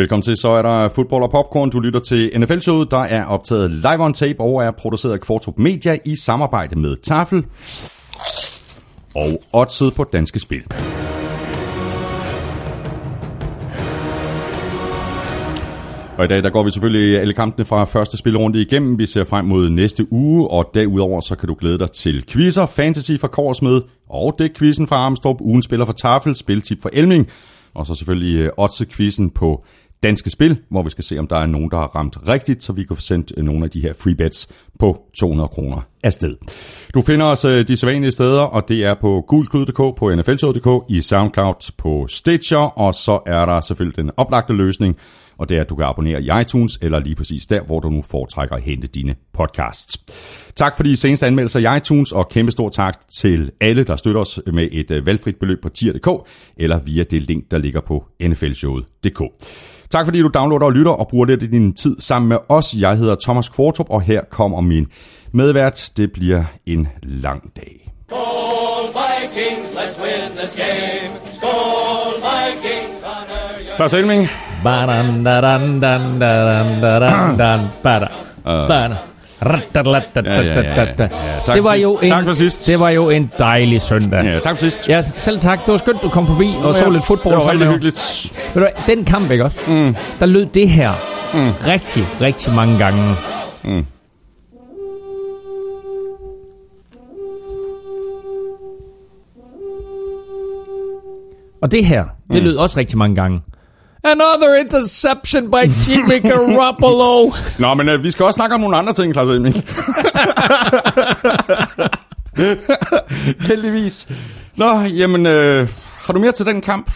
Velkommen til, så er der fodbold og popcorn. Du lytter til NFL-showet, der er optaget live on tape og er produceret af Kvartrup Media i samarbejde med Tafel og Odset på Danske Spil. Og i dag der går vi selvfølgelig alle kampene fra første spilrunde igennem. Vi ser frem mod næste uge, og derudover så kan du glæde dig til quizzer, fantasy fra Korsmed, og det quizzen fra Armstrong, ugen spiller for Tafel, spiltip for Elming, og så selvfølgelig øh, uh, Otse-quizzen på Danske Spil, hvor vi skal se, om der er nogen, der har ramt rigtigt, så vi kan få sendt øh, nogle af de her free bets på 200 kroner afsted. Du finder os øh, de sædvanlige steder, og det er på gulskud.dk, på nflshow.dk, i SoundCloud, på Stitcher, og så er der selvfølgelig den oplagte løsning, og det er, at du kan abonnere i iTunes, eller lige præcis der, hvor du nu foretrækker at hente dine podcasts. Tak for de seneste anmeldelser i iTunes, og kæmpe stor tak til alle, der støtter os med et øh, valgfrit beløb på tier.dk, eller via det link, der ligger på nflshowet.dk. Tak fordi du downloader og lytter og bruger lidt af din tid sammen med os. Jeg hedder Thomas Kvartrup, og her kommer min medvært. Det bliver en lang dag. Skål Vikings, let's win this game. Skål Vikings, honor your... Claus Elming. Bada, bada. Det var jo en, tak for sidst. Det var jo en dejlig søndag. Ja, tak for sidst. Ja, selv tak. Det var skønt, du kom forbi og så lidt fodbold. Det var rigtig hyggeligt. Ved du den kamp, ikke også? Mm. Der lød det her mm. rigtig, rigtig mange gange. Mm. Og det her, det mm. lød også rigtig mange gange. Another interception by Jimmy Garoppolo. Nå, men øh, vi skal også snakke om nogle andre ting, Claus Elming. Heldigvis. Nå, jamen, øh, har du mere til den kamp?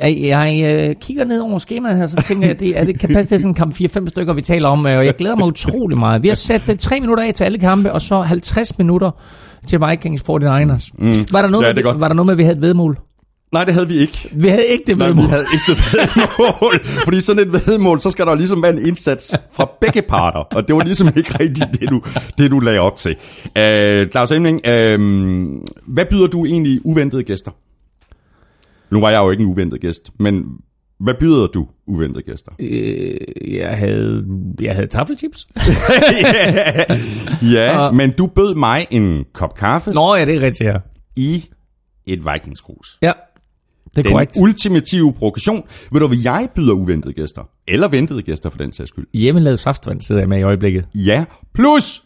Jeg, jeg øh, kigger ned over skemaet her, så tænker jeg, at det, at det kan passe, er sådan en kamp 4-5 stykker, vi taler om, øh, og jeg glæder mig utrolig meget. Vi har sat det 3 minutter af til alle kampe, og så 50 minutter til Vikings 49ers. Mm. Var, der noget Ja, med, var der noget med, at vi havde et vedmål? Nej, det havde vi ikke. Vi havde ikke det Nej, vi vedmål. havde ikke det vedmål. Fordi sådan et vedmål, så skal der ligesom være en indsats fra begge parter. Og det var ligesom ikke rigtigt det, du, det, du lagde op til. Uh, Claus Elming, uh, hvad byder du egentlig uventede gæster? Nu var jeg jo ikke en uventet gæst, men hvad byder du uventede gæster? Øh, jeg havde, jeg havde taffelchips. ja, Og- men du bød mig en kop kaffe Nå ja, det er rigtigt, ja. i et vikingskrus. Ja, det er Den korrekt. ultimative provokation. Ved du, hvad jeg byder uventede gæster? Eller ventede gæster for den sags skyld. Hjemmelavet saftvand sidder jeg med i øjeblikket. Ja, plus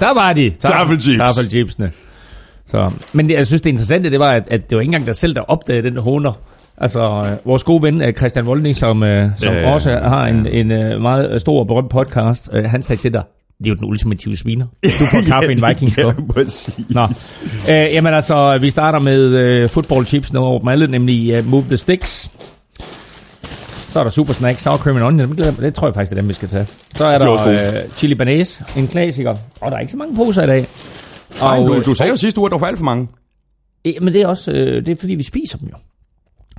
Der var de. Taffelchips. Taffelchipsene. Så, men det, jeg synes, det interessante, det var, at, at det var ikke engang der selv, der opdagede den honer. Altså, øh, vores gode ven øh, Christian Voldning, som, øh, som Ja, også har en, ja. en øh, meget stor og berømt podcast, øh, han sagde til dig, det er jo den ultimative sviner. Du får kaffe i en Vikings Ja, kop. præcis. Nå. Øh, jamen altså, vi starter med øh, football chips nu over dem alle, nemlig uh, Move the Sticks. Så er der Super Snack, Sour Cream and Onion, dem glæder det tror jeg faktisk er dem, vi skal tage. Så er Det der øh, Chili Banæs, en klassiker. Og der er ikke så mange poser i dag. Nej, Og, du, øh, du sagde jo sidste uge, at der var alt for mange. Øh, Men det er også, øh, det er fordi vi spiser dem jo.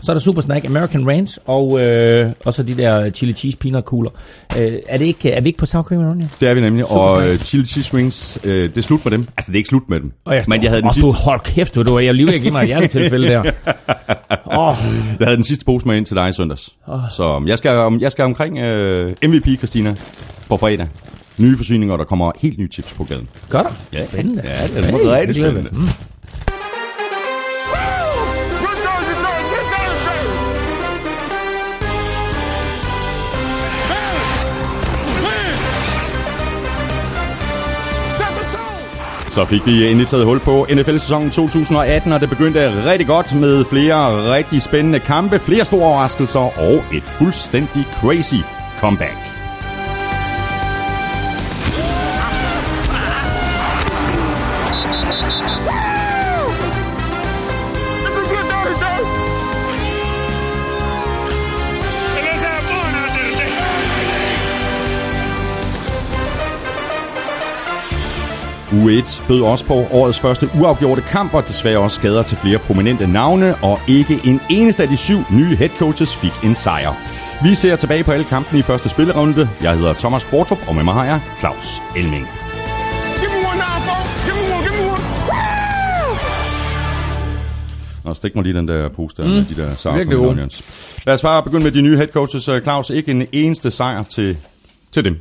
Så er der Super Snack, American Ranch, og, øh, og så de der chili cheese peanut cooler. Øh, er, det ikke, er vi ikke på and onion? Det er vi nemlig. Super og snack. øh, chili cheese wings, øh, det er slut med dem. Altså, det er ikke slut med dem. Og jeg, Men jeg havde den og sidste, Du, hold kæft, du, du jeg lige ved at give mig et hjertetilfælde der. Åh, jeg havde den sidste pose med ind til dig i søndags. Så jeg skal, om- jeg skal omkring øh, MVP, Christina, på fredag. Nye forsyninger, og der kommer helt nye chips på gaden. gør der? Ja, Spændende. Ja, det er rigtig det glæder Så fik vi endelig taget hul på NFL-sæsonen 2018, og det begyndte rigtig godt med flere rigtig spændende kampe, flere store overraskelser og et fuldstændig crazy comeback. U1 bød også på årets første uafgjorte kamp, og desværre også skader til flere prominente navne, og ikke en eneste af de syv nye headcoaches fik en sejr. Vi ser tilbage på alle kampene i første spillerunde. Jeg hedder Thomas Kvartrup, og med mig har jeg Claus Elming. Og stik mig lige den der pose der mm. med de der sour virkelig onions. Lad os bare begynde med de nye head coaches. Øh, Claus, ikke en eneste sejr til, til dem.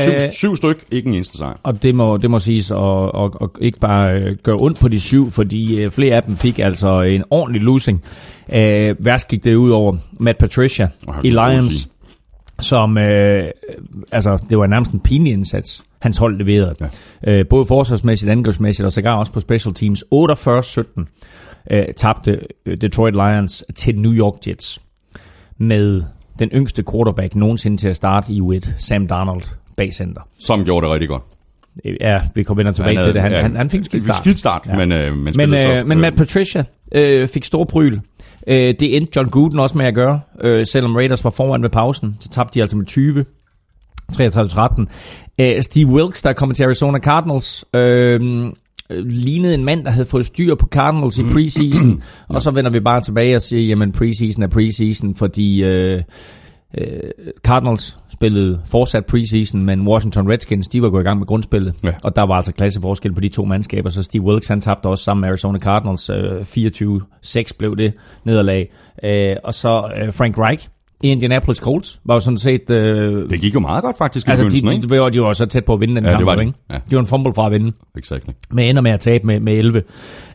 Syv, Øh, syv styk, ikke en eneste sejr. Og det må, det må siges, og, og, og ikke bare øh, gøre ondt på de syv, fordi øh, flere af dem fik altså en ordentlig losing. Øh, værst gik det ud over Matt Patricia i Lions, som, øh, altså det var nærmest en pinlig indsats, hans hold leverede. Ja. Øh, både forsvarsmæssigt, angrebsmæssigt og sågar også på special teams. 48-17 øh, tabte Detroit Lions til New York Jets med den yngste quarterback nogensinde til at starte i U1, Sam Darnold, bag center. Som gjorde det rigtig godt. Ja, vi kommer vender tilbage Han til det. Han, havde- han, han fik en skidt start. Skidt start, ja. men, øh, men, Men, så, øh, men Matt Patricia øh, fik stor bryl. Øh, det endte John Gruden også med at gøre, øh, selvom Raiders var foran ved pausen. Så tabte de altså med 20. 33-13. Øh, Steve Wilkes, der er kommet til Arizona Cardinals, øh, øh, lignede en mand, der havde fået styr på Cardinals i preseason. og så vender vi bare tilbage og siger, jamen preseason er preseason, fordi øh, øh, Cardinals spillede fortsat preseason, men Washington Redskins, de var gået i gang med grundspillet. Ja. Og der var altså klasseforskel på de to mandskaber, så Steve Wilkes, han tabte også sammen med Arizona Cardinals. Øh, 24-6 blev det nederlag. Øh, og så øh, Frank Reich i Indianapolis Colts var jo sådan set... Øh, Det gik jo meget godt faktisk i altså, de, de, de, var, var så tæt på at vinde den Ja, det kamp, var de. ikke? Ja. De var en fumble fra at vinde Exactly. med ender med at tabe med, med 11.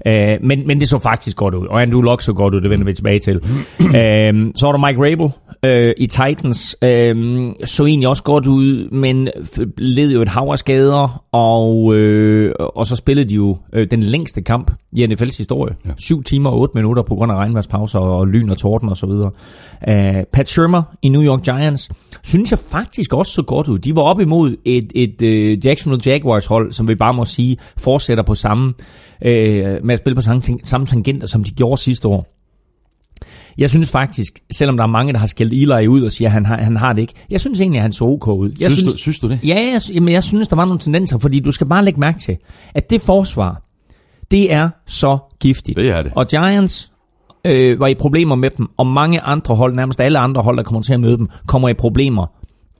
Øh, men, men det så faktisk godt ud. Og Andrew Luck så godt ud, det vender vi tilbage til. øh, så var der Mike Rabel øh, i Titans. Øh, så egentlig også godt ud, men led jo et hav af skader. Og, øh, og så spillede de jo øh, den længste kamp i NFL's historie. Ja. 7 timer og 8 minutter på grund af regnværspauser og lyn og torden og så videre. Øh, Pat Shermer i New York Giants synes jeg faktisk også så godt ud. De var op imod et, et øh, Jacksonville Jaguars hold, som vi bare må sige fortsætter på samme øh, med at spille på samme, samme tangenter, som de gjorde sidste år. Jeg synes faktisk, selvom der er mange, der har skældt Eli ud og siger, at han har, han har det ikke, jeg synes egentlig, at han så ok ud. Jeg Synes, du, synes du det? Ja, jeg, jamen, jeg synes, der var nogle tendenser, fordi du skal bare lægge mærke til, at det forsvar, det er så giftigt. Det er det. Og Giants øh, var i problemer med dem, og mange andre hold, nærmest alle andre hold, der kommer til at møde dem, kommer i problemer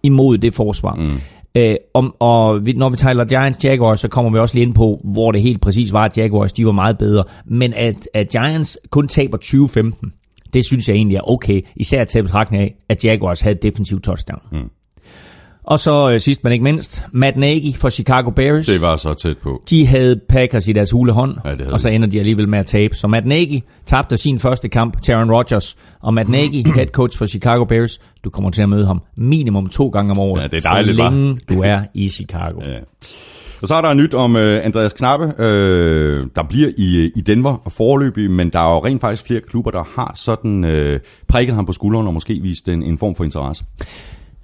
imod det forsvar. Mm. Øh, om, og vi, når vi taler Giants Jaguars, så kommer vi også lige ind på, hvor det helt præcis var, at Jaguars de var meget bedre. Men at, at Giants kun taber 20-15, det synes jeg egentlig er okay. Især til betragtning af, at Jaguars havde et defensivt touchdown. Mm. Og så øh, sidst men ikke mindst, Matt Nagy for Chicago Bears. Det var så tæt på. De havde Packers i deres hule hånd, Ja, og så ender de alligevel med at tabe. Så Matt Nagy tabte sin første kamp til Aaron Rodgers, og Matt Nagy, head coach for Chicago Bears, du kommer til at møde ham minimum to gange om året, Ja, det er dejligt, så længe du er i Chicago. Ja. Og så er der nyt om øh, Andreas Knappe, øh, der bliver i, i Denver forløbig, men der er jo rent faktisk flere klubber, der har sådan øh, prikket ham på skulderen og måske vist en, en form for interesse.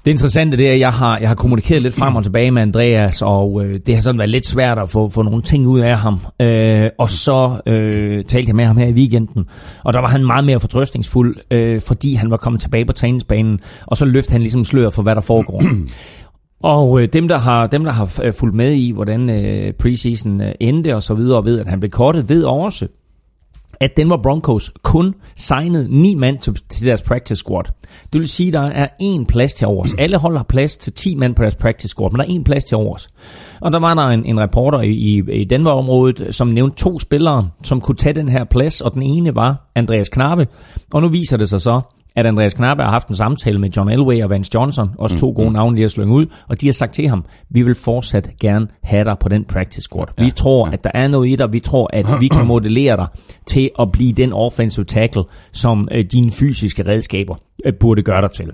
Det interessante det er, at jeg har, jeg har kommunikeret lidt frem og tilbage med Andreas, og øh, det har sådan været lidt svært at få, få nogle ting ud af ham. Øh, og så øh, talte jeg med ham her i weekenden, og der var han meget mere fortrøstningsfuld, øh, fordi han var kommet tilbage på træningsbanen, og så løftede han ligesom sløret for, hvad der foregår. Og øh, dem, der har, dem, der har øh, fulgt med i, hvordan øh, preseason øh, endte og så videre, og ved, at han blev kortet, ved også, at Denver Broncos kun signede ni mand til, til deres practice squad. Det vil sige, at der er en plads til overs. Alle hold har plads til 10 mand på deres practice squad, men der er en plads til overs. Og der var der en, en reporter i, i Denver-området, som nævnte to spillere, som kunne tage den her plads, og den ene var Andreas Knappe. Og nu viser det sig så, at Andreas Knappe har haft en samtale med John Elway og Vance Johnson, også to gode navne, de har slynget ud, og de har sagt til ham, vi vil fortsat gerne have dig på den practice squad. Vi tror, at der er noget i dig, vi tror, at vi kan modellere dig til at blive den offensive tackle, som øh, dine fysiske redskaber øh, burde gøre dig til.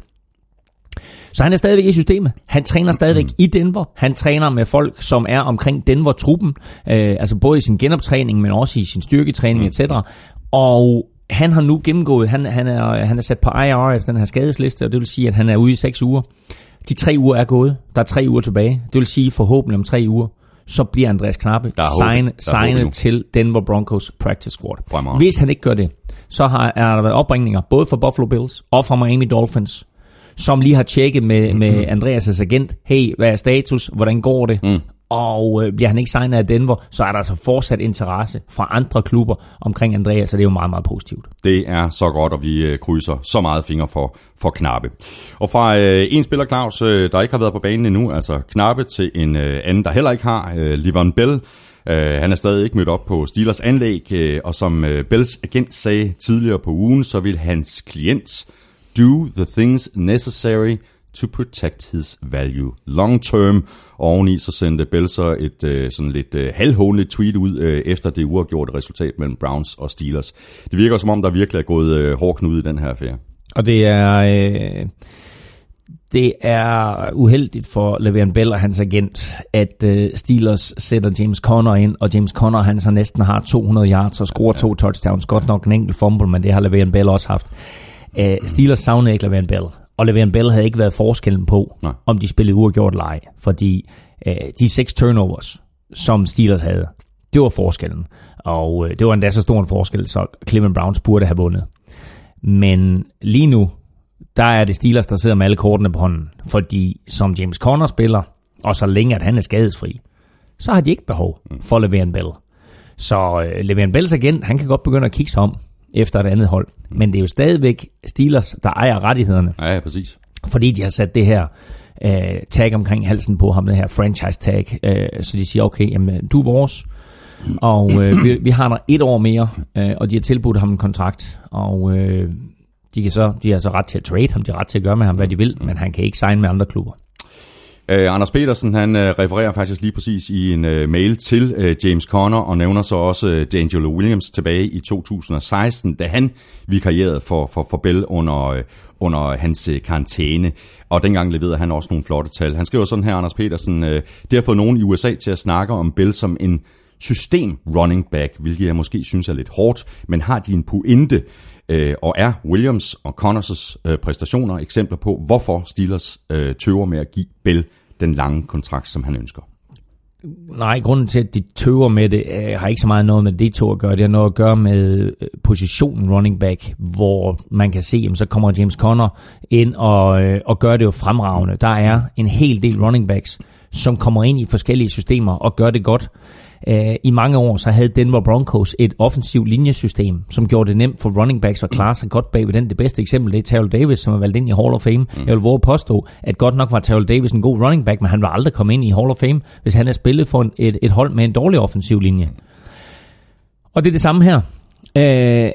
Så han er stadigvæk i systemet. Han træner stadigvæk i Denver. Han træner med folk, som er omkring Denver-truppen. Øh, altså både i sin genoptræning, men også i sin styrketræning, etc. Og han har nu gennemgået, han, han, er, han er sat på IR, altså den her skadesliste, og det vil sige, at han er ude i seks uger. De tre uger er gået. Der er tre uger tilbage. Det vil sige forhåbentlig om tre uger, så bliver Andreas Knappe sign, signet til Denver Broncos practice squad. Hvis han ikke gør det, så har er der været opringninger både fra Buffalo Bills og fra Miami Dolphins, som lige har tjekket med, med Andreas' agent, hey, hvad er status, hvordan går det? Mm. Og øh, bliver han ikke signet af Denver, så er der altså fortsat interesse fra andre klubber omkring Andreas, så det er jo meget, meget positivt. Det er så godt, og vi øh, krydser så meget fingre for, for Knappe. Og fra øh, en spiller, Claus, øh, der ikke har været på banen endnu, altså Knappe, til en øh, anden, der heller ikke har, øh, Livon Bell, Uh, han er stadig ikke mødt op på Steelers anlæg, uh, og som uh, Bells agent sagde tidligere på ugen, så vil hans klient do the things necessary to protect his value long term. Oveni så sendte Bell så et øh, sådan lidt øh, halvhåndeligt tweet ud øh, efter det uafgjorte resultat mellem Browns og Steelers. Det virker som om, der virkelig er gået øh, hård knud i den her affære. Og det er... Øh det er uheldigt for Le'Veon Bell og hans agent, at øh, Steelers sætter James Conner ind, og James Conner han så næsten har 200 yards og scorer to touchdowns. Godt nok en enkelt fumble, men det har Le'Veon Bell også haft. Øh, Steelers savner ikke Le'Veon Bell, og Le'Veon Bell havde ikke været forskellen på, Nej. om de spillede uafgjort eller ej, fordi uh, de seks turnovers, som Steelers havde, det var forskellen. Og uh, det var endda så stor en forskel, så Cleveland Browns burde have vundet. Men lige nu, der er det Steelers, der sidder med alle kortene på hånden. Fordi som James Conner spiller, og så længe at han er skadesfri, så har de ikke behov for Le'Veon Bell. Så uh, Le'Veon Bells agent, han kan godt begynde at kigge sig om efter et andet hold. Men det er jo stadigvæk Steelers, der ejer rettighederne, Ja, ja, præcis. fordi de har sat det her uh, tag omkring halsen på ham, det her franchise tag. Uh, så de siger, okay, jamen, du er vores, og uh, vi, vi har der et år mere, uh, og de har tilbudt ham en kontrakt, og uh, de, kan så, de har så ret til at trade ham, de har ret til at gøre med ham, hvad de vil, men han kan ikke signe med andre klubber. Uh, Anders Petersen han uh, refererer faktisk lige præcis i en uh, mail til uh, James Conner og nævner så også uh, D'Angelo Williams tilbage i 2016, da han vikarierede for, for, for Bell under, uh, under hans uh, karantæne. Og dengang leverede han også nogle flotte tal. Han skriver sådan her, Anders Petersen, uh, det har fået nogen i USA til at snakke om Bell som en system running back, hvilket jeg måske synes er lidt hårdt, men har de en pointe, øh, og er Williams og Connors øh, præstationer eksempler på, hvorfor Steelers øh, tøver med at give Bell den lange kontrakt, som han ønsker. Nej, grunden til, at de tøver med det, øh, har ikke så meget noget med det to at gøre. Det har noget at gøre med øh, positionen running back, hvor man kan se, jamen, så kommer James Conner ind og, øh, og gør det jo fremragende. Der er en hel del running backs, som kommer ind i forskellige systemer og gør det godt. Uh, I mange år så havde Denver Broncos et offensivt linjesystem, som gjorde det nemt for running backs at klare sig godt bag ved den. Det bedste eksempel det er Terrell Davis, som er valgt ind i Hall of Fame. Mm. Jeg vil våge at påstå, at godt nok var Terrell Davis en god running back, men han var aldrig kommet ind i Hall of Fame, hvis han havde spillet for en, et, et hold med en dårlig offensiv linje. Og det er det samme her. Uh,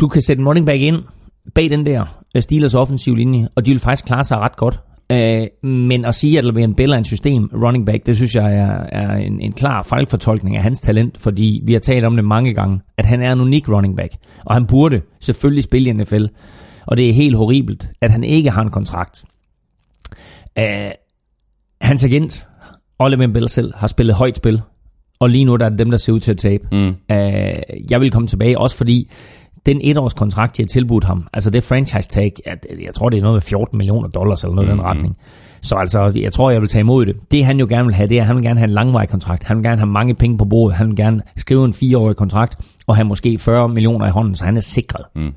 du kan sætte en running back ind bag den der Steelers offensiv linje, og de vil faktisk klare sig ret godt. Uh, men at sige, at Le'Veon Bell er en system running back, det synes jeg er, er en, en klar fejlfortolkning af hans talent, fordi vi har talt om det mange gange, at han er en unik running back, og han burde selvfølgelig spille i NFL, og det er helt horribelt, at han ikke har en kontrakt. Uh, hans agent, og Le'Veon Bell selv, har spillet højt spil, og lige nu der er det dem, der ser ud til at tabe. Mm. Uh, jeg vil komme tilbage, også fordi den etårs kontrakt, de har tilbudt ham, altså det franchise tag, at, jeg tror, det er noget med 14 millioner dollars eller noget mm-hmm. i den retning. Så altså, jeg tror, jeg vil tage imod det. Det han jo gerne vil have, det er, at han vil gerne have en langvarig kontrakt. Han vil gerne have mange penge på bordet. Han vil gerne skrive en fireårig kontrakt, og have måske 40 millioner i hånden, så han er sikret. Mm.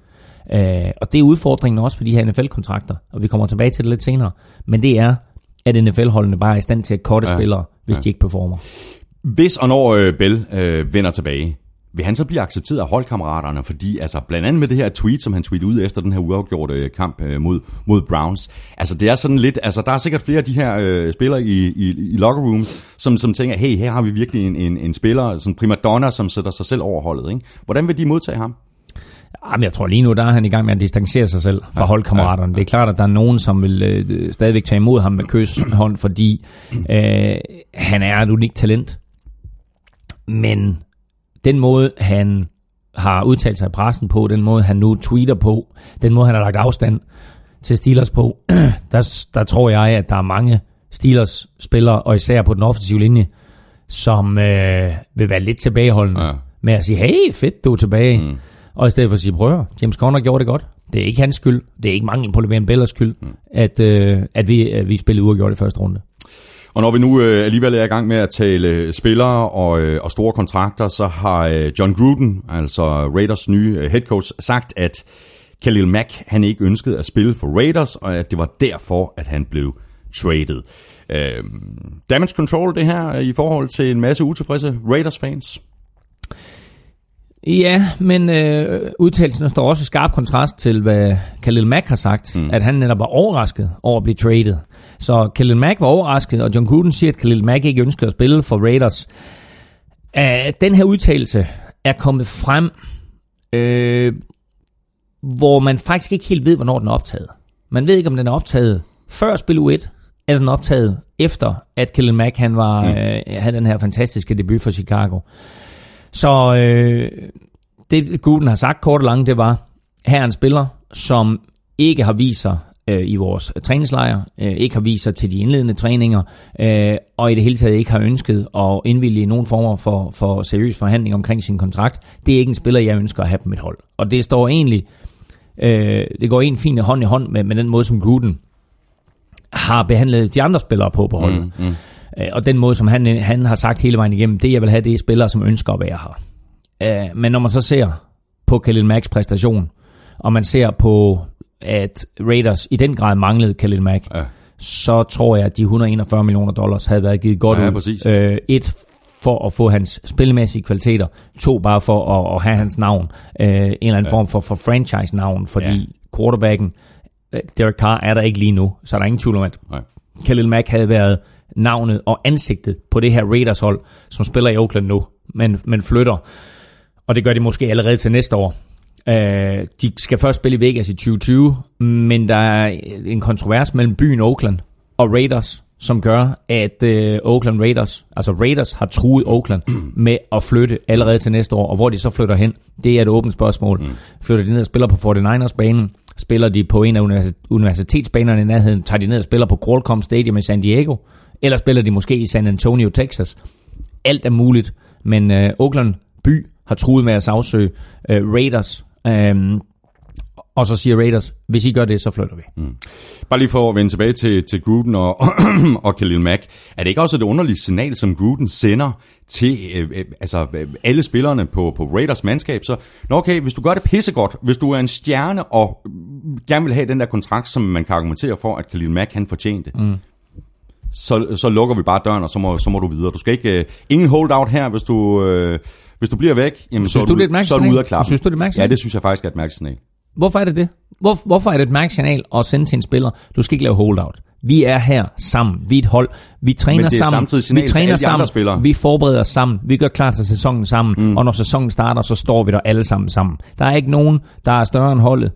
Øh, og det er udfordringen også for de her NFL-kontrakter, og vi kommer tilbage til det lidt senere. Men det er, at NFL-holdene bare er i stand til at korte Ja. spillere, hvis ja. de ikke performer. Hvis og når øh, Bell øh, vender tilbage, vil han så blive accepteret af holdkammeraterne? Fordi altså, blandt andet med det her tweet, som han tweetede ud efter den her uafgjorte øh, kamp øh, mod, mod Browns. Altså det er sådan lidt, altså der er sikkert flere af de her øh, spillere i, i, i locker room, som, som tænker, hey, her har vi virkelig en, en, en spiller, sådan primadonna, som sætter sig selv over holdet. Ikke? Hvordan vil de modtage ham? Jamen, jeg tror lige nu, der er han i gang med at distancere sig selv fra Ja, holdkammeraterne. ja, ja. Det er klart, at der er nogen, som vil øh, stadigvæk tage imod ham med kys hånd, fordi øh, han er et unikt talent. Men den måde, han har udtalt sig i pressen på, den måde, han nu tweeter på, den måde, han har lagt afstand til Steelers på, der, der tror jeg, at der er mange Steelers spillere, og især på den offensive linje, som øh, vil være lidt tilbageholdende Ja. med at sige, hey, fedt, du er tilbage. Mm. Og i stedet for at sige, prøv James Conner gjorde det godt. Det er ikke hans skyld. Det er ikke mangel på Le'Veon Bellers skyld, mm. at, øh, at, vi, at vi spillede uafgjort i første runde. Og når vi nu øh, alligevel er i gang med at tale øh, spillere og, øh, og store kontrakter, så har øh, John Gruden, altså Raiders nye øh, head coach, sagt, at Khalil Mack han ikke ønskede at spille for Raiders, og at det var derfor, at han blev traded. Øh, damage control det her øh, i forhold til en masse utilfredse Raiders-fans. Ja, men øh, udtalelsen står også i skarp kontrast til, hvad Khalil Mack har sagt, mm. at han netop var overrasket over at blive traded. Så Khalil Mack var overrasket, og John Gruden siger, at Khalil Mack ikke ønsker at spille for Raiders. Uh, den her udtalelse er kommet frem, øh, hvor man faktisk ikke helt ved, hvornår den er optaget. Man ved ikke, om den er optaget før spil U1, eller den er optaget efter, at Kellen Mack han var, mm. øh, havde den her fantastiske debut for Chicago. Så øh, det Guden har sagt kort og langt, det var, her er en spiller, som ikke har vist sig øh, i vores træningslejr, øh, ikke har vist sig til de indledende træninger, øh, og i det hele taget ikke har ønsket at indvillige nogen former for, for seriøs forhandling omkring sin kontrakt. Det er ikke en spiller, jeg ønsker at have på mit hold. Og det står egentlig, øh, det går en fin hånd i hånd med, med den måde, som Gruden har behandlet de andre spillere på på holdet. Mm, mm. Øh, og den måde, som han, han har sagt hele vejen igennem, det jeg vil have, det er spillere, som ønsker at være her. Øh, men når man så ser på Khalil Macks præstation, og man ser på, at Raiders i den grad manglede Khalil Mack, ja. så tror jeg, at de 141 millioner dollars havde været givet godt Ja, ud. præcis. Øh, et, for at få hans spilmæssige kvaliteter. To, bare for at, at have hans navn. Øh, en eller anden ja. form for, for franchise-navn, fordi ja. quarterbacken, øh, Derek Carr, er der ikke lige nu, så er der ingen tvivl om, at Nej. Khalil Mack havde været navnet og ansigtet på det her Raiders-hold, som spiller i Oakland nu, men, men flytter. Og det gør de måske allerede til næste år. Uh, de skal først spille i Vegas i 2020, men der er en kontrovers mellem byen Oakland og Raiders, som gør, at uh, Oakland Raiders, altså Raiders har truet Oakland med at flytte allerede til næste år, og hvor de så flytter hen, det er et åbent spørgsmål. Mm. Flytter de ned og spiller på 49ers-banen, spiller de på en af universi- universitetsbanerne i nærheden, tager de ned og spiller på Qualcomm Stadium i San Diego, eller spiller de måske i San Antonio, Texas. Alt er muligt, men uh, Oakland by har truet med at sagsøge uh, Raiders, um, og så siger Raiders, hvis I gør det, så flytter vi. Mm. Bare lige for at vende tilbage til, til Gruden og, og Khalil Mack. Er det ikke også et underligt signal, som Gruden sender til øh, øh, altså, øh, alle spillerne på, på Raiders mandskab? Så, nå okay, hvis du gør det pissegodt, hvis du er en stjerne og mm, gerne vil have den der kontrakt, som man kan argumentere for, at Khalil Mack han fortjente, mm. så, så lukker vi bare døren, og så må, så må du videre. Du skal ikke... Øh, ingen holdout her, hvis du... Øh, hvis du bliver væk, jamen, så, er du, du, det et så er du ude af klappen. Synes du, det er et? Ja, det synes jeg faktisk er et mærkesignal. Hvorfor er det det? Hvor, hvorfor er det et mærkesignal at sende til en spiller, du skal ikke lave holdout? Vi er her sammen. Vi er et hold. Vi træner er sammen. vi træner sammen. spillere. Vi forbereder sammen. Vi gør klar til sæsonen sammen. Mm. Og når sæsonen starter, så står vi der alle sammen sammen. Der er ikke nogen, der er større end holdet.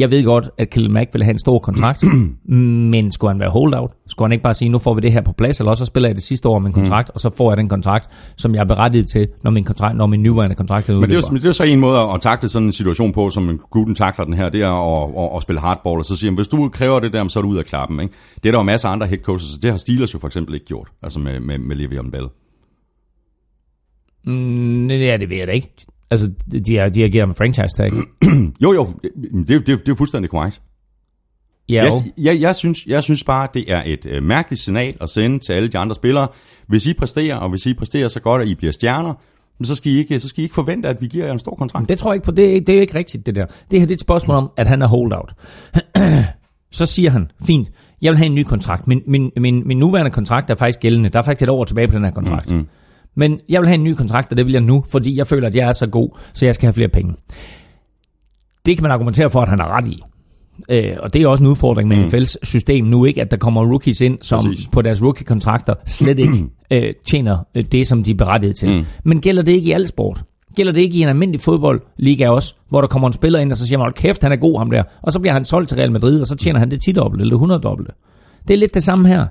Jeg ved godt, at Khalil Mack vil have en stor kontrakt, men skulle han være holdout? Skulle han ikke bare sige, nu får vi det her på plads, eller også så spiller jeg det sidste år med en kontrakt, mm. og så får jeg den kontrakt, som jeg er berettiget til, når min, kontrakt, når min nuværende kontrakt er Men det, er, udløber. men det er så en måde at takle sådan en situation på, som Gruden takler den her, det er at, at, at spille hardball, og så siger han, hvis du kræver det der, så er du ud af klappen. Ikke? Det er der jo masser af andre head coaches, det har Steelers jo for eksempel ikke gjort, altså med, med, med Le'Veon Bell. Mm, ja, det ved jeg da ikke. Altså, de har, de ham en franchise tag. Jo, jo, det, det, det, det er fuldstændig korrekt. Ja, Jeg, jeg, jeg, synes, jeg synes bare, det er et øh, mærkeligt signal at sende til alle de andre spillere. Hvis I præsterer, og hvis I præsterer så godt, at I bliver stjerner, så skal I ikke, så skal I ikke forvente, at vi giver jer en stor kontrakt. Det tror jeg ikke på. Det er, det er jo ikke rigtigt, det der. Det her det er et spørgsmål om, at han er holdout. så siger han, fint, jeg vil have en ny kontrakt. Min, min, min, min nuværende kontrakt er faktisk gældende. Der er faktisk et år tilbage på den her kontrakt. Mm, mm. Men jeg vil have en ny kontrakt, og det vil jeg nu, fordi jeg føler, at jeg er så god, så jeg skal have flere penge. Det kan man argumentere for, at han har ret i. Øh, og det er også en udfordring med mm. NFL's system nu, ikke, at der kommer rookies ind, som Præcis. på deres rookie-kontrakter slet ikke øh, tjener øh, det, som de er berettiget til. Mm. Men gælder det ikke i al sport? Gælder det ikke i en almindelig fodboldliga også, hvor der kommer en spiller ind, og så siger man, hold kæft, han er god ham der. Og så bliver han solgt til Real Madrid, og så tjener han det 10 dobbelt eller 100 dobbelt. Det er lidt det samme her.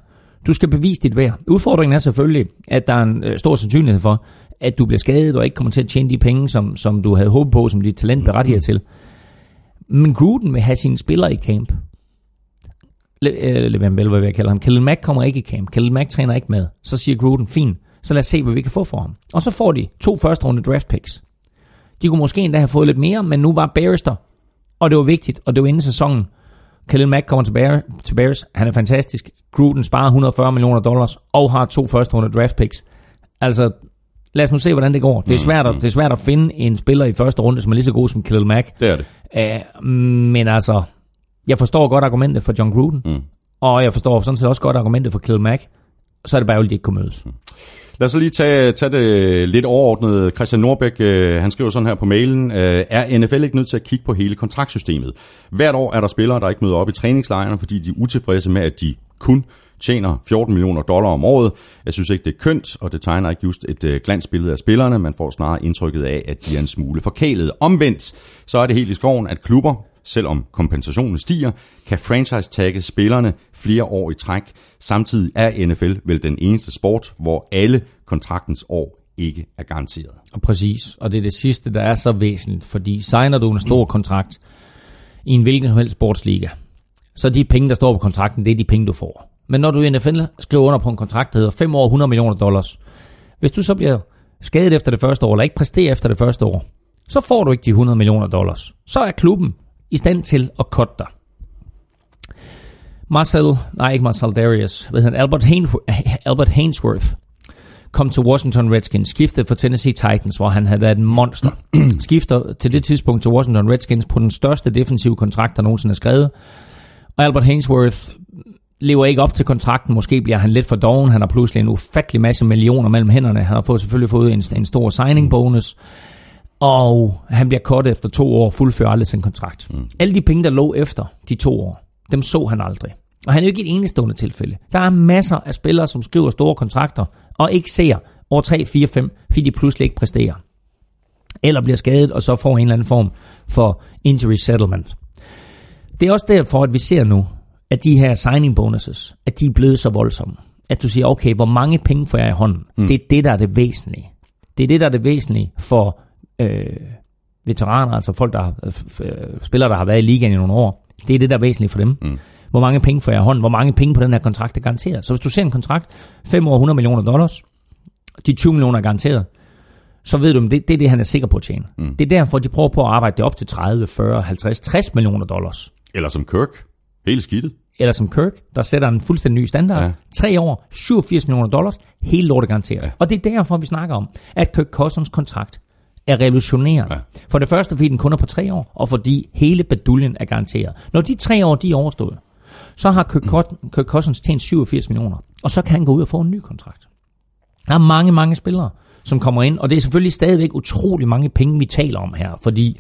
Du skal bevise dit værd. Udfordringen er selvfølgelig, at der er en øh, stor sandsynlighed for, at du bliver skadet og ikke kommer til at tjene de penge, som, som du havde håbet på, som dit talent berettiger til. Men Gruden vil have sine spillere i camp. Le, øh, Levan Bell, hvad vil jeg kalde ham. Khalil Mack kommer ikke i camp. Khalil Mack træner ikke med. Så siger Gruden, fint, så lad os se, hvad vi kan få for ham. Og så får de to første runde draft picks. De kunne måske endda have fået lidt mere, men nu var Barrister. Og det var vigtigt, og det var inden sæsonen. Khalil Mack kommer til, Bear, til Bears. Han er fantastisk. Gruden sparer 140 millioner dollars og har to første runde draft picks. Altså, lad os nu se, hvordan det går. Det er svært at, det er svært at finde en spiller i første runde, som er lige så god som Khalil Mack. Det er det. Uh, men altså, jeg forstår godt argumentet for John Gruden, mm. og jeg forstår sådan set også godt argumentet for Khalil Mack. Så er det bare ærgerligt, de ikke kunne mødes. Mm. Lad os så lige tage, tage det lidt overordnet. Christian Norbæk, øh, han skriver sådan her på mailen, øh, er NFL ikke nødt til at kigge på hele kontraktsystemet? Hvert år er der spillere, der ikke møder op i træningslejrene, fordi de er utilfredse med, at de kun tjener 14 millioner dollar om året. Jeg synes ikke, det er kønt, og det tegner ikke just et øh, glansbillede af spillerne. Man får snarere indtrykket af, at de er en smule forkælet. Omvendt, så er det helt i skoven, at klubber, selvom kompensationen stiger, kan franchise-tagge spillerne flere år i træk. Samtidig er NFL vel den eneste sport, hvor alle kontraktens år ikke er garanteret. Og præcis, og det er det sidste, der er så væsentligt, fordi signer du en stor kontrakt i en hvilken som helst sportsliga, så de penge, der står på kontrakten, det er de penge, du får. Men når du i NFL skriver under på en kontrakt, der hedder 5 år 100 millioner dollars, hvis du så bliver skadet efter det første år, eller ikke præsterer efter det første år, så får du ikke de 100 millioner dollars. Så er klubben i stand til at cutte dig. Marcel, nej ikke Marcel Darius, hvad hedder Albert, Hain- Albert Hainsworth, kom til Washington Redskins, skiftede for Tennessee Titans, hvor han havde været en monster. Skifter til det tidspunkt til Washington Redskins på den største defensive kontrakt, der nogensinde er skrevet. Og Albert Hainsworth lever ikke op til kontrakten. Måske bliver han lidt for doven. Han har pludselig en ufattelig masse millioner mellem hænderne. Han har fået, selvfølgelig fået en, en stor signing bonus. Og han bliver kort efter to år, fuldfører aldrig sin kontrakt. Mm. Alle de penge, der lå efter de to år, dem så han aldrig. Og han er jo ikke et enestående tilfælde. Der er masser af spillere, som skriver store kontrakter, og ikke ser år 3, 4, 5, fordi de pludselig ikke præsterer. Eller bliver skadet, og så får en eller anden form for injury settlement. Det er også derfor, at vi ser nu, at de her signing bonuses, at de er blevet så voldsomme. At du siger, okay, hvor mange penge får jeg i hånden? Mm. Det er det, der er det væsentlige. Det er det, der er det væsentlige for øh, veteraner, altså folk, der har, øh, spillere, der har været i ligaen i nogle år. Det er det, der er væsentligt for dem. Mm. Hvor mange penge får jeg i hånden? Hvor mange penge på den her kontrakt er garanteret? Så hvis du ser en kontrakt, 5 år 100 millioner dollars, de 20 millioner er garanteret, så ved du, at det, det er det, han er sikker på at tjene. Mm. Det er derfor, de prøver på at arbejde det op til 30, 40, 50, 60 millioner dollars. Eller som Kirk. Helt skidtet. Eller som Kirk, der sætter en fuldstændig ny standard. Ja. Tre år, 87 millioner dollars, hele lortet garanteret. Ja. Og det er derfor, vi snakker om, at Kirk Cousins kontrakt er revolutionerende. Ja. For det første, fordi den kun er på tre år, og fordi hele baduljen er garanteret. Når de tre år, de er overstået, så har Kirk, mm. Kirk Cousins tjent 87 millioner, og så kan han gå ud og få en ny kontrakt. Der er mange, mange spillere, som kommer ind, og det er selvfølgelig stadigvæk utrolig mange penge, vi taler om her, fordi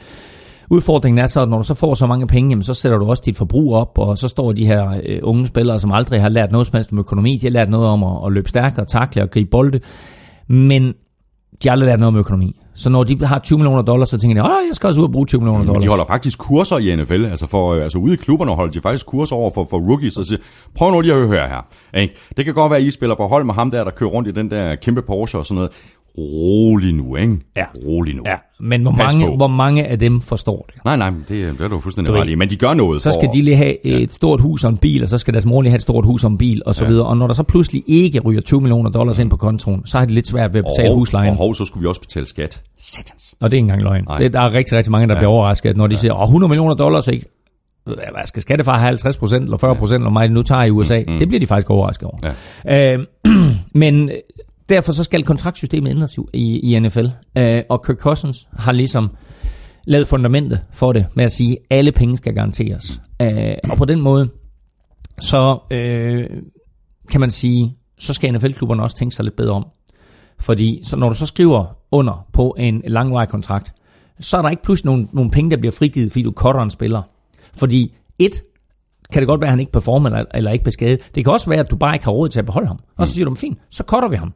udfordringen er så, at når du så får så mange penge, jamen, så sætter du også dit forbrug op, og så står de her øh, unge spillere, som aldrig har lært noget som helst om økonomi, de har lært noget om at, at løbe stærkere, takle og gribe bolde, men de har aldrig lært noget om økonomi. Så når de har 20 millioner dollars, så tænker de, at jeg skal også ud og bruge 20 millioner dollars. De holder faktisk kurser i NFL, altså, for, øh, altså ude i klubberne holder de faktisk kurser over for, for rookies, og siger, prøv nu lige at høre her. Ikke? Det kan godt være, at I spiller på hold med ham der, der kører rundt i den der kæmpe Porsche og sådan noget. Rolig nu, ikke? Ja. Rolig nu. Ja, men hvor Pas mange, på. hvor mange af dem forstår det? Nej, nej, det, det er du fuldstændig ret i. Men de gør noget Så for... skal de lige have et stort hus og en bil, og så skal deres mor lige have et stort hus og en bil, og så Ja. videre. Og når der så pludselig ikke ryger 20 millioner dollars ind på kontoen, så har de lidt svært ved at betale og, huslejen. Og hov, så skulle vi også betale skat. Satans. Og det er ikke engang løgn. Det, der er rigtig, rigtig mange, der ja. bliver overrasket, når de siger, åh, 100 millioner dollars, ikke? Hvad skal skattefar have 50 procent eller 40 procent, eller mig nu tager i USA? Mm, mm. Det bliver de faktisk overrasket over. Ja. Øh, men derfor så skal kontraktsystemet ændres i, i NFL. Øh, og Kirk Cousins har ligesom lavet fundamentet for det med at sige, at alle penge skal garanteres. Øh, og på den måde, så øh, kan man sige, så skal NFL-klubberne også tænke sig lidt bedre om. Fordi så når du så skriver under på en langvarig kontrakt, så er der ikke pludselig nogle, nogle penge, der bliver frigivet, fordi du cutter en spiller. Fordi et, kan det godt være, at han ikke performer eller, eller ikke bliver skadet. Det kan også være, at du bare ikke har råd til at beholde ham. Og så siger du, fint, så cutter vi ham.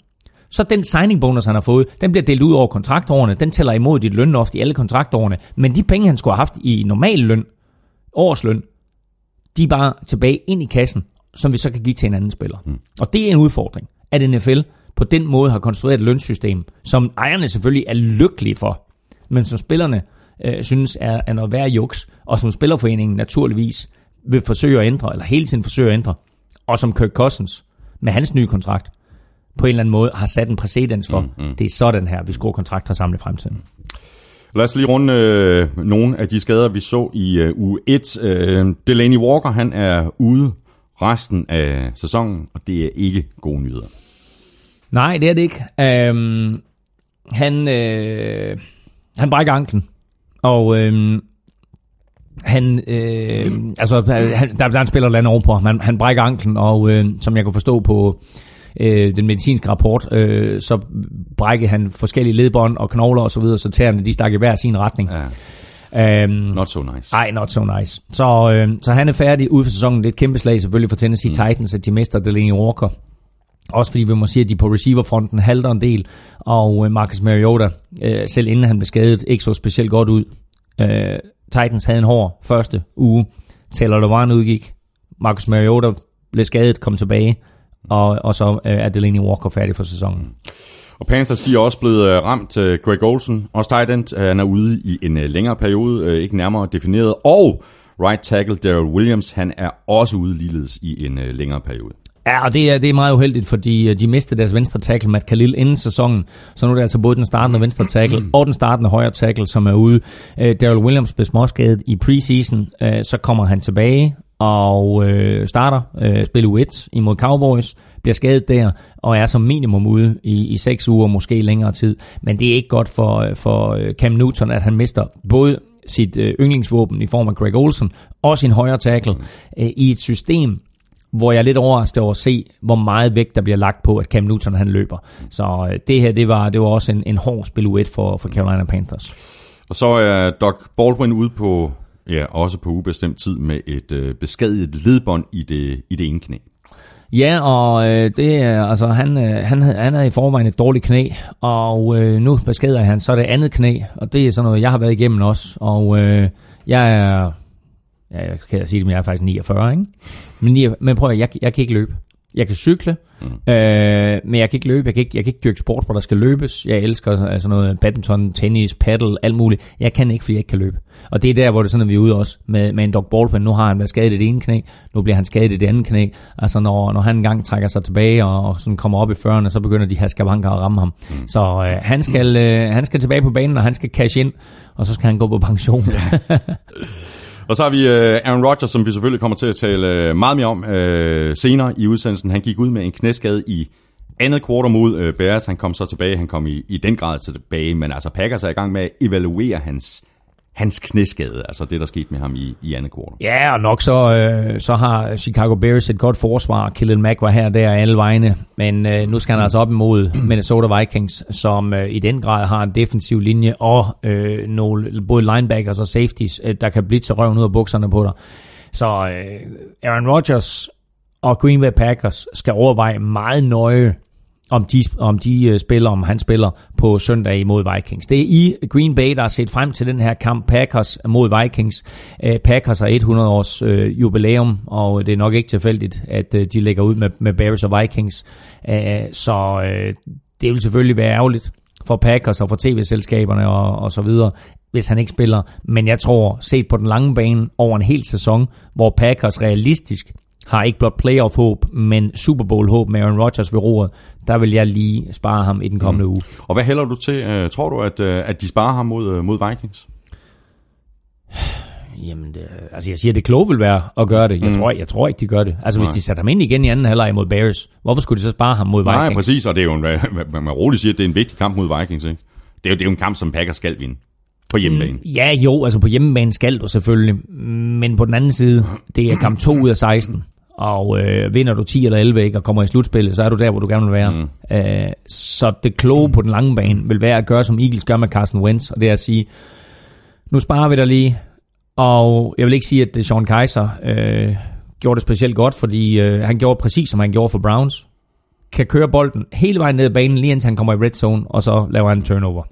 Så den signing bonus, han har fået, den bliver delt ud over kontraktårene. Den tæller imod dit lønloft i alle kontraktårene. Men de penge, han skulle have haft i normal løn, årsløn, de er bare tilbage ind i kassen, som vi så kan give til en anden spiller. Mm. Og det er en udfordring, at NFL på den måde har konstrueret et lønsystem, som ejerne selvfølgelig er lykkelige for, men som spillerne øh, synes er, er noget værd juks, og som spillerforeningen naturligvis vil forsøge at ændre, eller hele tiden forsøge at ændre, og som Kirk Cousins med hans nye kontrakt på en eller anden måde har sat en præcedens for. Mm, mm. Det er sådan her, vi skruer kontrakter sammen i fremtiden. Lad os lige runde øh, nogle af de skader, vi så i øh, uge 1. Øh, Delaney Walker, han er ude resten af sæsonen, og det er ikke gode nyheder. Nej, det er det ikke. Øhm, han, øh, han brækker anklen, og øh, han, øh, altså, han, der, der er en spiller, der lander ovenpå. Han, han brækker anklen, og øh, som jeg kunne forstå på øh, den medicinske rapport, øh, så brækker han forskellige ledbånd og knogler osv., så, så tæerne de stak i hver sin retning. Ja. Øhm, Not so nice. ej, not so nice. Så, øh, så han er færdig ud for sæsonen. Det er et kæmpe slag selvfølgelig for Tennessee mm. Titans, at de mister Delaney Walker. Også fordi vi må sige, at de på receiverfronten halter en del, og øh, Marcus Mariota, øh, selv inden han blev skadet, ikke så specielt godt ud. Øh, Titans havde en hård første uge. Taylor Lewan udgik. Marcus Mariota blev skadet, kom tilbage, og, og så øh, er Delaney Walker færdig for sæsonen. Og Panthers, de er også blevet øh, ramt. Øh, Greg Olsen, også tight end, øh, han er ude i en øh, længere periode, øh, ikke nærmere defineret. Og right tackle Daryl Williams, han er også ude ligeledes i en øh, længere periode. Ja, og det er, det er meget uheldigt, fordi de mistede deres venstre tackle, Matt Khalil, inden sæsonen. Så nu er det altså både den startende venstre tackle og den startende højre tackle, som er ude. Øh, Daryl Williams blev småskadet i preseason, øh, så kommer han tilbage og øh, starter øh, spil u 1 imod Cowboys, bliver skadet der, og er som minimum ude i, i 6 uger, måske længere tid. Men det er ikke godt for, øh, for øh, Cam Newton, at han mister både sit øh, yndlingsvåben i form af Greg Olsen, og sin højre tackle øh, i et system, hvor jeg er lidt overrasket over at se, hvor meget vægt der bliver lagt på, at Cam Newton han løber. Så øh, det her, det var, det var også en, en hård spiluet for, for Carolina Panthers. Og så er Doc Baldwin ude på, ja, også på ubestemt tid med et øh, beskadiget ledbånd i det, i det ene knæ. Ja, og øh, det er, altså, han, øh, han, han er i forvejen et dårligt knæ, og øh, nu beskader han så det andet knæ, og det er sådan noget, jeg har været igennem også, og øh, jeg er, ja, jeg kan sige det, men jeg er faktisk 49, ikke? Men, men prøv at, jeg, jeg kan ikke løbe. Jeg kan cykle, mm. øh, men jeg kan ikke løbe. Jeg kan ikke, jeg kan ikke dyrke sport, hvor der skal løbes. Jeg elsker altså noget badminton, tennis, paddle, alt muligt. Jeg kan ikke, fordi jeg ikke kan løbe. Og det er der, hvor det er sådan, at vi er ude også med, med en Doc Baldwin. Nu har han været skadet i det ene knæ, nu bliver han skadet i det andet knæ. Altså når, når han engang trækker sig tilbage og, og sådan kommer op i 40'erne, så begynder de her skavanker at ramme ham. Mm. Så øh, han, skal, øh, han skal tilbage på banen, og han skal cash ind, og så skal han gå på pension. Og så har vi øh, Aaron Rodgers, som vi selvfølgelig kommer til at tale øh, meget mere om øh, senere i udsendelsen. Han gik ud med en knæskade i andet kvartal mod øh, Bears. Han kom så tilbage, han kom i, i den grad tilbage, men altså Packers er i gang med at evaluere hans, hans knæskade, altså det, der skete med ham i, i andet kvartal. Ja, og nok så, øh, så har Chicago Bears et godt forsvar. Khalil Mack var her og der alle vegne, men øh, nu skal han altså op imod Minnesota Vikings, som øh, i den grad har en defensiv linje og øh, nogle både linebackers og safeties, øh, der kan blive til røven ud af bukserne på dig. Så øh, Aaron Rodgers og Green Bay Packers skal overveje meget nøje, om de, om de øh, spiller, om han spiller på søndag imod Vikings. Det er i Green Bay, der har set frem til den her kamp Packers mod Vikings. Øh, Packers har 100 års øh, jubilæum, og det er nok ikke tilfældigt, at øh, de lægger ud med, med Bears og Vikings. Æh, så øh, det vil selvfølgelig være ærgerligt for Packers og for tv-selskaberne og, og så videre, hvis han ikke spiller. Men jeg tror, set på den lange bane over en hel sæson, hvor Packers realistisk har ikke blot playoff-håb, men Super Bowl-håb med Aaron Rodgers ved roret, der vil jeg lige spare ham i den kommende mm. uge. Og hvad hælder du til? Uh, tror du, at, uh, at de sparer ham mod, uh, mod Vikings? Jamen, det, altså jeg siger, det kloge vil være at gøre det. Jeg, mm. tror, jeg tror ikke, de gør det. Altså, Nej. hvis de sætter ham ind igen i anden halvleg mod Bears, hvorfor skulle de så spare ham mod Vikings? Nej, præcis, og det er jo en, man roligt siger, at det er en vigtig kamp mod Vikings, ikke? Det er jo, det er jo en kamp, som Packers skal vinde på hjemmebane. Mm, ja, jo, altså på hjemmebane skal du selvfølgelig, men på den anden side, det er kamp 2 ud af 16, og øh, vinder du 10 eller 11 ikke, og kommer i slutspillet, så er du der, hvor du gerne vil være. Mm. Øh, så det kloge på den lange bane vil være at gøre, som Eagles gør med Carson Wentz, og det er at sige, nu sparer vi dig lige, og jeg vil ikke sige, at Sean Kaiser øh, gjorde det specielt godt, fordi øh, han gjorde præcis, som han gjorde for Browns. Kan køre bolden hele vejen ned ad banen, lige indtil han kommer i red zone, og så laver han en turnover.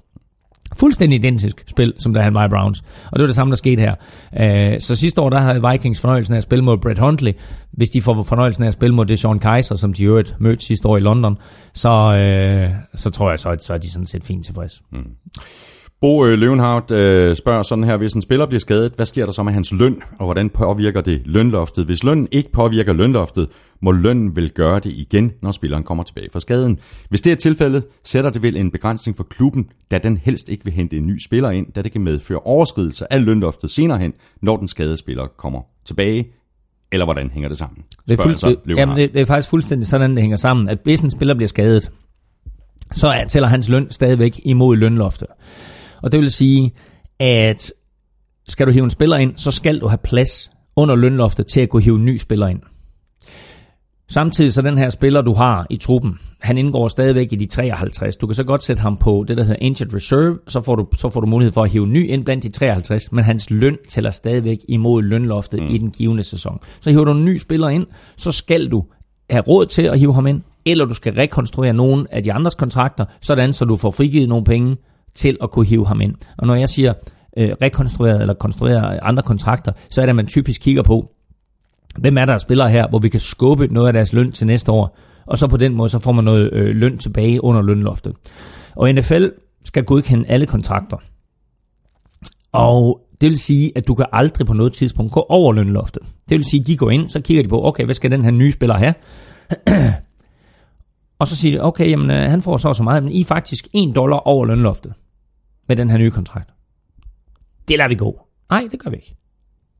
Fuldstændig identisk spil, som da han var i Browns. Og det var det samme, der skete her. Øh, så sidste år, der havde Vikings fornøjelsen af at spille mod Brett Huntley. Hvis de får fornøjelsen af at spille mod Deshaun Kaiser, som de øvrigt mødte sidste år i London, så, øh, så tror jeg, så, så er de sådan set fint tilfreds. Mm. Bo øh, Løvenhardt øh, spørger sådan her, hvis en spiller bliver skadet, hvad sker der så med hans løn, og hvordan påvirker det lønloftet? Hvis lønnen ikke påvirker lønloftet, må lønnen vel gøre det igen, når spilleren kommer tilbage fra skaden. Hvis det er tilfældet, sætter det vel en begrænsning for klubben, da den helst ikke vil hente en ny spiller ind, da det kan medføre overskridelse af lønloftet senere hen, når den skadede spiller kommer tilbage, eller hvordan hænger det sammen? Det er, fuld, så, det, jamen, det, det er faktisk fuldstændig sådan, det hænger sammen, at hvis en spiller bliver skadet, så tæller hans løn stadigvæk imod lønloftet. Og det vil sige, at skal du hive en spiller ind, så skal du have plads under lønloftet til at kunne hive en ny spiller ind. Samtidig så den her spiller, du har i truppen, han indgår stadigvæk i de 53. Du kan så godt sætte ham på det, der hedder Injured Reserve, så får du, så får du mulighed for at hive ny ind blandt de 53, men hans løn tæller stadigvæk imod lønloftet mm. i den givende sæson. Så hiver du en ny spiller ind, så skal du have råd til at hive ham ind, eller du skal rekonstruere nogle af de andres kontrakter, sådan så du får frigivet nogle penge til at kunne hive ham ind. Og når jeg siger øh, rekonstrueret eller konstruere andre kontrakter, så er det, at man typisk kigger på, hvem er der spiller her, hvor vi kan skubbe noget af deres løn til næste år, og så på den måde, så får man noget øh, løn tilbage under lønloftet. Og NFL skal godkende alle kontrakter. Og det vil sige, at du kan aldrig på noget tidspunkt gå over lønloftet. Det vil sige, at de går ind, så kigger de på, okay, hvad skal den her nye spiller have? og så siger de, okay, jamen, øh, han får så så meget, men I er faktisk 1 dollar over lønloftet med den her nye kontrakt. Det lader vi gå. Nej, det gør vi ikke.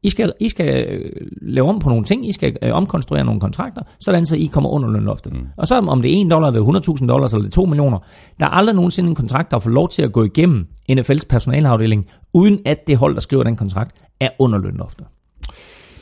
I skal, I skal øh, lave om på nogle ting, I skal øh, omkonstruere nogle kontrakter, sådan så I kommer under lønloftet. Mm. Og så om det er 1 dollar, det er 100.000 dollars, eller det er 2 millioner, der er aldrig nogensinde en kontrakt, der får lov til at gå igennem NFL's personalafdeling, uden at det hold, der skriver den kontrakt, er under lønloftet.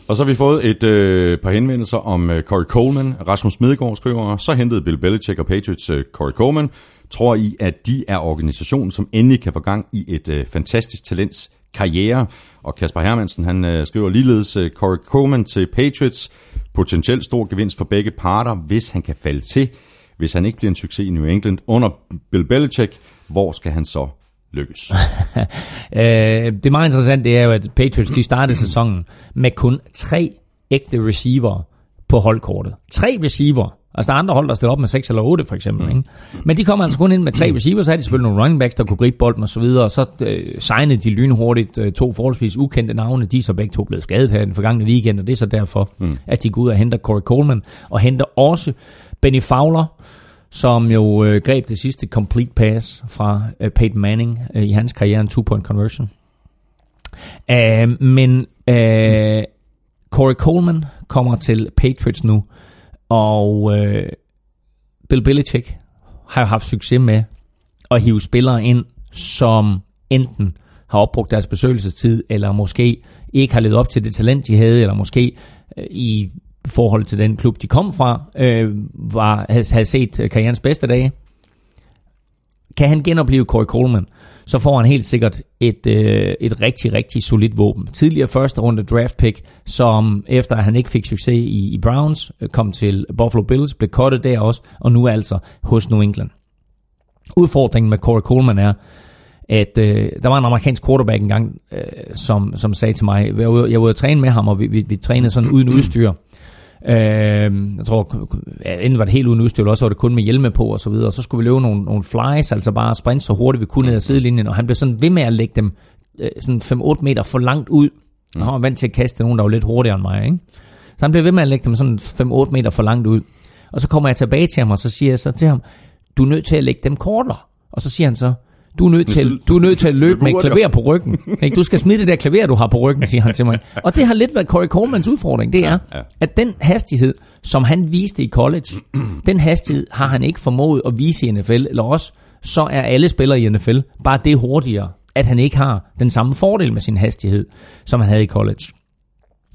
Og så har vi fået et øh, par henvendelser om øh, Corey Coleman. Rasmus Medegaard skriver, så hentede Bill Belichick og Patriots øh, Corey Coleman. Tror I, at de er organisationen, som endelig kan få gang i et øh, fantastisk talents karriere? Og Kasper Hermansen, han øh, skriver ligeledes øh, Corey Coleman til Patriots. Potentielt stor gevinst for begge parter, hvis han kan falde til. Hvis han ikke bliver en succes i New England under Bill Belichick, hvor skal han så lykkes? øh, det meget interessant, det er jo, at Patriots de startede sæsonen med kun tre ægte receiver på holdkortet. Tre receiver. Altså der er andre hold, der stiller op med 6 eller 8 for eksempel. Mm. Ikke? Men de kommer altså kun ind med tre receiver, så er de selvfølgelig nogle running backs, der kunne gribe bolden og så videre, og så øh, signede de lynhurtigt øh, to forholdsvis ukendte navne. De er så begge to blevet skadet her den forgangne weekend, og det er så derfor, mm. at de går ud og henter Corey Coleman, og henter også Benny Fowler, som jo øh, greb det sidste complete pass fra øh, Peyton Manning øh, i hans karriere, en two-point conversion. Uh, men uh, Corey Coleman kommer til Patriots nu, og øh, Bill Belichick har jo haft succes med at hive spillere ind, som enten har opbrugt deres besøgelsestid, eller måske ikke har levet op til det talent, de havde, eller måske øh, i forhold til den klub, de kom fra, øh, var, havde, set karrierens bedste dage. Kan han genopleve Corey Coleman, så får han helt sikkert et, øh, et rigtig, rigtig solidt våben. Tidligere første runde draft pick, som efter at han ikke fik succes i, i Browns, øh, kom til Buffalo Bills, blev kottet der også, og nu altså hos New England. Udfordringen med Corey Coleman er, at øh, der var en amerikansk quarterback engang, øh, som, som sagde til mig, jeg jeg var ude at træne med ham, og vi, vi, vi trænede sådan uden udstyr, Øh, jeg tror, ja, enten var det helt uden udstyr, eller også var det kun med hjelme på og så videre. Og så skulle vi løbe nogle, nogle flies, altså bare sprinte så hurtigt vi kunne ned ad sidelinjen, og han blev sådan ved med at lægge dem øh, sådan 5-8 meter for langt ud. Og han var vant til at kaste nogen, der var lidt hurtigere end mig, ikke? Så han blev ved med at lægge dem sådan 5-8 meter for langt ud. Og så kommer jeg tilbage til ham, og så siger jeg så til ham, du er nødt til at lægge dem kortere. Og så siger han så, du er nødt til, du er nødt til at løbe med klaver på ryggen. Ikke? Du skal smide det der klaver, du har på ryggen, siger han til mig. Og det har lidt været Corey Colemans udfordring. Det er, at den hastighed, som han viste i college, den hastighed har han ikke formået at vise i NFL, eller også så er alle spillere i NFL bare det hurtigere, at han ikke har den samme fordel med sin hastighed, som han havde i college.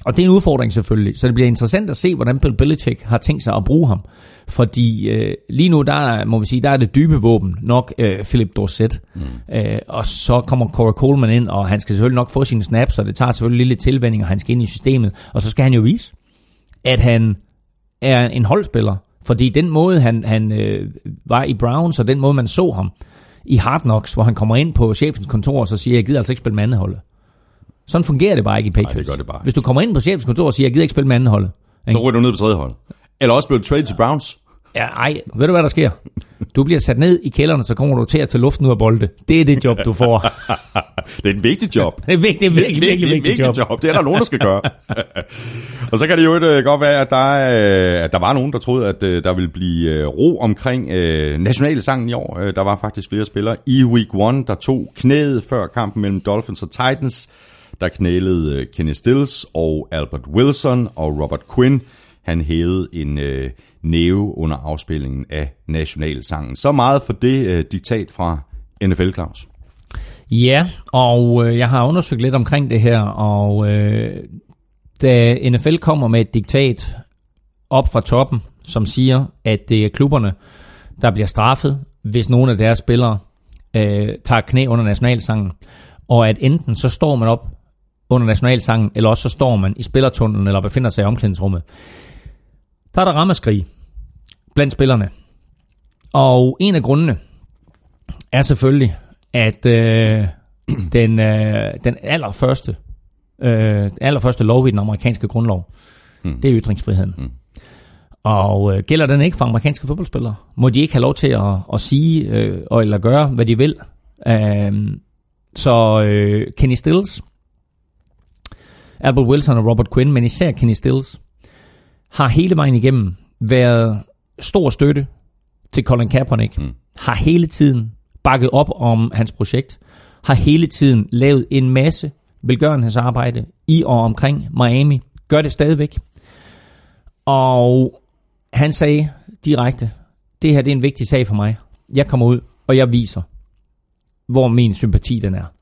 Og det er en udfordring selvfølgelig, så det bliver interessant at se, hvordan Bill Belichick har tænkt sig at bruge ham. Fordi øh, lige nu, der er, må vi sige, der er det dybe våben nok øh, Philip Dorset. Mm. Øh, og så kommer Corey Coleman ind, og han skal selvfølgelig nok få sine snaps, og det tager selvfølgelig lidt tilvænding, og han skal ind i systemet. Og så skal han jo vise, at han er en holdspiller. Fordi den måde, han, han øh, var i Browns, og den måde, man så ham i Hard Knocks, hvor han kommer ind på chefens kontor, og så siger, jeg gider altså ikke spille med anden holdet. Sådan fungerer det bare ikke i Patriots. Nej, det gør det bare. Hvis du kommer ind på chefens kontor og siger, jeg gider ikke spille med anden hold. Så ryger du ned på tredje hold. Eller også bliver du trade til Browns. Ja, ej, ved du hvad der sker? Du bliver sat ned i kælderen, så kommer du til at tage luften ud af bolde. Det er det job, du får. det er et vigtigt job. Det er vigtigt, det er virkelig, det er virkelig, vigtigt job. job. Det er der nogen, der skal gøre. og så kan det jo uh, godt være, at der, uh, at der var nogen, der troede, at uh, der ville blive ro omkring uh, nationalsangen i år. Der var faktisk flere spillere i Week 1, der tog knæet før kampen mellem Dolphins og Titans. Der knælede øh, Kenny Stills og Albert Wilson og Robert Quinn. Han hævede en... øh, næve under afspillingen af nationalsangen. Så meget for det øh, diktat fra NFL, Claus. Ja, og øh, jeg har undersøgt lidt omkring det her, og øh, da NFL kommer med et diktat op fra toppen, som siger, at det er klubberne, der bliver straffet, hvis nogle af deres spillere øh, tager knæ under nationalsangen, og at enten så står man op under nationalsangen, eller også så står man i spillertunnelen, eller befinder sig i omklædningsrummet. Der er der rammeskrig blandt spillerne. Og en af grundene er selvfølgelig, at øh, den, øh, den allerførste, øh, allerførste lov i den amerikanske grundlov, mm. det er ytringsfriheden. Mm. Og øh, gælder den ikke for amerikanske fodboldspillere? Må de ikke have lov til at, at sige øh, og eller gøre, hvad de vil? Øh, så øh, Kenny Stills, Albert Wilson og Robert Quinn, men især Kenny Stills, har hele vejen igennem været stor støtte til Colin Kaepernick. Mm. Har hele tiden bakket op om hans projekt. Har hele tiden lavet en masse velgørenhedsarbejde i og omkring Miami. Gør det stadigvæk. Og han sagde direkte, det her det er en vigtig sag for mig. Jeg kommer ud, og jeg viser, hvor min sympati den er.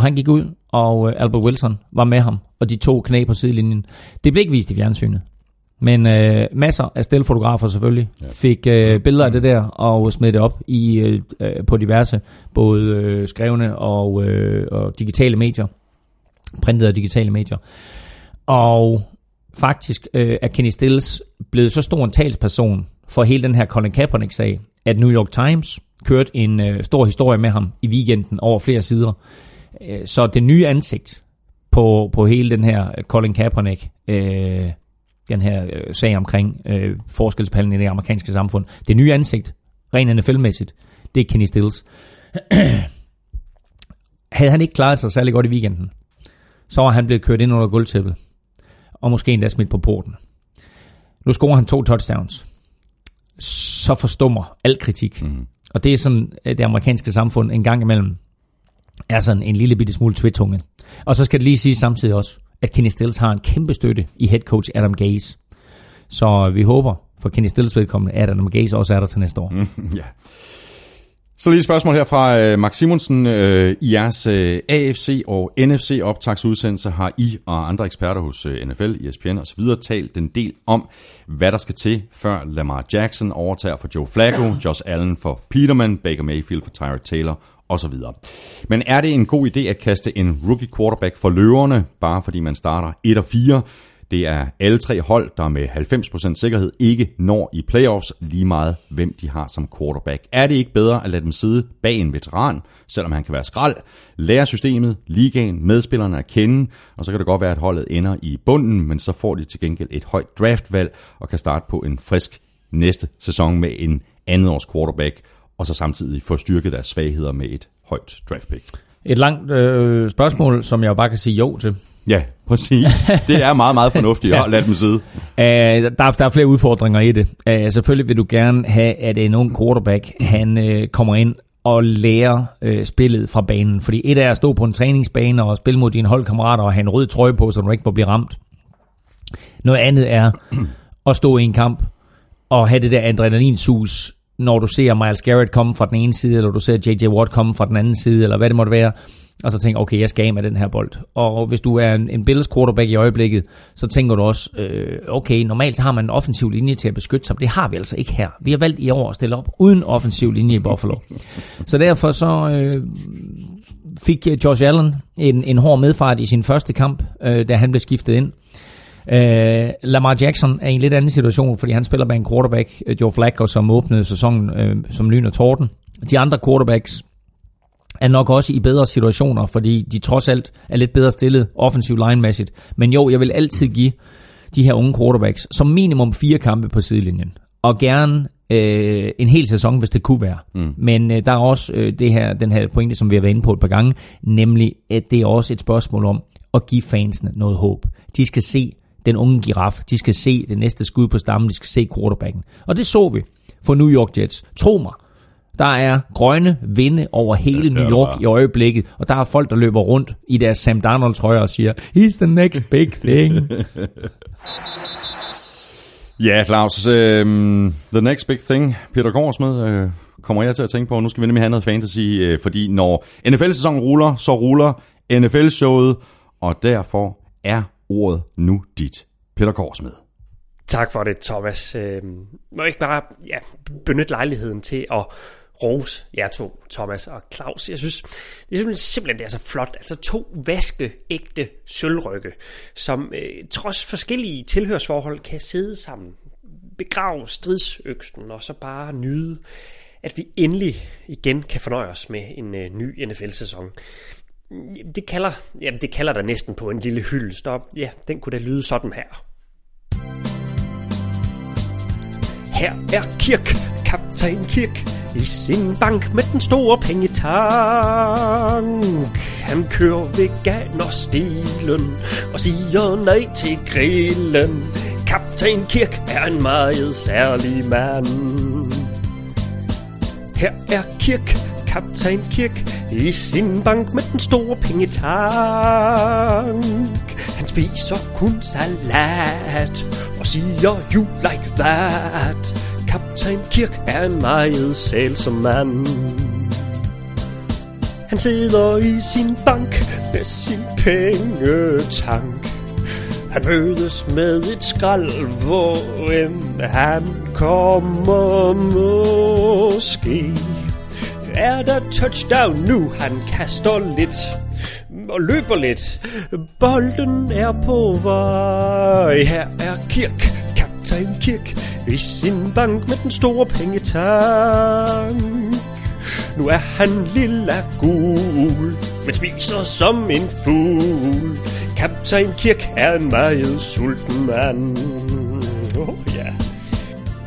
Og han gik ud, og øh, Albert Wilson var med ham, og de to knæ på sidelinjen. Det blev ikke vist i fjernsynet. Men øh, masser af stillefotografer selvfølgelig ja. fik øh, billeder af det der og smed det op i øh, øh, på diverse både øh, skrevne og, øh, og digitale medier, printede og digitale medier. Og faktisk øh, er Kenny Stills blevet så stor en talsperson for hele den her Colin Kaepernick-sag, at New York Times kørte en øh, stor historie med ham i weekenden over flere sider. Øh, så det nye ansigt på, på hele den her Colin Kaepernick, øh, den her øh, sag omkring øh, forskelsbehandling i det amerikanske samfund, det nye ansigt, rent NFL-mæssigt, det er Kenny Stills. Havde han ikke klaret sig særlig godt i weekenden, så var han blevet kørt ind under guldtæppet og måske endda smidt på porten. Nu scorer han to touchdowns. Så forstummer al kritik. Mm. Og det er sådan, det amerikanske samfund en gang imellem er sådan en lille bitte smule tvetunget. Og så skal det lige sige samtidig også, at Kenny Stills har en kæmpe støtte i head coach Adam Gaze. Så vi håber for Kenny Stills vedkommende, at Adam Gaze også er der til næste år. Mm, ja. Så lige et spørgsmål her fra øh, Max Simonsen. Øh, I jeres øh, AFC og NFC optagsudsendelse har I og andre eksperter hos NFL, ESPN osv. talt en del om, hvad der skal til, før Lamar Jackson overtager for Joe Flacco, Josh Allen for Peterman, Baker Mayfield for Tyrod Taylor osv. Men er det en god idé at kaste en rookie quarterback for løverne, bare fordi man starter 1 og 4? Det er alle tre hold, der med 90% sikkerhed ikke når i playoffs lige meget, hvem de har som quarterback. Er det ikke bedre at lade dem sidde bag en veteran, selvom han kan være skrald, lære systemet, ligaen, medspillerne at kende, og så kan det godt være, at holdet ender i bunden, men så får de til gengæld et højt draftvalg og kan starte på en frisk næste sæson med en andet års quarterback, og så samtidig få styrket deres svagheder med et højt draftpick. Et langt øh, spørgsmål, som jeg bare kan sige jo til. Ja, præcis. Det er meget, meget fornuftigt ja. at lade dem sidde. Uh, der, der er flere udfordringer i det. Uh, selvfølgelig vil du gerne have, at en ung quarterback, han uh, kommer ind og lærer uh, spillet fra banen. Fordi et er at stå på en træningsbane og spille mod dine holdkammerater og have en rød trøje på, så du ikke må blive ramt. Noget andet er at stå i en kamp og have det der adrenalinsus, når du ser Miles Garrett komme fra den ene side, eller du ser J.J. Watt komme fra den anden side, eller hvad det måtte være, og så tænker okay, jeg skal af med den her bold. Og hvis du er en, en Bills quarterback i øjeblikket, så tænker du også, øh, okay, normalt så har man en offensiv linje til at beskytte sig, men det har vi altså ikke her. Vi har valgt i år at stille op uden offensiv linje i Buffalo. så derfor så øh, fik øh, Josh Allen en, en hård medfart i sin første kamp, øh, da han blev skiftet ind. Uh, Lamar Jackson er i en lidt anden situation, fordi han spiller med en quarterback, Joe Flacco, som åbnede sæsonen uh, som lyn og torden. De andre quarterbacks er nok også i bedre situationer, fordi de trods alt er lidt bedre stillet offensiv line-mæssigt. Men jo, jeg vil altid give de her unge quarterbacks som minimum fire kampe på sidelinjen. Og gerne øh, en hel sæson, hvis det kunne være. Mm. Men øh, der er også øh, det her, den her pointe, som vi har været inde på et par gange, nemlig at det er også et spørgsmål om at give fansene noget håb. De skal se den unge giraf, de skal se det næste skud på stammen, de skal se quarterbacken. Og det så vi for New York Jets. Tro mig, der er grønne vinde over hele ja, New York i øjeblikket, og der er folk, der løber rundt i deres Sam Darnold trøjer og siger, he's the next big thing. ja, Claus, uh, the next big thing, Peter Gårdsmed, uh, kommer jeg til at tænke på, nu skal vi nemlig have noget fantasy, uh, fordi når NFL-sæsonen ruller, så ruller NFL-showet, og derfor er ordet nu dit. Peter Korsmed. Tak for det, Thomas. Øh, må jeg ikke bare ja, benytte lejligheden til at rose jer to, Thomas og Claus. Jeg synes, det er simpelthen det er så flot. Altså to vaskeægte sølvrygge, som øh, trods forskellige tilhørsforhold kan sidde sammen, begrave stridsøksten og så bare nyde, at vi endelig igen kan fornøje os med en øh, ny NFL-sæson. Det kalder, jamen det kalder der næsten på en lille hyldest, og ja, den kunne da lyde sådan her. Her er Kirk, kaptajn Kirk, i sin bank med den store pengetank. Han kører veganerstilen og siger nej til grillen. Kaptajn Kirk er en meget særlig mand. Her er Kirk, kaptajn Kirk, i sin bank med den store pengetank. Han spiser kun salat og siger you like that. Kaptajn Kirk er en meget sælsom mand. Han sidder i sin bank med sin pengetank. Han mødes med et skrald, hvor end han kommer måske. Er der touchdown nu? Han kaster lidt og løber lidt. Bolden er på vej. Her er Kirk, kaptajn Kirk, i sin bank med den store pengetank. Nu er han lilla gul, men spiser som en fugl. Kaptajn Kirk er en meget sulten mand. Oh, ja.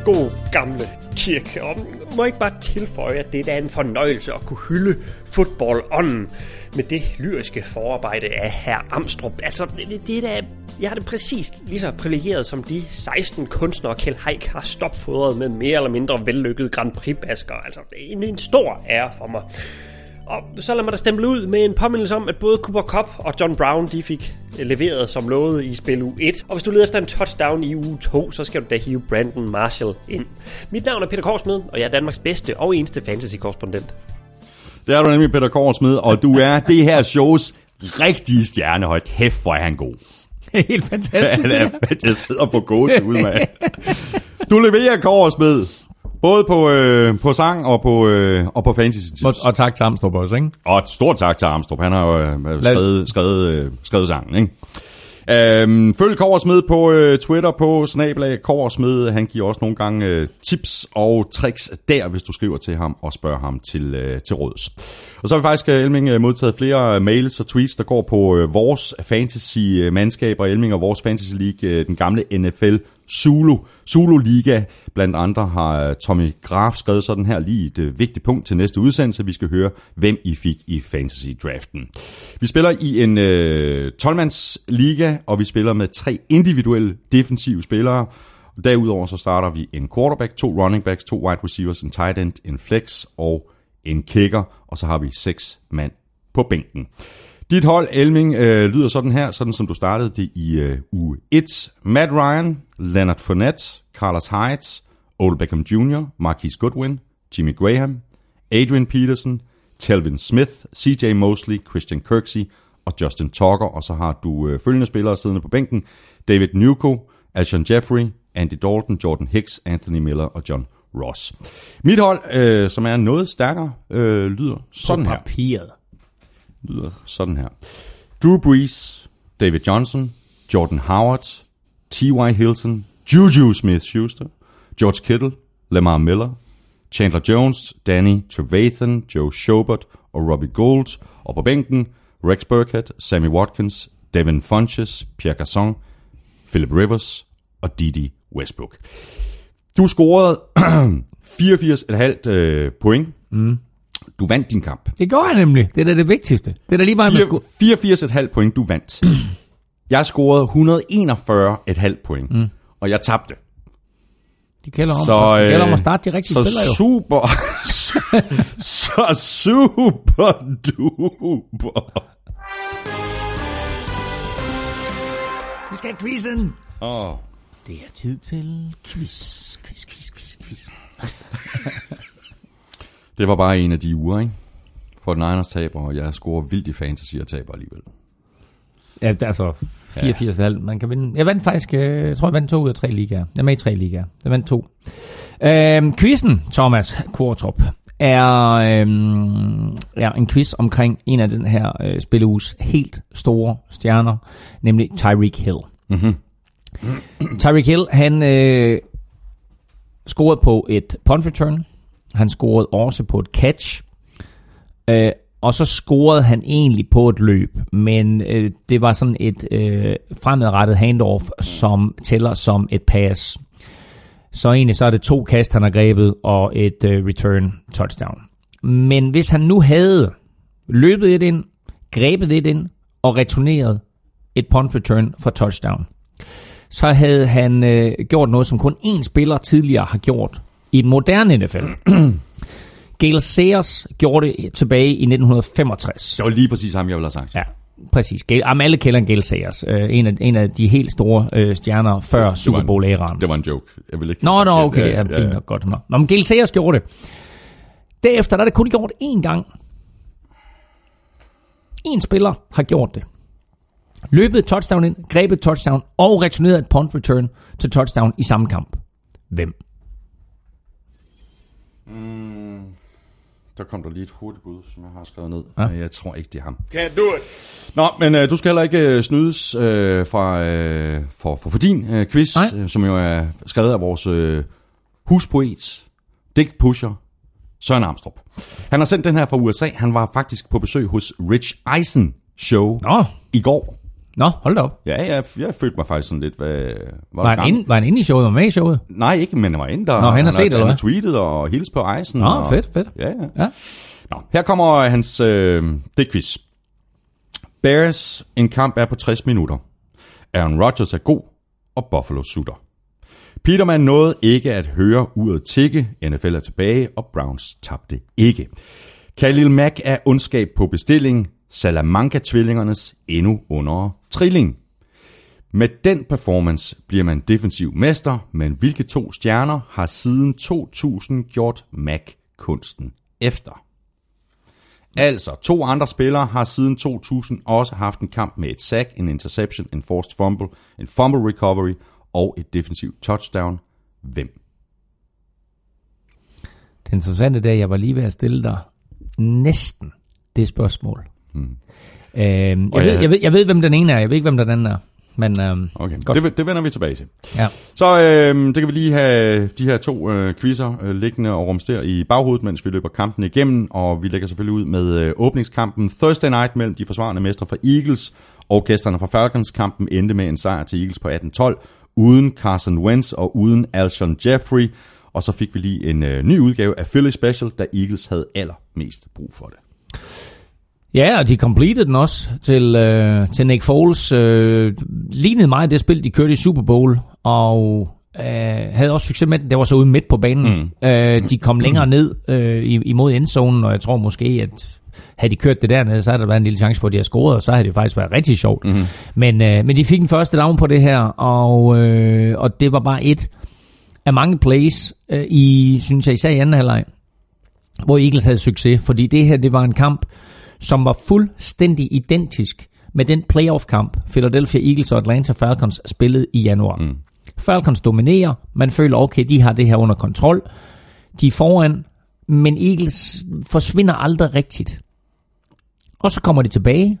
God gamle Kirk. Og må ikke bare tilføje, at det er en fornøjelse at kunne hylde fodboldånden med det lyriske forarbejde af herr Amstrup. Altså, det, det er da jeg har det præcis lige så privilegeret som de 16 kunstnere, Kjell Haik har stopfodret med mere eller mindre vellykket Grand Prix-basker. Altså, det er en, en stor ære for mig. Og så lad mig da stemple ud med en påmindelse om, at både Cooper Cup og John Brown, de fik leveret som lovet i spil u 1. Og hvis du leder efter en touchdown i uge 2, så skal du da hive Brandon Marshall ind. Mit navn er Peter Korsmed, og jeg er Danmarks bedste og eneste fantasy-korrespondent. Det er du nemlig, Peter Korsmed, og du er det her shows rigtige stjerne. Hold kæft, hvor er han god. Helt fantastisk. Ja, det er, jeg sidder på gåse ud med. Du leverer Korsmed, både på, øh, på sang og på, øh, og på fantasy tips. Og, og tak til Amstrup også, ikke? Og et stort tak til Armstrong. Han har jo øh, skrevet, skrevet, øh, skrevet sangen, ikke? Øhm, følg Korsmed på øh, Twitter på snablag Korsmed. Han giver også nogle gange øh, tips og tricks der, hvis du skriver til ham og spørger ham til, øh, til råds. Og så har vi faktisk, øh, Elming, øh, modtaget flere øh, mails og tweets, der går på øh, vores fantasy-mandskab og Elming og vores fantasy league, øh, den gamle NFL Zulu, Zulu Liga. Blandt andre har øh, Tommy Graf skrevet sådan her lige et øh, vigtigt punkt til næste udsendelse. Vi skal høre, hvem I fik i fantasy-draften. Vi spiller i en øh, 12-mands liga, og vi spiller med tre individuelle defensive spillere. Derudover så starter vi en quarterback, to running backs, to wide receivers, en tight end, en flex og en kicker, og så har vi seks mand på bænken. Dit hold, Elming, øh, lyder sådan her, sådan som du startede det i øh, uge 1. Matt Ryan, Leonard Fournette, Carlos Hyde, Old Beckham Jr., Marquise Goodwin, Jimmy Graham, Adrian Peterson, Telvin Smith, CJ Mosley, Christian Kirksey og Justin Tucker. Og så har du øh, følgende spillere siddende på bænken. David Newco, Alshon Jeffrey, Andy Dalton, Jordan Hicks, Anthony Miller og John Ross. Mit hold, øh, som er noget stærkere, øh, lyder sådan på Papiret lyder sådan her. Drew Brees, David Johnson, Jordan Howard, T.Y. Hilton, Juju Smith-Schuster, George Kittle, Lamar Miller, Chandler Jones, Danny Trevathan, Joe Schobert og Robbie Gould. Og på bænken, Rex Burkhead, Sammy Watkins, Devin Funches, Pierre Garçon, Philip Rivers og Didi Westbrook. Du scorede 84,5 øh, point. Mm. Du vandt din kamp. Det går jeg nemlig. Det er da det vigtigste. Det er da lige meget, man skulle... 84,5 point, du vandt. Jeg scorede 141,5 point, mm. og jeg tabte. De gælder om, Så, det gælder om øh, at starte de rigtige Så spillere jo. super, så super duper. Vi skal have quizzen. Oh. Det er tid til quiz, quiz, quiz, quiz, quiz. Det var bare en af de uger, ikke? For Niners taber, og jeg scorer vildt i fantasy og taber alligevel. Ja, det er altså 84 ja. Man kan vinde. Jeg vandt faktisk, øh, jeg tror, jeg vandt to ud af tre ligaer. Jeg er med i tre ligaer. Jeg vandt to. Øhm, quizzen, Thomas Kvartrup, er, øhm, er en quiz omkring en af den her øh, spilleuges helt store stjerner, nemlig Tyreek Hill. Mhm. Tyreek Hill, han øh, scorede på et punt return. Han scorede også på et catch. Øh, og så scorede han egentlig på et løb, men øh, det var sådan et øh, fremadrettet handoff, som tæller som et pass. Så egentlig så er det to kast, han har grebet, og et øh, return touchdown. Men hvis han nu havde løbet et ind, grebet et ind, og returneret et punt return for touchdown, så havde han øh, gjort noget, som kun én spiller tidligere har gjort i den moderne NFL. Gale Sayers gjorde det tilbage i 1965. Det var lige præcis ham, jeg ville have sagt. Ja, præcis. Gale, jamen, alle kender Gale Sayers. Øh, en, af, en af de helt store øh, stjerner før Super en- Bowl-æraen. Det var en joke. Jeg vil ikke Nå, nå, okay. Ja, Ja, ja, fint nok, godt. Nå, men Gale Sayers gjorde det. Derefter der er det kun gjort én gang. En spiller har gjort det. Løbet et touchdown ind, grebet et touchdown og returneret et punt return til touchdown i samme kamp. Hvem? Der kom der lige et hurtigt bud, som jeg har skrevet ned. Ja. Ja. Jeg tror ikke, det er ham. Can't do it. Nå, men øh, du skal heller ikke øh, snydes øh, fra, øh, for, for, for din øh, quiz, Nej. øh, som jo er skrevet af vores øh, huspoet, digtpusher, Søren Armstrong. Han har sendt den her fra USA. Han var faktisk på besøg hos Rich Eisen show Nå, i går. Nå hold da op. Ja, jeg, jeg følte mig faktisk sådan lidt... Hvad, var, Var han, inde, var han inde i showet? Var han med i showet? Nej, ikke, men jeg var inde der. Nå, han har set det, han eller har hvad? tweetet og hilst på Eisen. Nå, og, fedt, fedt. Ja, ja. Ja. Nå, her kommer hans øh, digtquiz. Bears, en kamp er på 60 minutter. Aaron Rodgers er god, og Buffalo sutter. Peterman nåede ikke at høre uret tikke, NFL er tilbage, og Browns tabte ikke. Khalil Mack er ondskab på bestilling, Salamanca-tvillingernes endnu under trilling. Med den performance bliver man defensiv mester, men hvilke to stjerner har siden 2000 gjort Mac kunsten efter? Altså, to andre spillere har siden 2000 også haft en kamp med et sack, en interception, en forced fumble, en fumble recovery og et defensivt touchdown. Hvem? Det interessante er, at jeg var lige ved at stille dig næsten det spørgsmål. Hmm. Øhm, Og jeg, ved, jeg- jeg, ved, jeg ved, hvem den ene er. Jeg ved ikke, hvem den anden er. Men øhm, Okay, Godt. det, det vender vi tilbage til. ja. Så øh, det kan vi lige have de her to øh, quizzer øh, liggende og rumstere i baghovedet, mens vi løber kampen igennem. Og vi lægger selvfølgelig ud med øh, åbningskampen Thursday Night mellem de forsvarende mestre fra Eagles og gæsterne fra Falcons. Kampen endte med en sejr til Eagles på 18-12, uden Carson Wentz og uden Alshon Jeffrey. Og så fik vi lige en øh, ny udgave af Philly Special, da Eagles havde allermest brug for det. Ja, og de completed den også til, øh, til Nick Foles. Øh, lignede meget det spil, de kørte i Super Bowl, og øh, havde også succes med den. Det var så ude midt på banen. Mm. Øh, de kom længere ned øh, i- imod endzonen, og jeg tror måske, at havde de kørt det dernede, så havde der været en lille chance for, at de har scoret, og så havde det faktisk været rigtig sjovt. Mm. Men, øh, men de fik en første down på det her, og, øh, og det var bare et af mange plays øh, i, synes jeg, især i anden halvleg, hvor Eagles havde succes, fordi det her, det var en kamp, som var fuldstændig identisk med den playoff-kamp, Philadelphia Eagles og Atlanta Falcons spillede i januar. Mm. Falcons dominerer, man føler, okay, de har det her under kontrol. De er foran, men Eagles forsvinder aldrig rigtigt. Og så kommer de tilbage.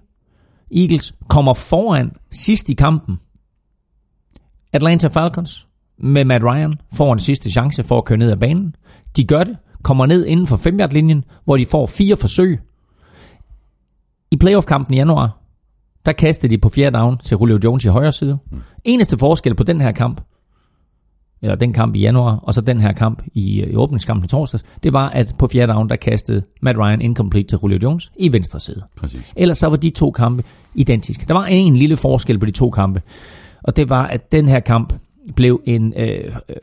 Eagles kommer foran sidst i kampen. Atlanta Falcons med Matt Ryan får en sidste chance for at køre ned ad banen. De gør det, kommer ned inden for 5 linjen hvor de får fire forsøg. I playoff-kampen i januar, der kastede de på fjerde down til Julio Jones i højre side. Eneste forskel på den her kamp, eller den kamp i januar, og så den her kamp i, i åbningskampen i torsdags, det var, at på fjerde down, der kastede Matt Ryan incomplete til Julio Jones i venstre side. Præcis. Ellers så var de to kampe identiske. Der var en lille forskel på de to kampe, og det var, at den her kamp blev en øh, øh,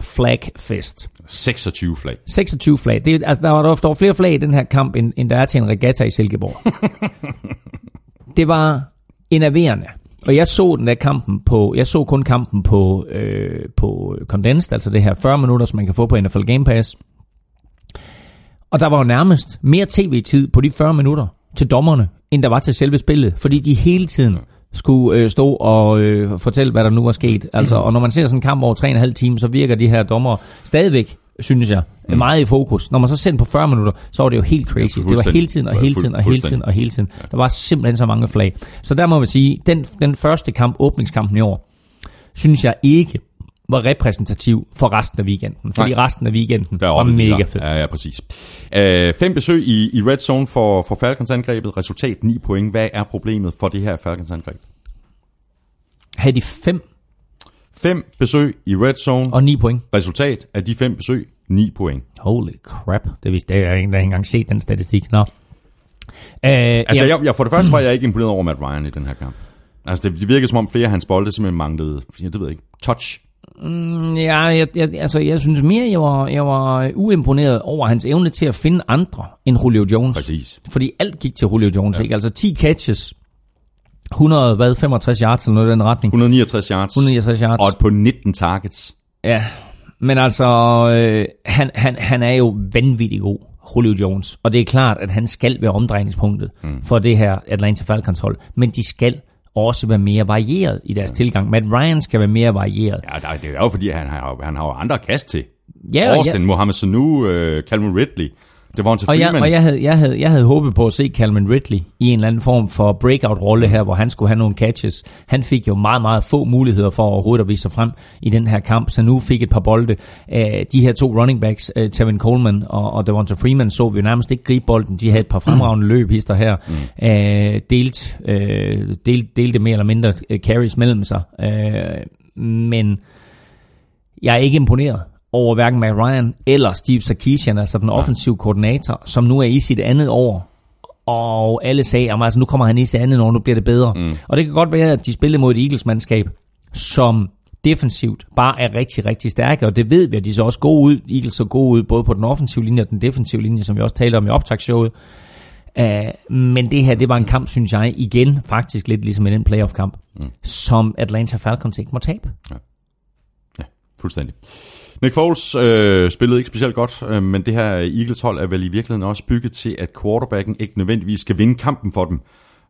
flagfest. 26 flag. 26 flag. Det, altså, der, var, der var flere flag i den her kamp, end, end der er til en regatta i Silkeborg. det var enerverende. Og jeg så den der kampen på, jeg så kun kampen på, øh, på condensed, altså det her 40 minutter, som man kan få på NFL Game Pass. Og der var jo nærmest mere tv-tid på de 40 minutter til dommerne, end der var til selve spillet, fordi de hele tiden skulle øh, stå og øh, fortælle, hvad der nu var sket. Altså, og når man ser sådan en kamp over 3,5 timer, så virker de her dommer stadigvæk, synes jeg, mm. meget i fokus. Når man så ser den på 40 minutter, så var det jo helt crazy. Det var hele tiden og hele tiden og hele tiden og hele tiden. Der var simpelthen så mange flag. Så der må man sige, den, den første kamp, åbningskampen i år, synes jeg ikke var repræsentativ for resten af weekenden. Fordi Nej. resten af weekenden Der var mega fed. Ja, ja, præcis. Uh, fem besøg i, i red zone for, for Falcons angrebet. Resultat 9 point. Hvad er problemet for det her Falcons angreb? Havde de 5 Fem besøg i red zone. og 9 point. Resultat af de fem besøg 9 point. Holy crap. Det vidste jeg, jeg har ikke engang set den statistik. Nå. Uh, Altså, jeg, jeg, for det første var jeg ikke imponeret over Matt Ryan i den her kamp. Altså, det, virkede som om flere af hans bolde simpelthen manglede, ja, det ved jeg ikke, touch. Ja, jeg, jeg, altså, jeg synes mere, jeg var, jeg var uimponeret over hans evne til at finde andre end Julio Jones. Præcis. Fordi alt gik til Julio Jones, ja. ikke? Altså 10 catches, 100, hvad, 65 yards eller noget i den retning. 169 yards. 169 yards. Og på 19 targets. Ja, men altså, øh, han, han, han er jo vanvittig god, Julio Jones. Og det er klart, at han skal være omdrejningspunktet mm. for det her Atlanta Falcons hold. Men de skal også være mere varieret i deres tilgang. Matt Ryan skal være mere varieret. Ja, det er jo fordi, han har, han har andre kast til. Ja, Austin, Mohamed Sanu, øh, Calvin Ridley, Devonta Og, jeg, Freeman. og jeg, havde, jeg, havde, jeg havde håbet på at se Calvin Ridley i en eller anden form for breakout-rolle her, hvor han skulle have nogle catches. Han fik jo meget, meget få muligheder for overhovedet at vise sig frem i den her kamp, så nu fik et par bolde. Uh, de her to running backs, uh, Tevin Coleman og, og Devonta Freeman, så vi jo nærmest ikke gribe bolden. De havde et par fremragende løb, hister her. Uh, delt, uh, delt, delte mere eller mindre carries mellem sig. Men jeg er ikke imponeret over hverken Matt Ryan eller Steve Sarkisian, altså den offensive koordinator, som nu er i sit andet år. Og alle sagde, at altså, nu kommer han i sit andet år, nu bliver det bedre. Mm. Og det kan godt være, at de spillede mod et Eagles-mandskab, som defensivt bare er rigtig, rigtig stærke, og det ved vi, at de så også gode ud. Eagles så gode ud, både på den offensive linje og den defensive linje, som vi også talte om i optagsshowet. Uh, men det her, det var en kamp, synes jeg, igen faktisk lidt ligesom i den playoff-kamp, mm. som Atlanta Falcons ikke må tabe. Ja, fuldstændig. Nick Foles øh, spillede ikke specielt godt, øh, men det her Eagles hold er vel i virkeligheden også bygget til, at quarterbacken ikke nødvendigvis skal vinde kampen for dem.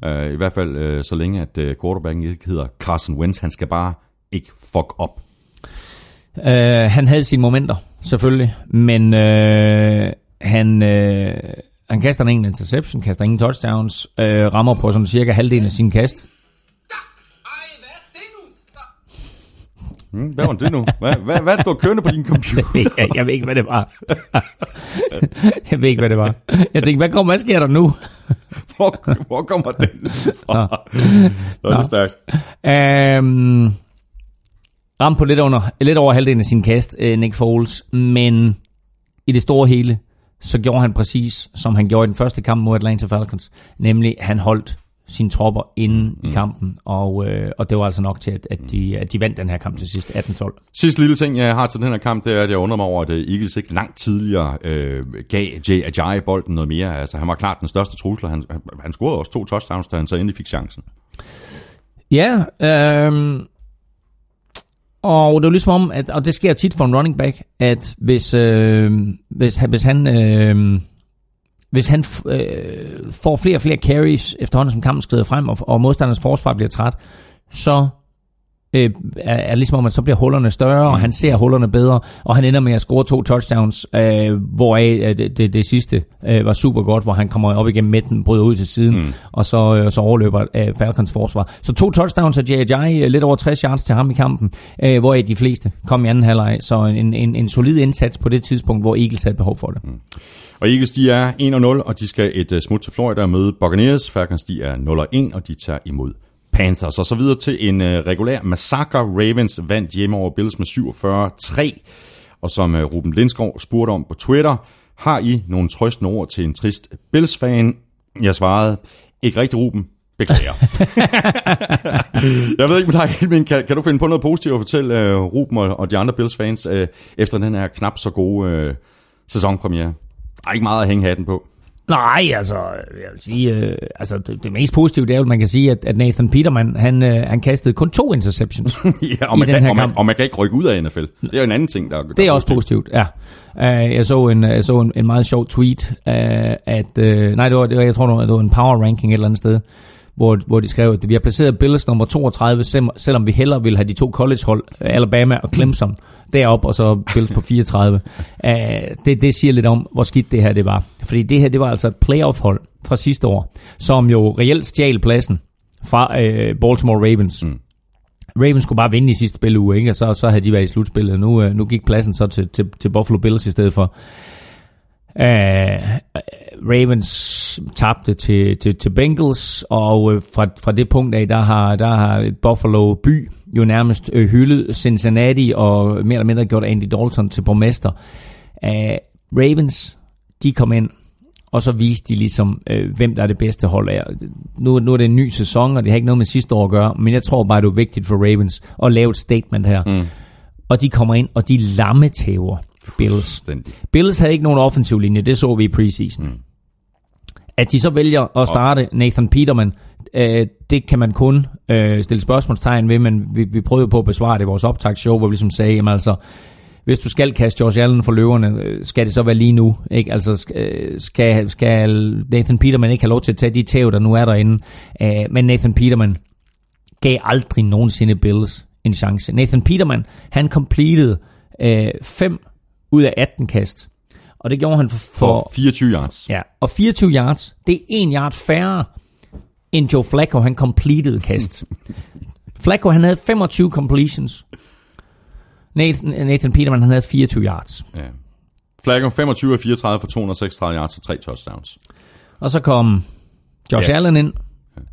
Øh, I hvert fald øh, så længe, at øh, quarterbacken ikke hedder Carson Wentz. Han skal bare ikke fuck op. Øh, han havde sine momenter, selvfølgelig, men øh, han, Øh han kaster ingen interception, kaster ingen touchdowns, øh, rammer på sådan cirka halvdelen af sin kast. Hmm, hvad var det nu? Hvad, hvad, hvad er det, du har kørende på din computer? jeg, jeg ved ikke, hvad det var. jeg ved ikke, hvad det var. Jeg tænkte, hvad, kommer, hvad sker der nu? Hvor, hvor kommer den fra? Nå, det er Nå. stærkt. Um, ram på lidt, under, lidt over halvdelen af sin kast, uh, Nick Foles, men i det store hele, så gjorde han præcis, som han gjorde i den første kamp mod Atlanta Falcons, nemlig han holdt sine tropper inde mm. i kampen, og, øh, og det var altså nok til, at, at, de, at de vandt den her kamp til sidst, 18-12. Sidste lille ting, jeg har til den her kamp, det er, at jeg undrer mig over, at øh, Eagles ikke langt tidligere øh, gav Jay Ajayi bolden noget mere. Altså, han var klart den største trussel. Han, han, scorede også to touchdowns, da han så endelig fik chancen. Ja, øhm, og det er jo ligesom om, at, og det sker tit for en running back, at hvis, øh, hvis, han- hvis han, øh, hvis han øh, får flere og flere carries efterhånden, som kampen skrider frem, og, og modstanders forsvar bliver træt, så øh, er, er ligesom om, at så bliver hullerne større, og han ser hullerne bedre, og han ender med at score to touchdowns, øh, hvoraf øh, det, det, det sidste øh, var super godt, hvor han kommer op igennem midten, bryder ud til siden, mm. og så, øh, så overløber øh, Falcons forsvar. Så to touchdowns af J.J., øh, lidt over 60 yards til ham i kampen, øh, hvoraf de fleste kom i anden halvleg, så en, en, en solid indsats på det tidspunkt, hvor Eagles havde behov for det. Mm. Og Eagles, de er 1-0, og de skal et uh, smut til Florida og møde Buccaneers. Falcons, de er 0-1, og de tager imod Panthers. Og så videre til en øh, regulær massacre. Ravens vandt hjemme over Bills med 47-3. Og som øh, Ruben Lindskov spurgte om på Twitter, har I nogle trøstende ord til en trist Bills-fan? Jeg svarede, ikke rigtig Ruben, beklager. jeg ved ikke med dig, kan, kan du finde på noget positivt at fortælle uh, Ruben og, og de andre Bills-fans uh, efter den her knap så gode uh, sæsonpremiere? Der er ikke meget at hænge hatten på. Nej, altså, jeg vil sige, øh, altså det, det mest positive, det er jo, at man kan sige, at, at Nathan Peterman, han, øh, han kastede kun to interceptions. ja, og i man, den kan, her og, man, kamp. og man kan ikke rykke ud af NFL. Det er jo en anden ting, der, der Det er også positivt, ja. Uh, jeg så en, jeg så en, en meget sjov tweet, uh, at, uh, nej, det var, det var, jeg tror, det var en power ranking et eller andet sted, hvor, hvor de skrev, at vi har placeret Bills nummer 32, sem- selvom vi hellere vil have de to collegehold, Alabama og Clemson, derop og så Bills på 34. Uh, det, det siger lidt om, hvor skidt det her det var. Fordi det her, det var altså et playoff-hold fra sidste år, som jo reelt stjal pladsen fra uh, Baltimore Ravens. Mm. Ravens skulle bare vinde i sidste spilleuge, ikke? og så, så havde de været i slutspillet. Nu, uh, nu gik pladsen så til, til, til Buffalo Bills i stedet for. Uh, Ravens tabte til, til, til Bengals, og uh, fra, fra det punkt af, der har, der har Buffalo by jo nærmest uh, hyldet Cincinnati og mere eller mindre gjort Andy Dalton til borgmester. Uh, Ravens, de kom ind, og så viste de ligesom, uh, hvem der er det bedste hold af. Nu, nu er det en ny sæson, og det har ikke noget med sidste år at gøre, men jeg tror bare, det er vigtigt for Ravens at lave et statement her. Mm. Og de kommer ind, og de lammetæver Bills. Bills havde ikke nogen offensiv linje, det så vi i preseason. Mm. At de så vælger at starte Nathan Peterman, øh, det kan man kun øh, stille spørgsmålstegn ved, men vi, vi prøvede på at besvare det i vores optagsshow, hvor vi ligesom sagde, jamen altså, hvis du skal kaste Josh Allen for løverne, øh, skal det så være lige nu? Ikke? Altså, skal, skal, skal Nathan Peterman ikke have lov til at tage de tæv, der nu er derinde? Øh, men Nathan Peterman gav aldrig nogensinde Bills en chance. Nathan Peterman, han completed øh, 5 ud af 18 kast. Og det gjorde han for, For for 24 yards. ja, og 24 yards. Det er 1 yard færre end Joe Flacco, han completed kast. Flacco, han havde 25 completions. Nathan, Nathan Peterman, han havde 24 yards. Ja. Flacco 25 af 34 for 236 yards og 3 touchdowns. Og så kom Josh Ja. Allen ind.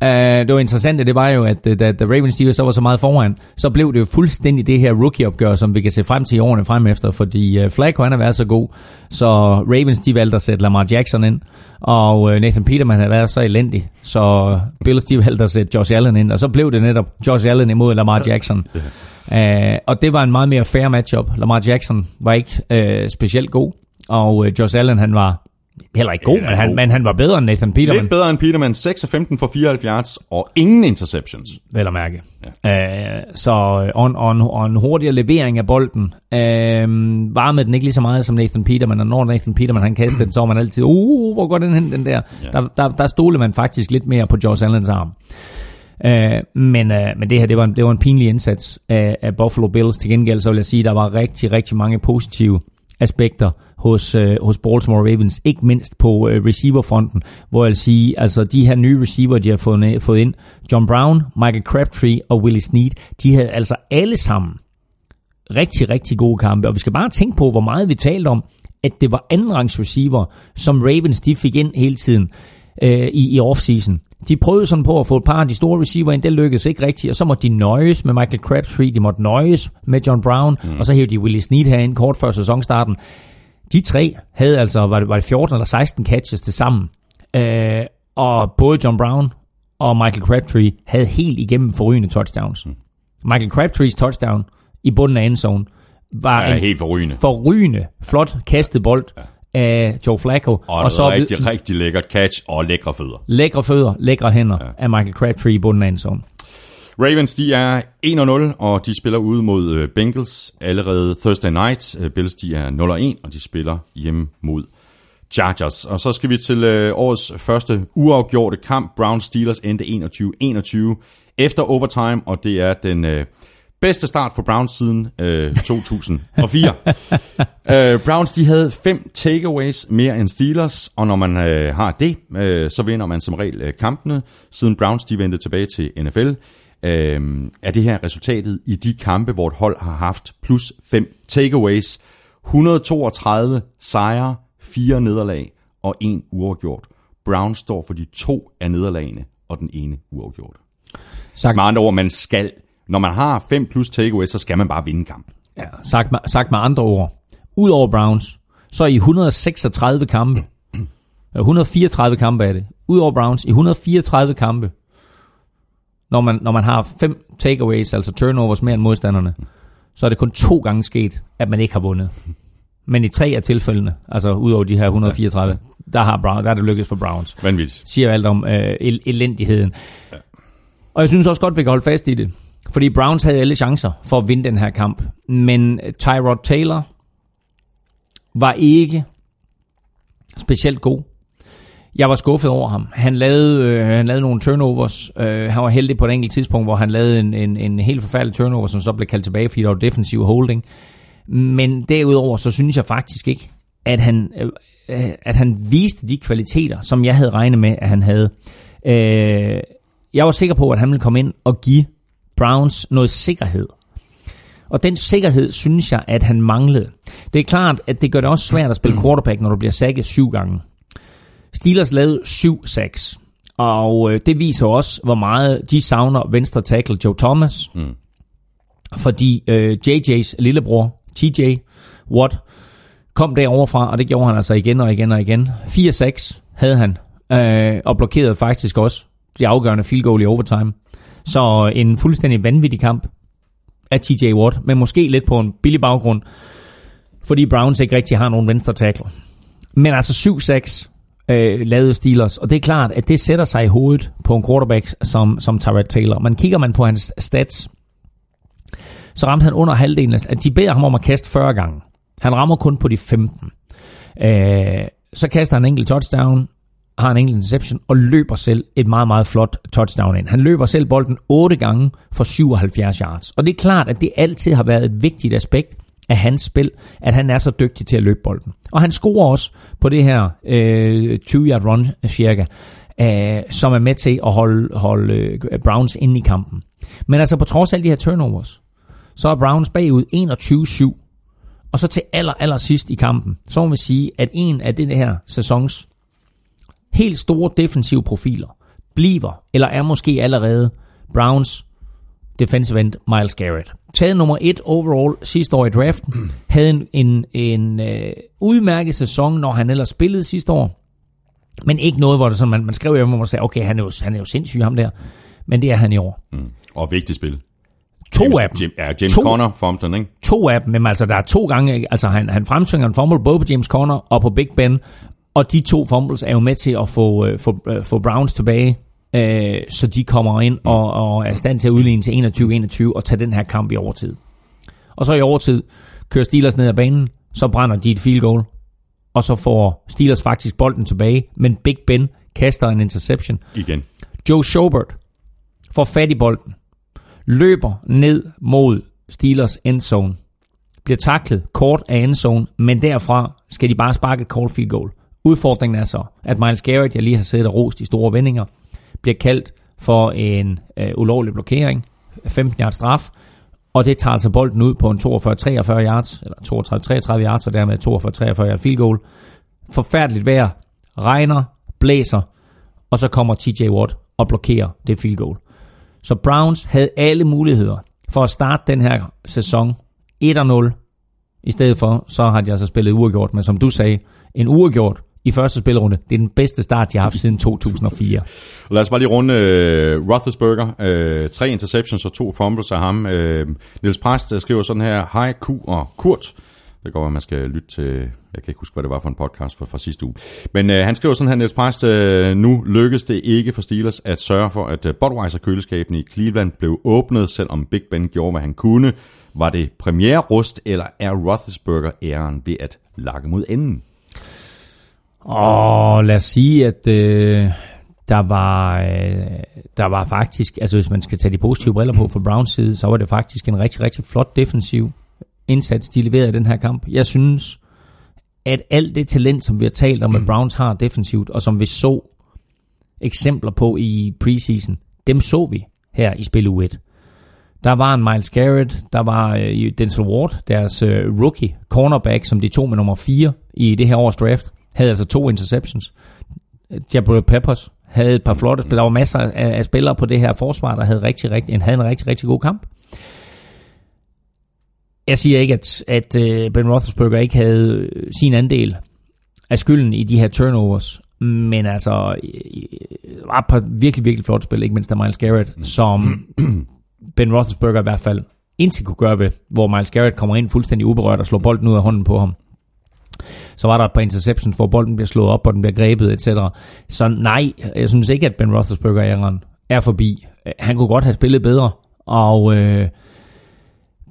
Uh, det var interessant, det var jo, at øh, da, da Ravens de så var så meget foran, så blev det jo fuldstændig det her rookie-opgør, som vi kan se frem til i årene frem efter, fordi uh, Flacco han har været så god, så Ravens de valgte at sætte Lamar Jackson ind, og uh, Nathan Peterman har været så elendig, så Bills de valgte at sætte Josh Allen ind, og så blev det netop Josh Allen imod Lamar Jackson. Uh, og det var en meget mere fair matchup. Lamar Jackson var ikke uh, specielt god, og uh, Josh Allen han var heller ikke god, men han, god. men han var bedre end Nathan Peterman. Lidt bedre end Peterman. 6 af 15 for 74 yards og ingen interceptions. vel at mærke. Ja. Øh, så og, og, en, og en hurtigere levering af bolden. Øh, varmede den ikke lige så meget som Nathan Peterman, og når Nathan Peterman han kastede den, så var man altid, uh, hvor går den hen, den der? Ja. Der, der, der stolede man faktisk lidt mere på Josh Allens arm. Øh, men, øh, men det her, det var, en, det var en pinlig indsats af, af Buffalo Bills. Til gengæld, så vil jeg sige, der var rigtig, rigtig mange positive aspekter hos, øh, hos Baltimore Ravens, ikke mindst på øh, receiverfronten, hvor jeg vil sige, altså de her nye receiver, de har fået, fået ind, John Brown, Michael Crabtree og Willie Snead, de havde altså alle sammen rigtig, rigtig gode kampe, og vi skal bare tænke på, hvor meget vi talte om, at det var andenrangs receiver, som Ravens de fik ind hele tiden øh, i, i offseason. De prøvede sådan på at få et par af de store receiver ind, det lykkedes ikke rigtigt, og så måtte de nøjes med Michael Crabtree, de måtte nøjes med John Brown, mm. og så hævde de Willie Snead herind kort før sæsonstarten. De tre havde altså, var det, var det 14 eller 16 catches til sammen, øh, og både John Brown og Michael Crabtree havde helt igennem forrygende touchdowns. Mm. Michael Crabtrees touchdown i bunden af endzone var Ja, en helt forrygende. forrygende, flot kastet bold af Joe Flacco. Og, og så rigtig, rigtig lækkert catch og lækre fødder. lækre fødder, lækre hænder ja. af Michael Crabtree i bunden af endzone. Ravens, de er 1-0, og de spiller ude mod øh, Bengals allerede Thursday night. Øh, Bills, de er 0-1, og de spiller hjemme mod Chargers. Og så skal vi til øh, årets første uafgjorte kamp. Browns Steelers endte 21-21 efter overtime, og det er den øh, bedste start for Browns siden øh, 2004. øh, Browns, de havde fem takeaways mere end Steelers, og når man øh, har det, øh, så vinder man som regel øh, kampene. Siden Browns, de vendte tilbage til NFL, øh, er det her resultatet i de kampe, hvor et hold har haft plus fem takeaways. 132 sejre, fire nederlag og en uafgjort. Browns står for de to af nederlagene og den ene uafgjort. Sagt, Med andre ord, man skal, når man har 5 plus takeaways, så skal man bare vinde kampen. ja, sagt, med, sagt med andre ord, Udover Browns, så i 136 kampe, eller 134 kampe er det, Udover Browns, i 134 kampe, når man, når man har fem takeaways, altså turnovers mere end modstanderne, så er det kun to gange sket, at man ikke har vundet. Men i tre af tilfældene, altså udover de her 134, der, har Brown, der er det lykkedes for Browns. Vanvittigt. Siger alt om øh, el- elendigheden. Og jeg synes også godt, vi kan holde fast i det. Fordi Browns havde alle chancer for at vinde den her kamp. Men øh, Tyrod Taylor var ikke specielt god. Jeg var skuffet over ham. Han lavede, øh, han lavede nogle turnovers. Øh, han var heldig på et enkelt tidspunkt, hvor han lavede en, en, en helt forfærdelig turnover, som så blev kaldt tilbage, fordi der var defensiv holding. Men derudover, så synes jeg faktisk ikke, at han, øh, øh at han viste de kvaliteter, som jeg havde regnet med, at han havde. Øh, jeg var sikker på, at han ville komme ind og give Browns noget sikkerhed. Og den sikkerhed synes jeg, at han manglede. Det er klart, at det gør det også svært at spille quarterback, når du bliver sækket syv gange. Steelers lavede 7-6. Og øh, det viser også, hvor meget de savner venstre tackle Joe Thomas. Mm. Fordi øh, JJ's lillebror, TJ Watt, kom derovre fra, og det gjorde han altså igen og igen og igen. 4-6 havde han, øh, og blokerede faktisk også de afgørende field goal i overtime. Så øh, en fuldstændig vanvittig kamp af TJ Watt, men måske lidt på en billig baggrund, fordi Browns ikke rigtig har nogen venstre tackle. Men altså 7-6 øh, lavede Steelers, og det er klart, at det sætter sig i hovedet på en quarterback som, som Tyrod Taylor. Man kigger man på hans stats, så ramte han under halvdelen af, de beder ham om at kaste 40 gange. Han rammer kun på de 15. Øh, så kaster han en enkelt touchdown, har en enkelt interception og løber selv et meget, meget flot touchdown ind. Han løber selv bolden 8 gange for 77 yards. Og det er klart, at det altid har været et vigtigt aspekt af hans spil, at han er så dygtig til at løbe bolden. Og han scorer også på det her øh, 20-yard run cirka, øh, som er med til at holde, holde øh, Browns inde i kampen. Men altså på trods af alle de her turnovers, så er Browns bagud 21-7. Og så til aller, aller sidst i kampen, så må vi sige, at en af det her sæsons helt store defensive profiler bliver, eller er måske allerede, Browns defensive end Miles Garrett. Taget nummer et overall sidste år i draften, havde en, en, en øh, udmærket sæson, når han ellers spillede sidste år, men ikke noget, hvor det sådan, man, man skrev hjemme, hvor man sagde, okay, han er, jo, han er jo sindssyg ham der, men det er han i år. Mm. Og vigtigt spil. To James, af dem. Jim, ja, James To. Conner fumbled den, ikke? to af dem, men altså der er to gange, altså han, han fremsvinger en fumble både på James Conner og på Big Ben, og de to fumbles er jo med til at få, øh, få, øh, få Browns tilbage, øh, så de kommer ind og, og er i stand til at udligne til 21-21 og tage den her kamp i overtid. Og så i overtid kører Steelers ned ad banen, så brænder de et field goal, og så får Steelers faktisk bolden tilbage, men Big Ben kaster en interception. Igen. Joe Schobert får fat i bolden, løber ned mod Steelers endzone, bliver taklet kort af endzone, men derfra skal de bare sparke et cold field goal. Udfordringen er så, at Miles Garrett, jeg lige har siddet og rost i store vendinger, bliver kaldt for en øh, ulovlig blokering, 15 yards straf, og det tager altså bolden ud på en 42-43 yards, eller 32-33 yards, og dermed 42-43 yards field goal. Forfærdeligt vejr, regner, blæser, og så kommer TJ Watt og blokerer det field goal. Så Browns havde alle muligheder for at starte den her sæson 1-0. I stedet for, så har de altså spillet uafgjort, men som du sagde, en uafgjort i første spilrunde, det er den bedste start, de har haft siden 2004. Lad os bare lige runde uh, Roethlisberger. Uh, tre interceptions og to fumbles af ham. Uh, Niels Præst skriver sådan her, Hej Q og Kurt. Det går, at man skal lytte til, jeg kan ikke huske, hvad det var for en podcast fra, fra sidste uge. Men uh, han skriver sådan her, Niels Præst, uh, nu lykkedes det ikke for Steelers at sørge for, at uh, Budweiser-køleskabene i Cleveland blev åbnet, selvom Big Ben gjorde, hvad han kunne. Var det premiere-rust, eller er Roethlisberger æren ved at lakke mod enden? Og lad os sige, at øh, der var øh, der var faktisk, altså hvis man skal tage de positive briller på fra Browns side, så var det faktisk en rigtig, rigtig flot defensiv indsats, de leverede i den her kamp. Jeg synes, at alt det talent, som vi har talt om, at Browns har defensivt, og som vi så eksempler på i preseason, dem så vi her i spil u 1. Der var en Miles Garrett, der var øh, Denzel Ward, deres øh, rookie cornerback, som de tog med nummer 4 i det her års draft, havde altså to interceptions. Jabril Peppers havde et par flotte spil. Der var masser af, af spillere på det her forsvar, der havde, rigtig, rigtig, en, havde en rigtig, rigtig god kamp. Jeg siger ikke, at, at øh, Ben Roethlisberger ikke havde øh, sin andel af skylden i de her turnovers, men altså, øh, var et par virkelig, virkelig flotte spil, ikke mindst af Miles Garrett, som Ben Roethlisberger i hvert fald indtil kunne gøre ved, hvor Miles Garrett kommer ind fuldstændig uberørt og slår bolden ud af hånden på ham. Så var der et par interceptions, hvor bolden bliver slået op, og den bliver grebet, etc. Så nej, jeg synes ikke, at Ben Roethlisberger æren er forbi. Han kunne godt have spillet bedre, og øh,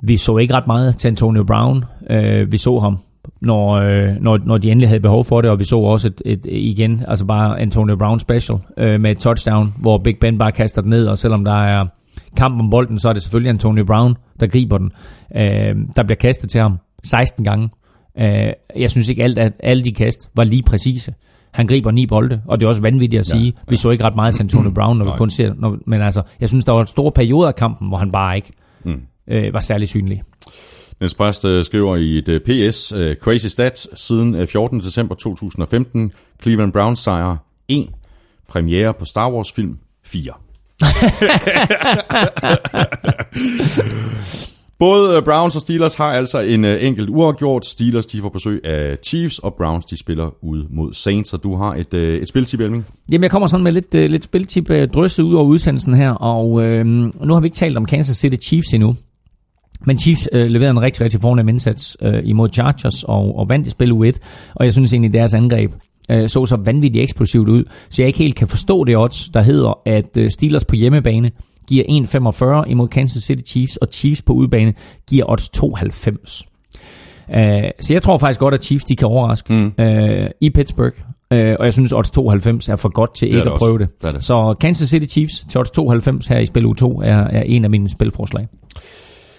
vi så ikke ret meget til Antonio Brown. Øh, vi så ham når, øh, når, når de endelig havde behov for det, og vi så også et, et igen, altså bare Antonio Brown special øh, med et touchdown, hvor Big Ben bare kaster den ned, og selvom der er kamp om bolden, så er det selvfølgelig Antonio Brown, der griber den. Øh, der bliver kastet til ham 16 gange. Øh, jeg synes ikke alt, at alle de kast var lige præcise. Han griber ni bolde, og det er også vanvittigt at sige. Ja, ja. Vi så ikke ret meget til Antonio Brown, når vi kun ser, når, men altså, jeg synes, der var store perioder af kampen, hvor han bare ikke mm. øh, var særlig synlig. Niels Præst øh, skriver i et øh, PS, øh, Crazy Stats, siden øh, 14. december 2015, Cleveland Browns sejr 1, premiere på Star Wars film 4. Både øh, Browns og Steelers har altså en øh, enkelt uafgjort. Steelers de får besøg af Chiefs, og Browns de spiller ud mod Saints, så du har et, øh, et spiltip, Elming. Jamen, jeg kommer sådan med lidt, lidt spiltip drysset ud over udsendelsen her, og øh, nu har vi ikke talt om Kansas City Chiefs endnu. Men Chiefs øh, leverede en rigtig, rigtig fornem indsats øh, imod Chargers og, og vandt i spil U1, og jeg synes egentlig, deres angreb øh, så så vanvittigt eksplosivt ud, så jeg ikke helt kan forstå det odds, der hedder, at øh, Steelers på hjemmebane giver 1,45 imod Kansas City Chiefs, og Chiefs på udebane giver odds 2,90. Uh, så jeg tror faktisk godt, at Chiefs de kan overraske mm. uh, i Pittsburgh. Uh, og jeg synes, odds 92 er for godt til ikke det at også. prøve det. Det det. Så Kansas City Chiefs til odds 92 her i spil U2 er, er en af mine spilforslag.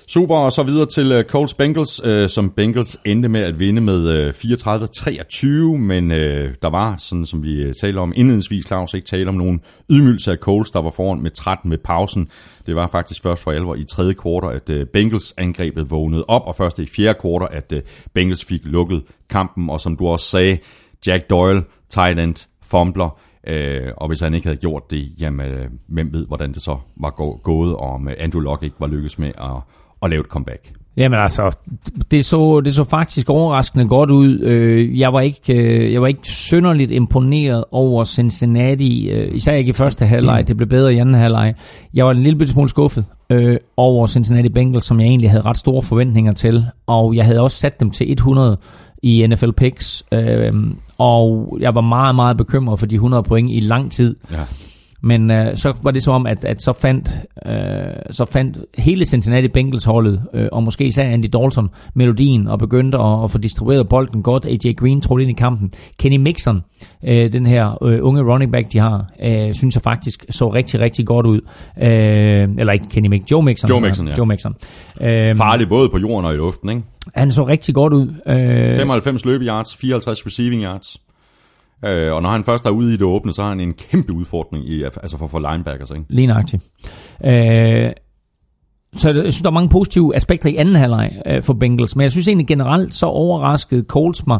Super, og så videre til uh, Colts Bengals, uh, som Bengals endte med at vinde med øh, uh, 34-23, men uh, der var, sådan som vi uh, om indledningsvis, Claus, ikke tale om nogen ydmygelse af Colts, der var foran med 13 med pausen. Det var faktisk først for alvor i tredje kvartal, at uh, Bengals angrebet vågnede op, og først i fjerde kvartal, at uh, Bengals fik lukket kampen, og som du også sagde, Jack Doyle, tight end, fumbler, Øh, og hvis han ikke havde gjort det, jamen, hvem ved, hvordan det så var gå- gået, og om Andrew Locke ikke var lykkes med at, at lave et comeback. Jamen altså, det så, det så faktisk overraskende godt ud. Øh, Jeg var ikke, øh, jeg var ikke synderligt imponeret over Cincinnati, øh, især ikke i første halvleg. Det blev bedre i anden halvleg. Jeg var en lille smule skuffet over Cincinnati Bengals, som jeg egentlig havde ret store forventninger til. Og jeg havde også sat dem til 100 i NFL Picks. Og jeg var meget, meget bekymret for de 100 point i lang tid. Ja. Men øh, så var det som om, at, at så, fandt, øh, så fandt hele Cincinnati Bengals holdet, øh, og måske især Andy Dalton, melodien, og begyndte at, at få distribueret bolden godt. AJ Green trådte ind i kampen. Kenny Mixon, øh, den her øh, unge running back, de har, øh, synes jeg faktisk så rigtig, rigtig godt ud. Øh, eller ikke Kenny Mixon, Joe Mixon. Joe Mixon, ja. Joe Mixon. Øh, Farlig både på jorden og i luften, ikke? han så rigtig godt ud. Øh, 95 løbeyards, 54 receiving yards. Øh, og når han først er ude i det åbne, så har han en kæmpe udfordring i, altså for, for linebackers, ikke? Lige nøjagtigt. Øh, så jeg synes, der er mange positive aspekter i anden halvleg øh, for Bengals, men jeg synes egentlig generelt, så overraskede Colts mig.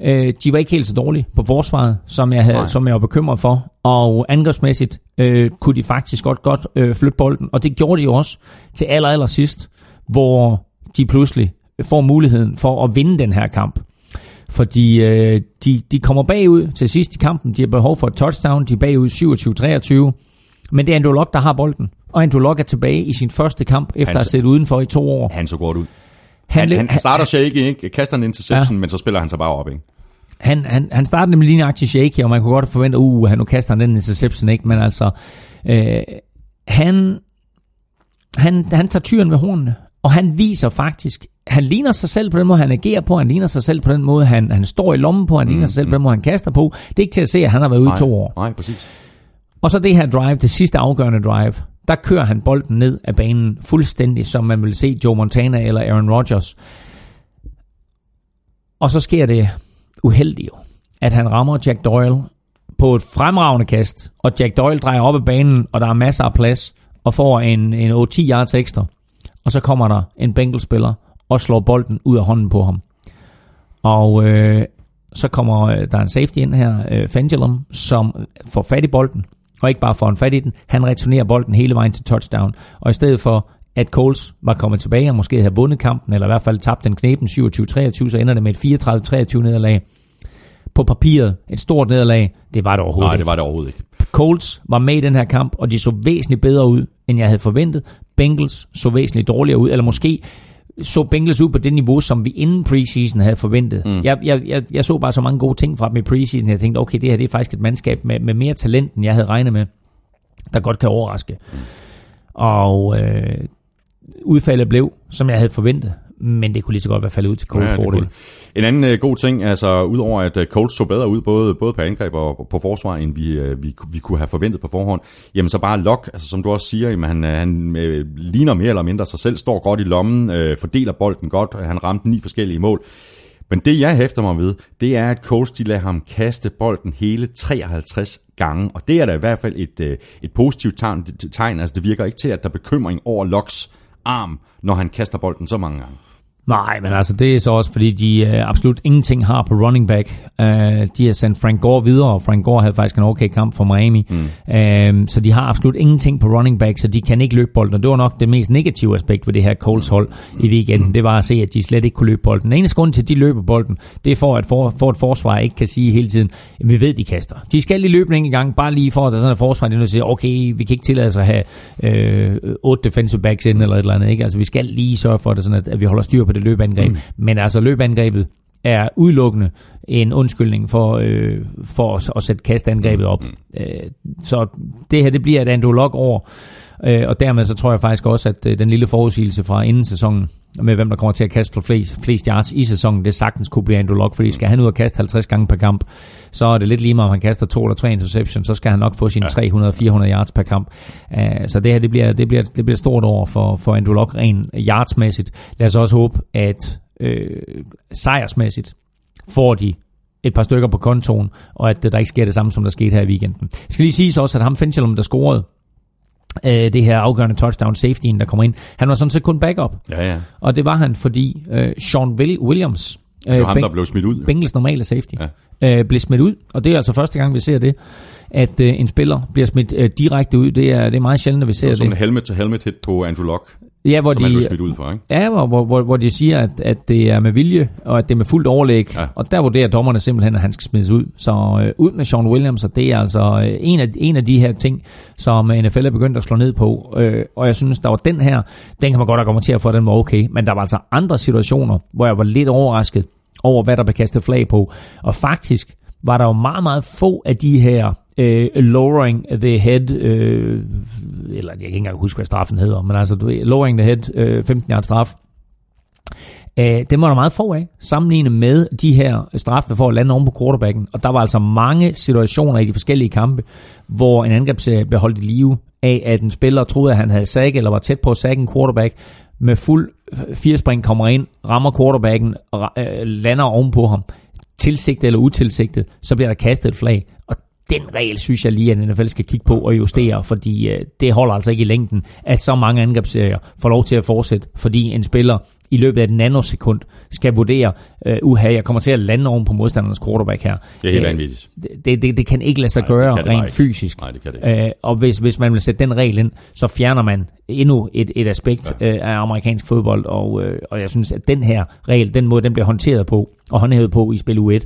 Øh, de var ikke helt så dårlige på forsvaret, som jeg, havde, Nej. som jeg var bekymret for, og angrebsmæssigt øh, kunne de faktisk godt, godt øh, flytte bolden, og det gjorde de jo også til aller, aller sidst, hvor de pludselig får muligheden for at vinde den her kamp. Fordi øh, de, de kommer bagud til sidst i kampen. De har behov for et touchdown. De er bagud 27-23. Men det er Andrew Luck, der har bolden. Og Andrew Luck er tilbage i sin første kamp, efter Han- at have siddet udenfor i to år. Han så godt ud. Han, Han, han starter shaky, ikke? Kaster en interception, ja. men så spiller han sig bare op, ikke? han, han, han startede nemlig lige nøjagtigt shaky, og man kunne godt forvente, uh, han nu kaster han den interception, ikke? Men altså, øh, han, han, han tager tyren ved hornene, og han viser faktisk, han ligner sig selv på den måde, han agerer på, han ligner sig selv på den måde, han, han står i lommen på, han mm, ligner sig selv på den måde, han kaster på. Det er ikke til at se, at han har været ude i to år. Nej, præcis. Og så det her drive, det sidste afgørende drive, der kører han bolden ned af banen fuldstændig, som man vil se Joe Montana eller Aaron Rodgers. Og så sker det uheldigt at han rammer Jack Doyle på et fremragende kast, og Jack Doyle drejer op ad banen, og der er masser af plads, og får en, en 8-10 yards ekstra. Og så kommer der en Bengals-spiller og slår bolden ud af hånden på ham. Og øh, så kommer øh, der en safety ind her, øh, Fangulum, som får fat i bolden, og ikke bare får en fat i den, han returnerer bolden hele vejen til touchdown. Og i stedet for, at Coles var kommet tilbage og måske havde vundet kampen, eller i hvert fald tabt den knepen 27-23, så ender det med et 34-23 nederlag. På papiret, et stort nederlag, det var det overhovedet Nej, ikke. det var det overhovedet ikke. Colts var med i den her kamp, og de så væsentligt bedre ud, end jeg havde forventet. Bengals så væsentligt dårligere ud, eller måske så Bengals ud på det niveau, som vi inden preseason havde forventet. Mm. Jeg, jeg, jeg, jeg så bare så mange gode ting fra dem i preseason, jeg tænkte, okay, det her det er faktisk et mandskab med, med mere talent, end jeg havde regnet med, der godt kan overraske. Mm. Og øh, udfaldet blev, som jeg havde forventet. Men det kunne lige så godt være faldet ud til Colts Ja, fordel. En anden øh, god ting, altså udover at øh, Colts så bedre ud, både, både på angreb og på forsvar, end vi, øh, vi, vi kunne have forventet på forhånd, jamen så bare Lok, altså som du også siger, jamen, han, øh, han øh, ligner mere eller mindre sig selv, står godt i lommen, øh, fordeler bolden godt, han ramte ni forskellige mål. Men det jeg hæfter mig ved, det er, at Colts de lader ham kaste bolden hele 53 gange, og det er da i hvert fald et, øh, et positivt tegn, tegn, altså det virker ikke til, at der er bekymring over Loks arm, når han kaster bolden så mange gange. Nej, men altså det er så også, fordi de øh, absolut ingenting har på running back. Øh, de har sendt Frank Gore videre, og Frank Gore havde faktisk en okay kamp for Miami. Mm. Øh, så de har absolut ingenting på running back, så de kan ikke løbe bolden. Og det var nok det mest negative aspekt ved det her Colts hold i weekenden. Det var at se, at de slet ikke kunne løbe bolden. Den eneste grund til, at de løber bolden, det er for, at for, for et forsvar ikke kan sige hele tiden, at vi ved, de kaster. De skal lige løbe en enkelt gang, bare lige for, at der er sådan et forsvar, der er nødt til at sige, okay, vi kan ikke tillade os at have øh, otte defensive backs ind eller et eller andet. Ikke? Altså vi skal lige sørge for, det, sådan at, at vi holder styr på det løbeangreb. Mm. Men altså løbeangrebet er udelukkende en undskyldning for, øh, for at, at sætte kastangrebet op. Mm. Øh, så det her, det bliver et Luck år, øh, og dermed så tror jeg faktisk også, at øh, den lille forudsigelse fra inden sæsonen, med hvem der kommer til at kaste for flest, flest yards i sæsonen, det sagtens kunne blive Andrew Luck, fordi skal han ud og kaste 50 gange per kamp, så er det lidt lige meget, om han kaster to eller tre interceptions, så skal han nok få sine ja. 300-400 yards per kamp. Uh, så det her, det bliver, det bliver, det bliver stort år for, for Andrew Luck, rent yardsmæssigt. Lad os også håbe, at øh, sejrsmæssigt får de et par stykker på kontoen, og at der ikke sker det samme, som der skete her i weekenden. Jeg skal lige sige også, at ham Finchel, der scorede øh, det her afgørende touchdown safetyen, der kommer ind, han var sådan set kun backup. Ja, ja. Og det var han, fordi øh, Sean Will- Williams, øh, Det var ham, Ben- der blev smidt ud. Bengals normale safety, Ja. øh, blev smidt ud. Og det er altså første gang, vi ser det, at øh, en spiller bliver smidt øh, direkte ud. Det er, det er meget sjældent, at vi ser Sådan det. en helmet-to-helmet hit på Andrew Luck, Ja, hvor som han de, smidt ud for, ikke? Ja, hvor, hvor, hvor, hvor de siger, at, at det er med vilje, og at det er med fuldt overlæg. Ja. Og der vurderer dommerne simpelthen, at han skal smides ud. Så øh, ud med Sean Williams, og det er altså øh, en, af, en af de her ting, som NFL er begyndt at slå ned på. Øh, og jeg synes, der var den her, den kan man godt argumentere for, at den var okay. Men der var altså andre situationer, hvor jeg var lidt overrasket over, hvad der blev kastet flag på. Og faktisk var der jo meget, meget få af de her øh, lowering the head, øh, eller jeg kan ikke engang huske, hvad straffen hedder, men altså lowering the head, øh, 15 yards straf, Øh, det var der meget få af, sammenlignet med de her straffe for at lande oven på quarterbacken. Og der var altså mange situationer i de forskellige kampe, hvor en angrebsserie blev holdt i live af, at en spiller troede, at han havde sack, eller var tæt på at sack en quarterback, med fuld firespring kommer ind, rammer quarterbacken og øh, lander oven på ham. Tilsigtet eller utilsigtet, så bliver der kastet et flag. Og den regel synes jeg lige, at NFL skal kigge på og justere, fordi øh, det holder altså ikke i længden, at så mange angrebsserier får lov til at fortsætte, fordi en spiller i løbet af et nanosekund skal vurdere, øh, uha, jeg kommer til at lande oven på modstandernes quarterback her. Det er helt Øh, vanvittigt. Det, det, det kan ikke lade sig Nej, gøre rent ikke. fysisk. Nej, det kan det ikke. Øh, og hvis, hvis man vil sætte den regel ind, så fjerner man endnu et, et aspekt ja. øh, af amerikansk fodbold, og, øh, og jeg synes, at den her regel, den måde, den bliver håndteret på og håndhævet på i spil U1,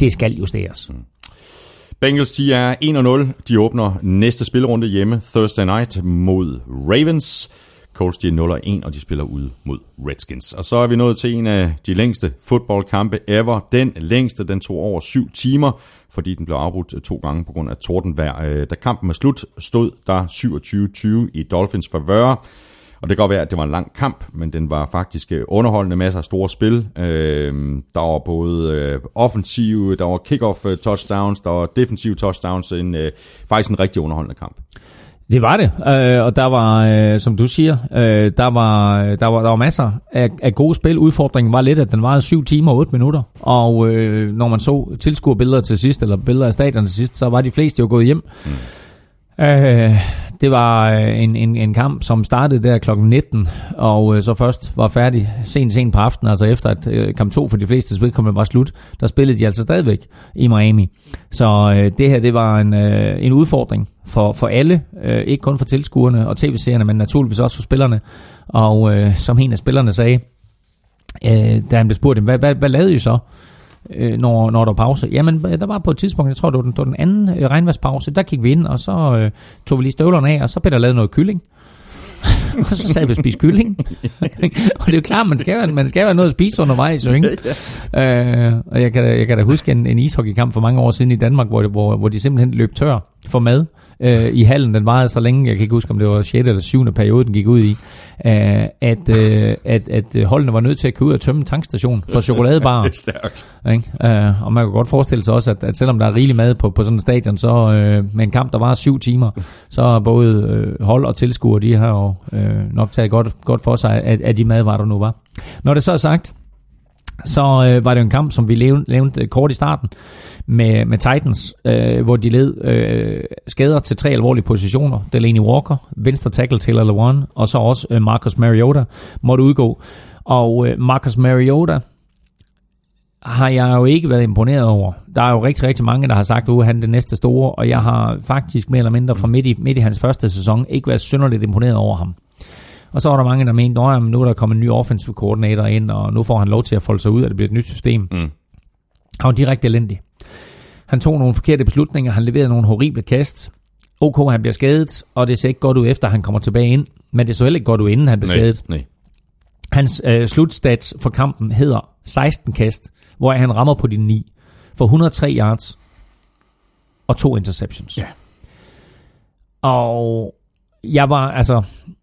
det skal justeres. Bengals, de er 1-0. De åbner næste spilrunde hjemme Thursday night mod Ravens. Colts, de er 0-1, og de spiller ude mod Redskins. Og så er vi nået til en af de længste fodboldkampe ever. Den længste, den tog over syv timer, fordi den blev afbrudt øh, to gange på grund af tordenvejr. Øh, da kampen var slut, stod der 27-20 i Dolphins favør. Og det kan godt være, at det var en lang kamp, men den var faktisk øh, underholdende masser af store spil. Øh, der var både øh, offensive, der var kick-off øh, touchdowns, der var defensive touchdowns. En, øh, faktisk en rigtig underholdende kamp. Det var det, øh, og der var, øh, som du siger, øh, der, var, der, var, der var masser af, af gode spil. Udfordringen var lidt, at den varede 7 timer og 8 minutter, og øh, når man så tilskuerbilleder til sidst, eller billeder af stadion til sidst, så var de fleste jo gået hjem. Mm. Øh, det var øh, en, en, en kamp, som startede der klokken 19, og øh, så først var færdig sent, sent på aftenen, altså efter at øh, kamp 2 for de fleste vedkommende var slut, der spillede de altså stadigvæk i Miami. Så det her, det var en, en udfordring for, for alle, ikke kun for tilskuerne og tv-seerne, men naturligvis også for spillerne. Og som en af spillerne sagde, da han blev spurgt, hvad, hvad, hvad lavede I så? Øh, når, når der var pause. Jamen, der var på et tidspunkt, jeg tror, det var den, det var den anden øh, regnværspause, der gik vi ind, og så øh, tog vi lige støvlerne af, og så blev der lavet noget kylling. og så sad vi og spiste kylling. og det er jo klart, man skal, man skal være noget at spise undervejs, jo, ikke? øh, og jeg kan, jeg kan da huske en, en ishockeykamp for mange år siden i Danmark, hvor, det, hvor, hvor de simpelthen løb tør for mad øh, i hallen. Den varede så længe, jeg kan ikke huske, om det var 6. eller 7. periode, den gik ud i, øh, at, øh, at, at holdene var nødt til at køre ud og tømme en tankstation for chokoladebarer. Stærkt. Ikke? Øh, og man kan godt forestille sig også, at, at selvom der er rigelig mad på, på sådan en stadion, så øh, med en kamp, der var syv timer, så er både øh, hold og tilskuere, de har jo øh, nok taget godt, godt for sig af, af de madvarer, der nu var. Når det så er sagt, så øh, var det en kamp, som vi nævnte kort i starten med, med Titans, øh, hvor de led øh, skader til tre alvorlige positioner. Delaney Walker, venstre tackle Taylor Lewan, og så også øh, Marcus Mariota måtte udgå. Og øh, Marcus Mariota har jeg jo ikke været imponeret over. Der er jo rigtig, rigtig mange, der har sagt, at han er det næste store, og jeg har faktisk mere eller mindre fra midt i, midt i hans første sæson ikke været synderligt imponeret over ham. Og så var der mange, der mente, at nu er der kommet en ny offensive coordinator ind, og nu får han lov til at folde sig ud, og det bliver et nyt system. Mm. Han var direkte elendig. Han tog nogle forkerte beslutninger, han leverede nogle horrible kast. OK, han bliver skadet, og det ser ikke godt ud efter, at han kommer tilbage ind. Men det så heller ikke godt ud, inden han blev Nej, skadet. nej. Hans øh, slutstats for kampen hedder 16 kast, hvor han rammer på de 9 for 103 yards og to interceptions. Ja. Og jeg var, altså,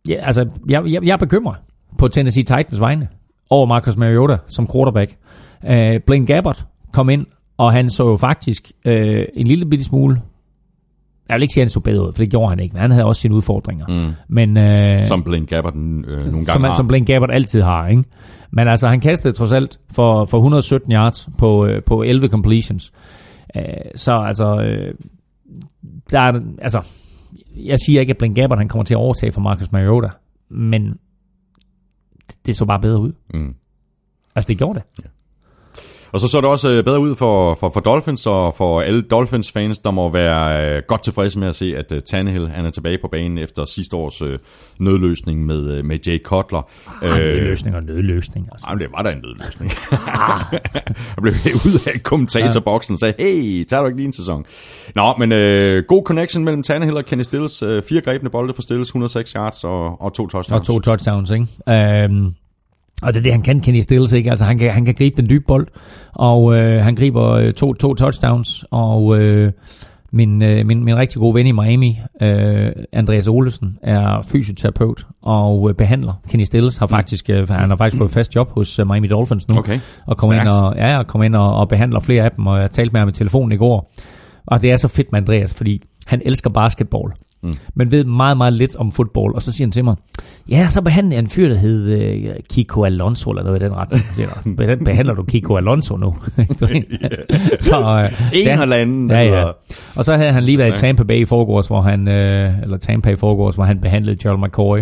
ja, altså jeg, jeg, jeg er bekymret på Tennessee Titans vegne over Marcus Mariota som quarterback. Uh, Blaine Gabbert kom ind, og han så jo faktisk uh, en lille bitte smule jeg vil ikke sige, at han så bedre ud, for det gjorde han ikke, men han havde også sine udfordringer. Mm. Men, uh, Som Blaine Gabbert øh, nogle gange som, har. som Blaine Gabbert altid har, ikke? Men altså, han kastede trods alt for, for 117 yards på, øh, på 11 completions. Øh, så altså, øh, der er, altså, jeg siger ikke, at Blaine Gabbert han kommer til at overtage for Marcus Mariota, men det, det så bare bedre ud. Mm. Altså, det gjorde det. Og så så det også øh, bedre ud for, for, for Dolphins, og for alle Dolphins-fans, der må være øh, godt tilfredse med at se, at øh, Tannehill han er tilbage på banen efter sidste års nødløsning med, med Jay Cutler. Øh, nødløsning og nødløsning. Altså. Jamen, det var da en nødløsning. Jeg blev ud af kommentatorboksen og sagde, hey, tager du ikke lige en sæson? Nå, men øh, god connection mellem Tannehill og Kenny Stills. Øh, fire grebne bolde for Stills, 106 yards og, og to Og touchdowns. to touchdowns, ikke? Øhm, og det er det, han kan, Kenny Stills, ikke? Altså, han kan, han kan gribe den dybe bold, og øh, han griber øh, to, to touchdowns, og øh, min, øh, min, min rigtig gode ven i Miami, øh, Andreas Olesen, er fysioterapeut og øh, behandler. Kenny Stills har faktisk, øh, han har faktisk fået fast job hos øh, Miami Dolphins nu, Okay. og kommer ind og, ja, kommer ind og, og behandler flere af dem, og jeg talte med ham i telefonen i går. Og det er så fedt med Andreas, fordi han elsker basketball, mm. men ved meget, meget lidt om fodbold. Og så siger han til mig, ja, så behandler jeg en fyr, der hed øh, Kiko Alonso, eller noget i den retning. Siger "Hvordan behandler du Kiko Alonso nu? Så, øh, En ja, eller anden. Ja, ja. Og så havde han lige været i. Tampa Bay i forgårs, hvor han, øh, eller Tampa i forgårs, hvor han behandlede Gerald McCoy.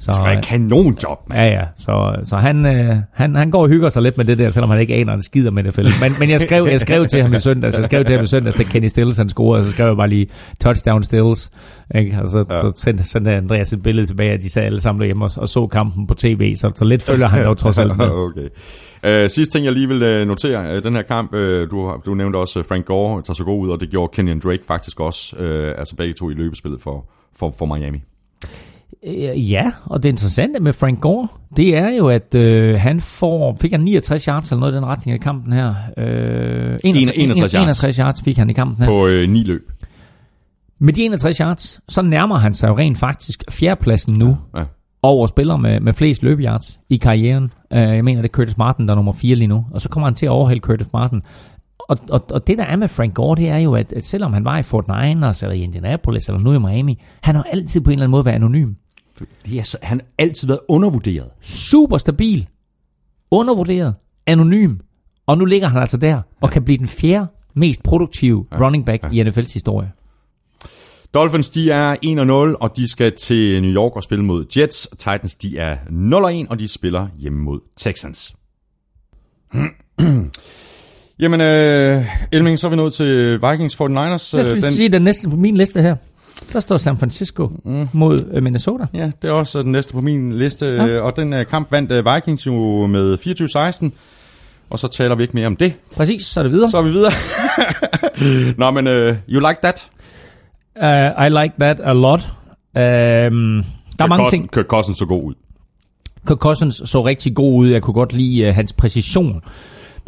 Så, Det er øh, kanonjob, mand. Ja, ja. Så, så han, øh, han, han går og hygger sig lidt med det der, selvom han ikke aner en skid om NFL. Men, men jeg, skrev, jeg skrev til ham i søndags, jeg skrev til ham i søndags, da Kenny Stills han scorede, og så skrev jeg bare lige touchdown Stills. Ikke? Og så, ja. så sendte, sendte Andreas et billede tilbage, at de sad alle sammen derhjemme og, og så kampen på tv, så, så lidt følger han dog trods alt med. okay. Uh, sidste ting, jeg lige vil uh, notere, uh, den her kamp, uh, du, du nævnte også Frank Gore tager så god ud, og det gjorde Kenyon Drake faktisk også, uh, altså begge to i løbespillet for, for, for Miami. Øh, Ja, og det interessante med Frank Gore, det er jo, at øh, han får, fik han 69 yards eller noget i den retning af kampen her. Øh, 61, 61 yards. 61 yards fik han i kampen her. På uh, ni løb. Med de 61 yards, så nærmer han sig jo rent faktisk fjerdepladsen nu Ja. over spillere med, med flest løbeyards i karrieren. Uh, jeg mener, det er Curtis Martin, der er nummer 4 lige nu. Og så kommer han til at overhælde Curtis Martin. Og, og, og det, der er med Frank Gore, det er jo, at, at selvom han var i Fort Niners, eller i Indianapolis, eller nu i Miami, han har altid på en eller anden måde været anonym. Det er så, han har altid været undervurderet. Super stabil, undervurderet, anonym. Og nu ligger han altså der, og kan blive den fjerde mest produktive running back i NFL's historie. Dolphins, de er 1-0, og de skal til New York og spille mod Jets. Titans, de er 0-1, og de spiller hjemme mod Texans. Jamen, øh, Elming, så er vi nået til Vikings 49ers. Jeg øh, skal sige, den næste på min liste her, der står San Francisco mm. mod øh, Minnesota. Ja, det er også den næste på min liste, Ja. ja. og den øh, kamp vandt øh, Vikings jo med 24-16, og så taler vi ikke mere om det. Præcis, så er det videre. Så er vi videre. Nå, men uh, you like that? Uh, I like that a lot. Um, der er mange Cousins- ting. Kirk Cousins så god ud. Kirk Cousins så rigtig god ud. Jeg kunne godt lide uh, hans præcision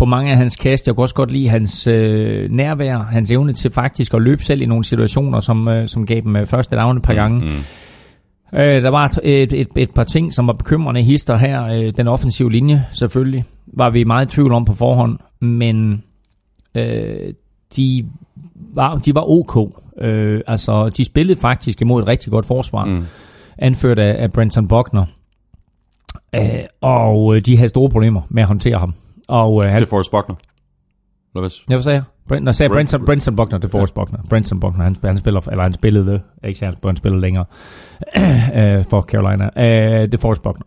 på mange af hans kast. Jeg kunne også godt lide hans øh, nærvær, hans evne til faktisk at løbe selv i nogle situationer, som, øh, som gav dem øh, første down et par gange. Mm. Øh, der var et, et, et, et par ting, som var bekymrende hister her. Øh, den offensive linje, selvfølgelig, var vi meget i tvivl om på forhånd, men øh, de, var, de var ok. Øh, altså, de spillede faktisk imod et rigtig godt forsvar, mm. anført af, af Brenton Buckner. Øh, og øh, de havde store problemer med at håndtere ham. Og, øh, han, Til Forrest Buckner. Hvad? jeg vil sige, Brent, når jeg sagde Brent- Brenton, Brenton Buckner, det er Forrest Buckner. Brenton Buckner, han, han, spiller, eller han spillede det, ikke han, han spiller længere øh, for Carolina. Øh, det er Forrest Buckner.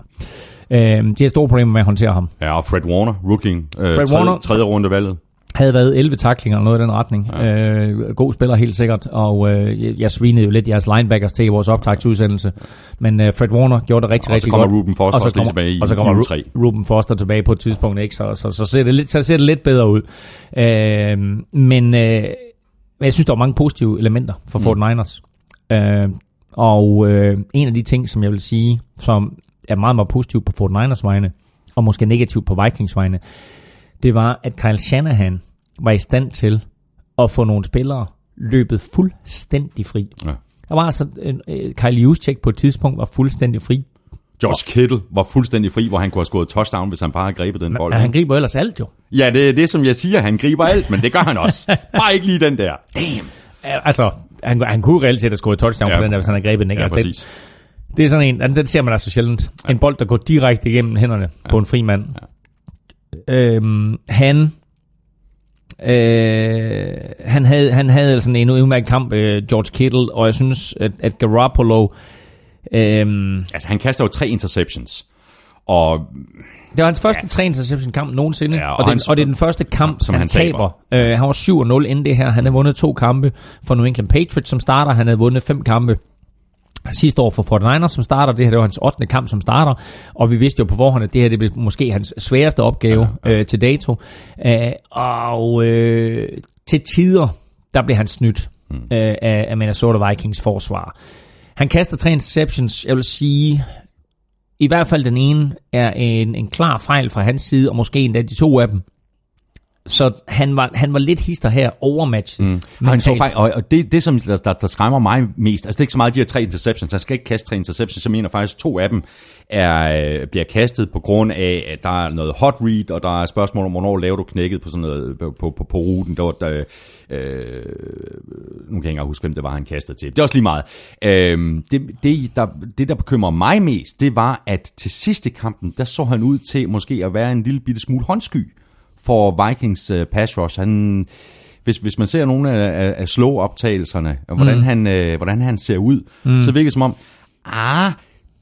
Øh, de har store problemer med at håndtere ham. Ja, og Fred Warner, rookie. Øh, Fred tredje, Warner- tredje runde valget. Havde været 11 taklinger eller noget i den retning. Ja. Øh, god spiller helt sikkert, og øh, jeg- svinede jo lidt jeres linebackers til i vores optagsudsendelse. Men øh, Fred Warner gjorde det rigtig, Og så rigtig kommer godt. Ruben Foster også lige tilbage i Og så kommer uge Ru- tre. Ruben Foster tilbage på et tidspunkt, ikke? Så, så, så, ser det lidt, så ser det lidt bedre ud. Øh, men, øh, men jeg synes, der var mange positive elementer for Fort Mm. Niners. Øh, og øh, en af de ting, som jeg vil sige, som er meget, meget positivt på Fort Niners vegne, og måske negativt på Vikings vegne, det var, at Kyle Shanahan var i stand til at få nogle spillere løbet fuldstændig fri. Ja. Der var altså, øh, øh, Kyle Juszczyk på et tidspunkt var fuldstændig fri. Josh Kittle var fuldstændig fri, hvor han kunne have scoret touchdown, hvis han bare havde grebet den bold. Men han griber ellers alt jo. Ja, det er det, som jeg siger. Han griber alt, men det gør han også. Bare ikke lige den der. Damn. Altså, han, han kunne reelt set have skåret touchdown Ja, på den der, hvis han havde grebet den. Ikke? Ja, Altså, det, præcis. det er sådan en, altså, den ser man altså sjældent. En bold, der går direkte igennem hænderne ja. på en fri mand. Ja. Øhm, han, øh, han, havde, han havde altså en udmærket kamp, øh, George Kittle, og jeg synes, at, at Garoppolo, øhm, Altså, han kaster jo tre interceptions. Og det var hans første ja. tre interception kamp nogensinde, Ja, og og, det, hans- og det er den første kamp, som han han taber. taber. Øh, han var 7-0 inden det her. Han havde vundet to kampe for New England Patriots, som starter. Han havde vundet fem kampe sidste år for 49ers, som starter. Det her det var hans 8. kamp, som starter. Og vi vidste jo på forhånd, at det her det blev måske hans sværeste opgave ja, ja. Øh, til dato. Øh, og øh, til tider, der blev han snydt mm. øh, af, af Minnesota Vikings forsvar. Han kaster tre interceptions. Jeg vil sige, i hvert fald den ene er en, en klar fejl fra hans side, og måske endda de to af dem. Så han var, han var lidt hister her overmatchet. Mm. Og, han så faktisk, og, og det, det som der, der, der skræmmer mig mest, altså det er ikke så meget de her tre interceptions, han skal ikke kaste tre interceptions, jeg mener faktisk to af dem er, øh, bliver kastet på grund af, at der er noget hot read, og der er spørgsmål om, hvornår laver du knækket på sådan noget, på, på, på, på ruten, der, var, der øh, nu kan jeg ikke huske, hvem det var, han kastede til. Det er også lige meget. Øh, det, det, der, det, der bekymrer mig mest, det var, at til sidste kampen, der så han ud til måske at være en lille bitte smule håndsky for Vikings uh, pass rush. Han, hvis, hvis man ser nogle af, af, af slow-optagelserne, og hvordan, mm. han, øh, hvordan han ser ud, mm. så virker det som om, ah,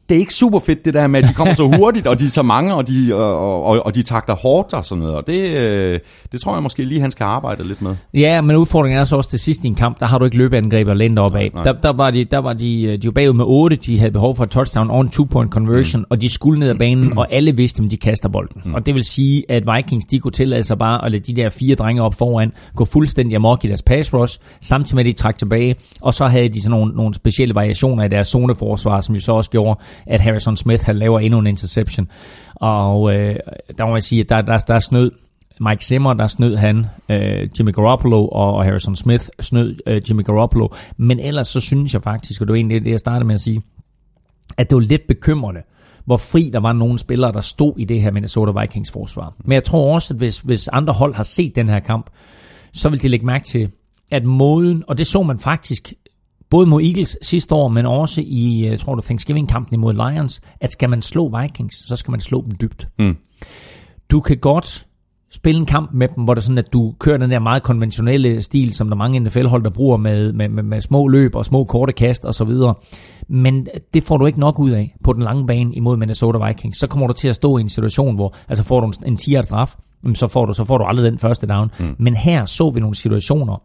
det er ikke super fedt det der med, at de kommer så hurtigt, og de er så mange, og de, og, og, og de takter hårdt og sådan noget. Og det, øh, det tror jeg måske lige, han skal arbejde lidt med. Ja, men udfordringen er så også til sidst i en kamp, der har du ikke løbeangreb at læne dig op af. Der, der, var de, der var de, øh, de var bagud med 8, de havde behov for et touchdown og en two-point conversion, mm. og de skulle ned ad banen, og alle vidste, at de kaster bolden. Mm. Og det vil sige, at Vikings, de kunne tillade sig bare at lade de der fire drenge op foran, gå fuldstændig amok i deres pass rush, samtidig med, at de trak tilbage, og så havde de sådan nogle, nogle specielle variationer i deres zoneforsvar, som jo så også gjorde, at Harrison Smith han laver endnu en interception. Og øh, der må jeg sige, at der, der, der er snød Mike Zimmer, der snød han øh, Jimmy Garoppolo, og, og Harrison Smith snød øh, Jimmy Garoppolo. Men ellers så synes jeg faktisk, og det var egentlig det, jeg startede med at sige, at det var lidt bekymrende, hvor fri der var nogle spillere, der stod i det her Minnesota Vikings forsvar. Men jeg tror også, at hvis, hvis andre hold har set den her kamp, så vil de lægge mærke til, at måden, og det så man faktisk både mod Eagles sidste år, men også i, jeg tror du, Thanksgiving-kampen imod Lions, at skal man slå Vikings, så skal man slå dem dybt. Mm. Du kan godt spille en kamp med dem, hvor det er sådan, at du kører den der meget konventionelle stil, som der er mange NFL-hold, der bruger med, med, med, med små løb og små korte kast og så videre. Men det får du ikke nok ud af på den lange bane imod Minnesota Vikings. Så kommer du til at stå i en situation, hvor altså får du en, en 10 straf, så får, du, så får du aldrig den første down. Mm. Men her så vi nogle situationer,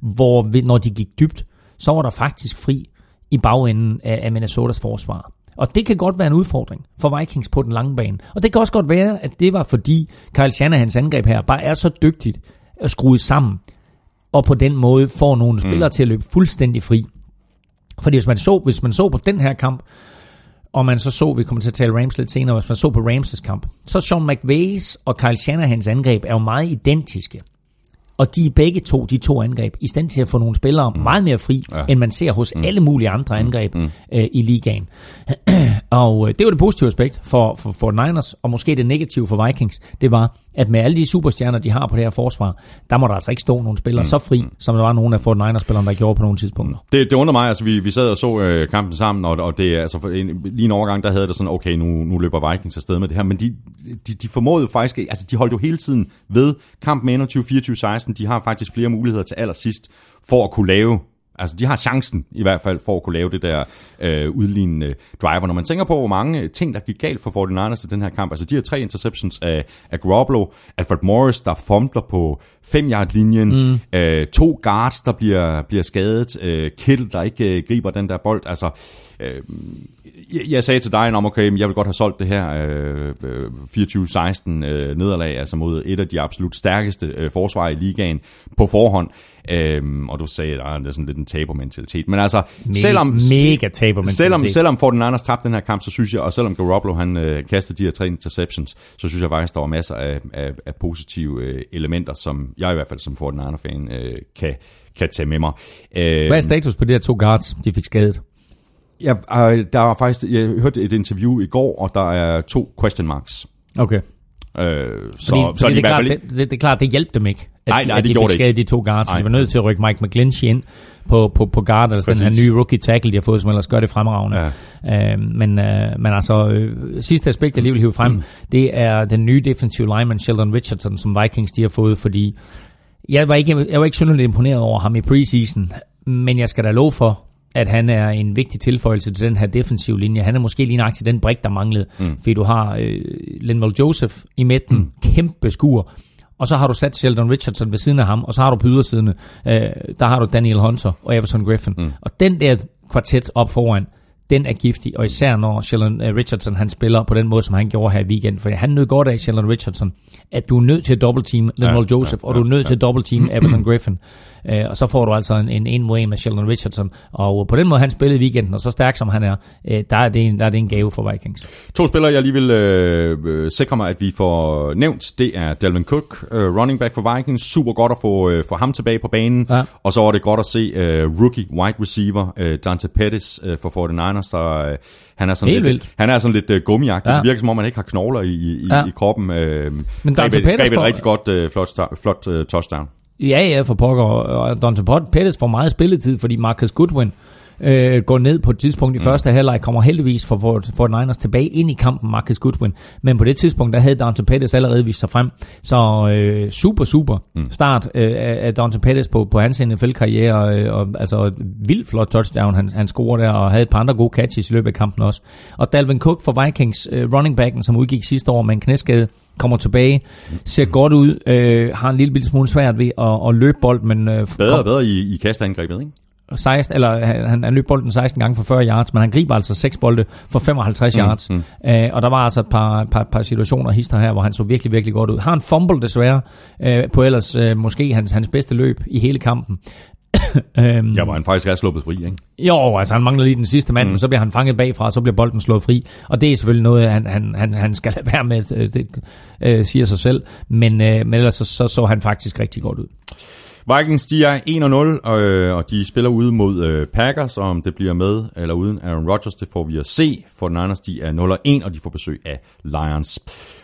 hvor vi, når de gik dybt, så var der faktisk fri i bagenden af, af Minnesotas forsvar. Og det kan godt være en udfordring for Vikings på den lange bane. Og det kan også godt være, at det var fordi Kyle Shanahans angreb her bare er så dygtigt at skrue sammen, og på den måde får nogle spillere mm. til at løbe fuldstændig fri. Fordi hvis man så, hvis man så på den her kamp, og man så så, vi kommer til at tale Rams lidt senere, hvis man så på Rams' kamp, så Sean McVays og Kyle Shanahans angreb er jo meget identiske. Og de er begge to, de to angreb, i stand til at få nogle spillere mm. meget mere fri, Ja. end man ser hos mm. alle mulige andre angreb mm. øh, i ligaen. og øh, det var det positive aspekt for, for, for Niners, og måske det negative for Vikings, det var, at med alle de superstjerner, de har på det her forsvar, der må der altså ikke stå nogle spillere mm. så fri, som der var nogle af Fort Niners-spillerne, der gjorde på nogle tidspunkter. Det, det undrer mig, altså vi, vi sad og så øh, kampen sammen, og, og det er altså en, lige en overgang, der havde det sådan, okay, nu, nu løber Vikings afsted med det her, men de, de, de formåede jo faktisk, altså de holdt jo hele tiden ved kampen 21-24-16, de har faktisk flere muligheder til allersidst for at kunne lave Altså, de har chancen i hvert fald for at kunne lave det der øh, udlignende driver. Når man tænker på, hvor mange ting, der gik galt for 49ers i den her kamp. Altså, de har tre interceptions af, af Garoppolo. Alfred Morris, der fumbler på 5-yard-linjen. Mm. Øh, to guards, der bliver, bliver skadet. Øh, Kittle, der ikke øh, griber den der bold. Altså, øh, jeg, sagde til dig, om okay, men jeg vil godt have solgt det her øh, øh, 24-16 øh, nederlag, altså mod et af de absolut stærkeste øh, forsvar i ligaen på forhånd. Øhm, og du sagde, at det er sådan lidt en tabermentalitet. Men altså, Me- selvom, mega tabermentalitet. selvom, selvom Fort Niners tabte den her kamp, så synes jeg, og selvom Garoppolo han øh, kastede de her tre interceptions, så synes jeg faktisk, der var masser af, af, af positive øh, elementer, som jeg i hvert fald som Fort Niners-fan øh, kan, kan tage med mig. Øh, Hvad er status på de her to guards, de fik skadet? Jeg, øh, der var faktisk, jeg hørte et interview i går, og der er to question marks. Okay. Øh, så, Fordi, så de det, er klart, det, det, det er klart, det hjalp dem ikke, at, Nej, nej, at det de fik skadet de to guards. Nej. De var nødt til at rykke Mike McGlinchey ind på, på, på guard, altså den her Præcis. nye rookie tackle, de har fået, som ellers gør det fremragende. Ja. Øh, men, øh, men altså, øh, sidste aspekt, jeg lige vil hive frem, mm. det er den nye defensive lineman, Sheldon Richardson, som Vikings de har fået, fordi jeg var ikke, jeg var ikke synderligt imponeret over ham i preseason, men jeg skal da love for, at han er en vigtig tilføjelse til den her defensive linje. Han er måske lige nøjagtig den brik, der manglede, mm. fordi du har øh, Linval Joseph i midten, mm. kæmpe skur, og så har du sat Sheldon Richardson ved siden af ham, og så har du på ydersiden, øh, der har du Daniel Hunter og Everson Griffin. Mm. Og den der kvartet op foran, den er giftig, og især når Sheldon øh, Richardson han spiller på den måde, som han gjorde her i weekenden. For han nød godt af Sheldon Richardson, at du er nødt til at double team Linval Ja, Joseph, ja, og du er nødt ja. til at double team Everson Griffin. Øh, og så får du altså en, en en mod en med Sheldon Richardson. Og på den måde, han spillede i weekenden, og så stærk som han er, øh, der, er det en, der er det en gave for Vikings. To spillere, jeg lige vil øh, øh, sikre mig, at vi får nævnt, det er Dalvin Cook, øh, running back for Vikings. Super godt at få, øh, få ham tilbage på banen. Ja. Og så var det godt at se øh, rookie wide receiver øh, Dante Pettis øh, for 49ers, der øh, han er sådan Helt lidt, vildt. han er sådan lidt øh, gummiagtig. Ja. Det virker som om, han ikke har knogler i, i, Ja. i kroppen. Øh, Men greb Dante et, Pettis greb et rigtig godt øh, flot, flot øh, touchdown. Ja, ja, for pokker. Og Dante Pettis får meget spilletid, fordi Marcus Goodwin øh, går ned på et tidspunkt i mm. første halvleg, kommer heldigvis for, for, for Niners tilbage ind i kampen, Marcus Goodwin. Men på det tidspunkt, der havde Dante Pettis allerede vist sig frem. Så øh, super, super mm. start øh, af Dante Pettis på, på hans NFL-karriere. Øh, og, altså vildt flot touchdown, han, han scorede der, og havde et par andre gode catches i løbet af kampen også. Og Dalvin Cook for Vikings, øh, running backen, som udgik sidste år med en knæskade, kommer tilbage, ser godt ud, øh, har en lille, smule svært ved at, at løbe bold, men øh, Bedre og bedre i, i kastangrebet, ikke? 16, eller han, han løb bolden 16 gange for 40 yards, men han griber altså 6 bolde for 55 yards. Mm, mm. Øh, og der var altså et par, par, par situationer hister her, hvor han så virkelig, virkelig godt ud. Har en fumble desværre, øh, på ellers øh, måske hans, hans bedste løb i hele kampen. øhm, Ja, hvor han faktisk er sluppet fri, ikke? jo, altså han mangler lige den sidste mand, mm. men så bliver han fanget bagfra, og så bliver bolden slået fri. Og det er selvfølgelig noget, han, han, han, han skal lade være med, øh, det øh, siger sig selv. Men, øh, men ellers så, så så han faktisk rigtig godt ud. Vikings, de er 1-0, øh, og de spiller ude mod øh, Packers, og om det bliver med eller uden Aaron Rodgers, det får vi at se. For den Niners, de er 0-1, og de får besøg af Lions.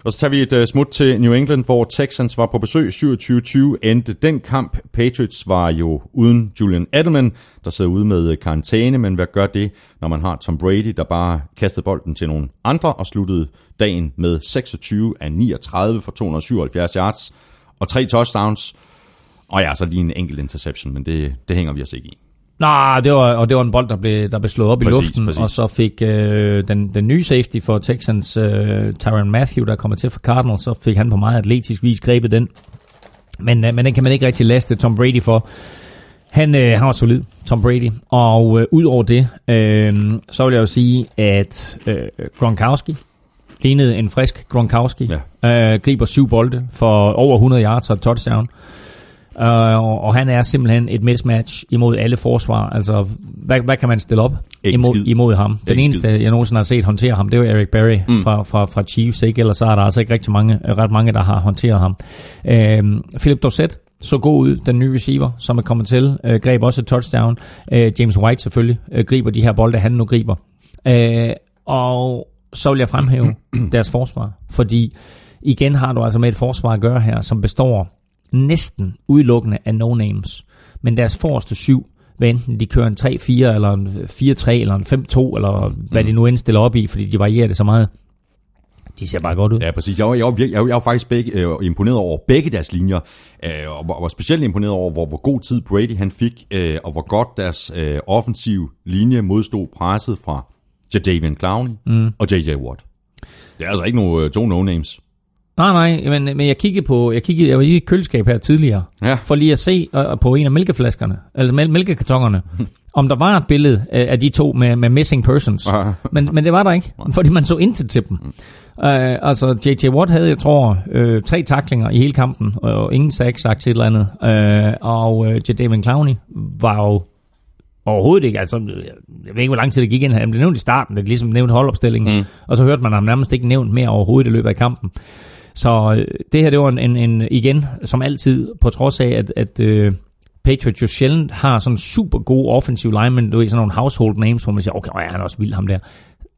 Og så tager vi et øh, smut til New England, hvor Texans var på besøg. 27-20 endte den kamp. Patriots var jo uden Julian Edelman, der sidder ude med øh, karantæne, men hvad gør det, når man har Tom Brady, der bare kastede bolden til nogle andre og sluttede dagen med 26 af 39 for 277 yards og tre touchdowns. Og ja, så lige en enkelt interception, men det, det hænger vi os ikke i. Nej, det var, og det var en bold, der blev, der blev slået op Præcis, i luften, præcis. og så fik øh, den, den nye safety for Texans, øh, Tyron Matthew, der kommer til for Cardinals, så fik han på meget atletisk vis grebet den. Men, øh, men den kan man ikke rigtig laste Tom Brady for. Han, øh, han var solid, Tom Brady. Og øh, ud over det, øh, så vil jeg jo sige, at øh, Gronkowski lignede en frisk Gronkowski. Ja. Øh, griber syv bolde for over 100 yards og touchdown. Uh, og, og han er simpelthen et mismatch imod alle forsvar. Altså, hvad, hvad kan man stille op Ikke imod, skid. imod ham? Den Ikke eneste, skid. jeg nogensinde har set håndtere ham, det var Eric Berry mm. fra, fra, fra Chiefs, ikke? Ellers så er der altså ikke rigtig mange, ret mange, der har håndteret ham. Uh, Philip Dorsett så god ud, den nye receiver, som er kommet til. Uh, greb også et touchdown. Uh, James White selvfølgelig uh, griber de her bolde, han nu griber. Uh, og så vil jeg fremhæve deres forsvar, fordi igen har du altså med et forsvar at gøre her, som består næsten udelukkende af no-names. Men deres forreste syv, hvad enten de kører en 3-4, eller en 4-3, eller en 5-2, eller hvad de nu end stiller op i, fordi de varierer det så meget, de ser bare godt ud. Ja, præcis. Jeg var, jeg var, jeg var, jeg var faktisk begge, øh, imponeret over begge deres linjer, øh, og var, var specielt imponeret over, hvor, hvor god tid Brady han fik, øh, og hvor godt deres øh, offensiv linje modstod presset fra Jadavian Clowney mm. og J.J. Watt. Det er altså ikke nogen øh, to no-names. Nej, nej, men, men jeg kiggede på, jeg kiggede, jeg var i et køleskab her tidligere, Ja. for lige at se uh, på en af mælkeflaskerne, altså mæl- mælkekartonerne, om der var et billede uh, af de to med, med missing persons. Men, men det var der ikke, fordi man så intet til dem. Uh, altså, J.J. Watt havde, jeg tror, uh, tre taklinger i hele kampen, og ingen sacks sagt til et eller andet. Uh, og uh, Jadavian Clowney var jo overhovedet ikke, altså, jeg ved ikke, hvor lang tid det gik ind, han blev nævnt i starten, det er ligesom nævnt holdopstillingen, mm. og så hørte man ham nærmest ikke nævnt mere overhovedet i løbet af kampen. Så øh, det her, det var en, en, en igen, som altid, på trods af, at, at øh, Patriots jo sjældent har sådan super gode offensive linemen, du ved, sådan nogle household names, hvor man siger, okay, ja, han er også vild ham der.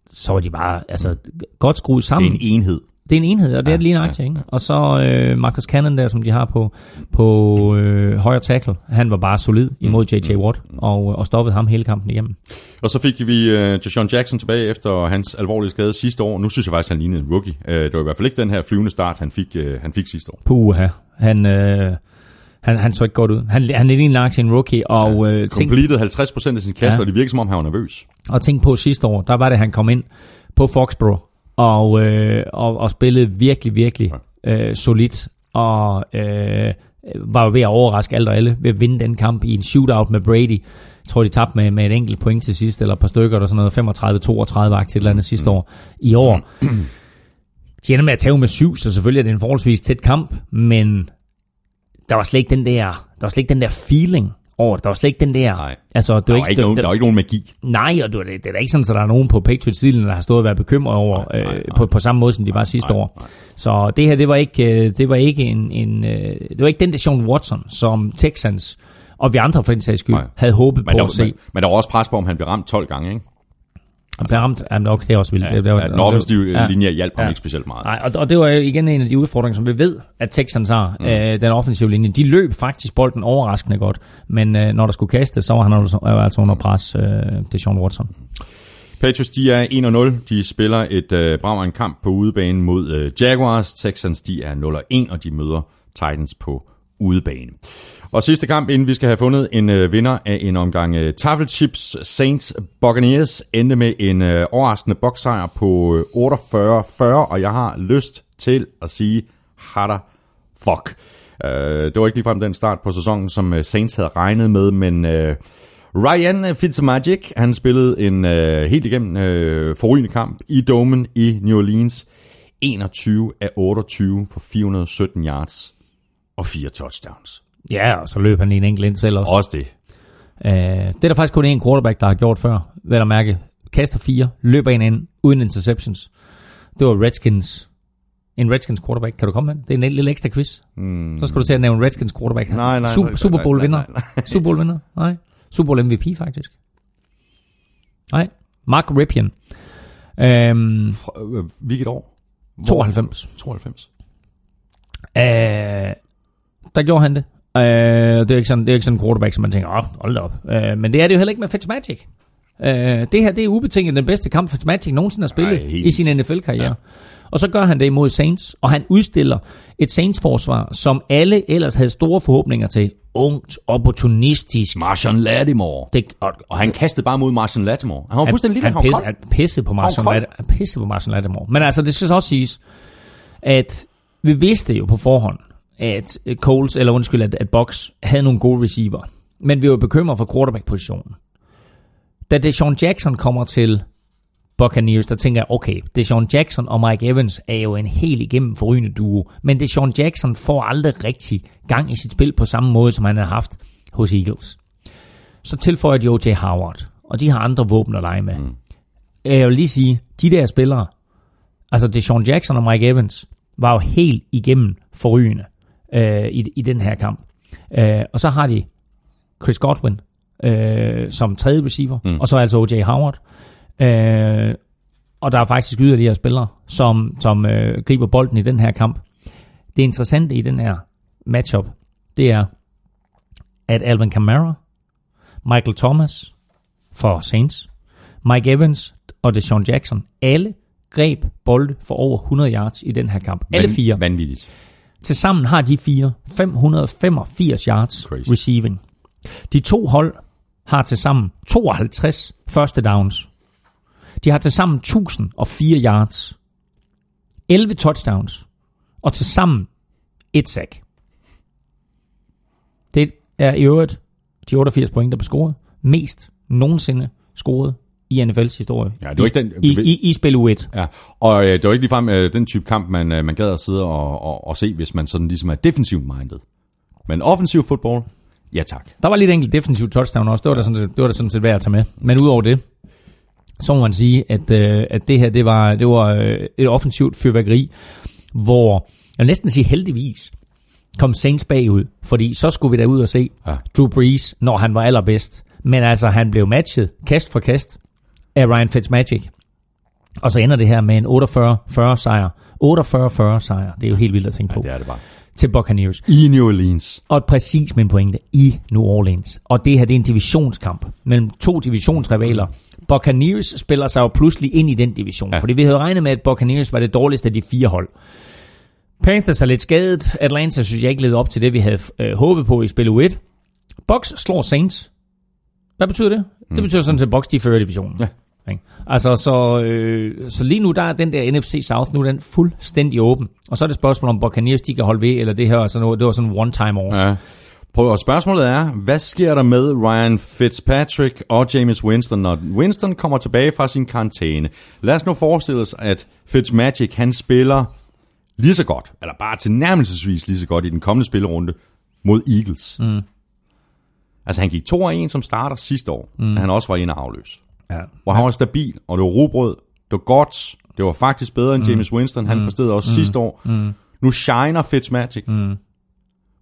Så var de bare altså, godt skruet Det er sammen. en enhed. Det er en enhed, og det er det lige nøjagtigt, ikke? Og så øh, Marcus Cannon der, som de har på, på øh, højre tackle, han var bare solid imod J.J. Watt, og, og stoppede ham hele kampen igennem. Og så fik vi uh, Deshaun Jackson tilbage efter hans alvorlige skade sidste år. Nu synes jeg faktisk, han lignede en rookie. Uh, det var i hvert fald ikke den her flyvende start, han fik, uh, han fik sidste år. Puha, han, øh, han, han så ikke godt ud. Han, han er lige lagt til en rookie, og, øh, tænk, Completed 50% af sin kast, Ja. ja. og det virker som om, han var nervøs. og tænk på sidste år, der var det, han kom ind på Foxborough, og, øh, og, og spillede virkelig, virkelig øh, solidt, og øh, var jo ved at overraske alt og alle, ved at vinde den kamp i en shootout med Brady. Jeg tror, de tabte med, med et enkelt point til sidst, eller et par stykker, eller sådan noget, 35-32 til et eller andet sidste år. I år, de ender med at tage med syv, så selvfølgelig er det en forholdsvis tæt kamp, men der var slet ikke den der, der var slet ikke den der feeling over det. Der var slet ikke den der... Nej. Altså, det Der var var, ikke nogen, der var ikke nogen magi. Nej, og det, det er da ikke sådan, at der er nogen på Patriots siden, der har stået og været bekymret over Nej, nej, øh, nej. på, på samme måde, som de var sidste nej, år. nej. Så det her, det var ikke, øh, det var ikke en, en øh, det var ikke den der Sean Watson, som Texans og vi andre for den sags skyld Nej. havde håbet Men på der, at se. men, men der var også pres på, om han blev ramt 12 gange, ikke? Og blev ramt, jamen, okay, det er også vildt. Ja, det, det, var- ja, den offensive ja. linje hjalp ham Ja. ikke specielt meget. Nej, og, og det var igen en af de udfordringer, som vi ved, at Texans har, mm. øh, den offensive linje. De løb faktisk bolden overraskende godt, men øh, når der skulle kaste, så var han altså, var altså under pres, øh, det Sean Watson. Patriots, de er 1-0. De spiller et øh, brav en kamp på udebane mod øh, Jaguars. Texans, de er 0-1, og de møder Titans på udebane. Og sidste kamp, inden vi skal have fundet en øh, vinder af en omgang øh, Tafelchips Saints Buccaneers, endte med en øh, overraskende boksejr på øh, 48-40, og jeg har lyst til at sige, hatter fuck. Øh, det var ikke ligefrem den start på sæsonen, som øh, Saints havde regnet med, men øh, Ryan Fitzmagic, han spillede en øh, helt igennem øh, forrygende kamp i domen i New Orleans. 21 af 28 for 417 yards og fire touchdowns. Ja, og så løb han lige en enkelt ind selv også. Også det. Øh, det er der faktisk kun en quarterback, der har gjort før. Vel at mærke, kaster fire, løber en ind, uden interceptions. Det var Redskins. En Redskins quarterback. Kan du komme med? Det er en lille, ekstra quiz. Mm. Så skal du til at nævne Redskins quarterback. Nej, nej, Super, nej, Super Bowl vinder. nej, nej. Super Bowl vinder. Nej. Super Bowl MVP faktisk. Nej. Mark Ripien. Øhm, Øh, Hvilket år? 92. 92. Øh, der gjorde han det. Øh, det, er ikke sådan, det er ikke sådan en quarterback, som man tænker, åh, hold da op. Øh, men det er det jo heller ikke med Fitzmagic. Øh, det her, det er ubetinget den bedste kamp, Fitzmagic nogensinde har spillet Ej, i sin NFL-karriere. Ja. Og så gør han det imod Saints, og han udstiller et Saints-forsvar, som alle ellers havde store forhåbninger til. Ungt, opportunistisk. Marshall Lattimore. Det, og, Og han kastede bare mod Marshall Lattimore. Han var han, fuldstændig lille, han, han pisse, han pissede på Marshall kold. Lattimore. Han pissede på Marshall Lattimore. Men altså, det skal så også siges, at vi vidste jo på forhånd, at Coles, eller undskyld, at, at Box havde nogle gode receiver. Men vi var bekymret for quarterback-positionen. Da Deshaun Jackson kommer til Buccaneers, der tænker jeg, okay, det Sean Jackson og Mike Evans er jo en helt igennem forrygende duo, men det Sean Jackson får aldrig rigtig gang i sit spil på samme måde, som han har haft hos Eagles. Så tilføjer de O.J. Howard, og de har andre våben at lege med. Mm. Jeg vil lige sige, de der spillere, altså det Sean Jackson og Mike Evans, var jo helt igennem forrygende øh, i, i den her kamp. Øh, og så har de Chris Godwin øh, som tredje receiver, mm. og så altså O.J. Howard. Øh, og der er faktisk yderligere spillere, som, som øh, griber bolden i den her kamp. Det interessante i den her matchup, det er, at Alvin Kamara, Michael Thomas for Saints, Mike Evans og Deshaun Jackson, alle greb bolde for over 100 yards i den her kamp. Alle fire. Vanvittigt. Tilsammen har de fire 585 yards Crazy. receiving. De to hold har tilsammen 52 første downs. De har tilsammen 1004 yards, 11 touchdowns og tilsammen et sack. Det er i øvrigt de 88 point, der blev scoret, mest nogensinde scoret i NFL's historie. Ja, det var ikke den- I, i, i spil U1. Ja, og øh, det var ikke ligefrem øh, den type kamp, man, øh, man gad at sidde og, og, og se, hvis man sådan ligesom er defensivt minded. Men offensiv fodbold, ja tak. Der var lidt enkelt defensiv touchdown også. Det var da sådan, det var da sådan set værd at tage med. Men udover det, så må man sige, at, øh, at det her det var, det var øh, et offensivt fyrværkeri, hvor jeg vil næsten sige heldigvis kom Saints bagud, fordi så skulle vi da ud og se ja. Drew Brees, når han var allerbedst. Men altså, han blev matchet kast for kast af Ryan Fitzmagic. Og så ender det her med en 48-40 sejr. 48-40 sejr. Det er jo helt vildt at tænke på. Det er det bare. Til Buccaneers. I New Orleans. Og præcis min pointe i New Orleans. Og det her, det er en divisionskamp mellem to divisionsrivaler. Buccaneers spiller sig jo pludselig ind i den division. Ja. Ja. Fordi vi havde regnet med, at Buccaneers var det dårligste af de fire hold. Panthers er lidt skadet. Atlanta synes jeg ikke levede op til det, vi havde øh, håbet på i spil U1. Bucks slår Saints. Hvad betyder det? Mm. Det betyder sådan set, at Bucks de fører divisionen. Ja. Ikke? Altså, så, øh, så lige nu, der er den der NFC South, nu er den fuldstændig åben. Og så er det spørgsmål, om Buccaneers, de kan holde ved, eller det her, er sådan noget, det var sådan en one-time off. Ja. Prøv, og spørgsmålet er, hvad sker der med Ryan Fitzpatrick og James Winston, når Winston kommer tilbage fra sin karantæne? Lad os nu forestille os, at Fitzmagic, han spiller lige så godt, eller bare tilnærmelsesvis lige så godt i den kommende spillerunde mod Eagles. Mm. Altså, han gik 2 1 som starter sidste år, mm. han også var inde og afløse. Ja. Hvor han var stabil, og det var robrød, det var godt, det var faktisk bedre end James Winston, han præsterede også sidste år. Nu shiner Fitzmagic.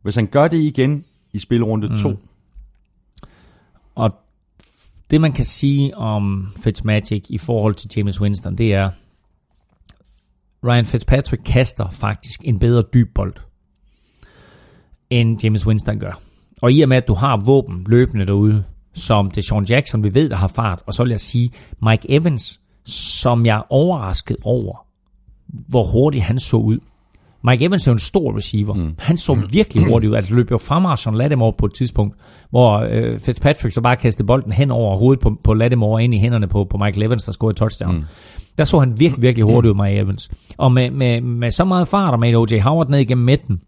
Hvis han gør det igen i spilrunde 2, Og det, man kan sige om Fitzmagic i forhold til James Winston, det er, Ryan Fitzpatrick kaster faktisk en bedre dyb bold, end James Winston gør. Og i og med, at du har våben løbende derude, som det Sean Jackson, vi ved, der har fart, og så vil jeg sige, Mike Evans, som jeg er overrasket over, hvor hurtigt han så ud. Mike Evans er jo en stor receiver. Mm. Han så virkelig hurtigt ud. Altså løb jo fra Marshall Lattimore på et tidspunkt, hvor øh, Fitzpatrick så bare kastede bolden hen over hovedet på, på Lattimore ind i hænderne på, på Michael Evans, der scorede touchdown. Mm. Der så han virkelig, virkelig hurtigt ud, Mike Evans. Og med, med, med så meget fart og med O.J. Howard ned igennem midten,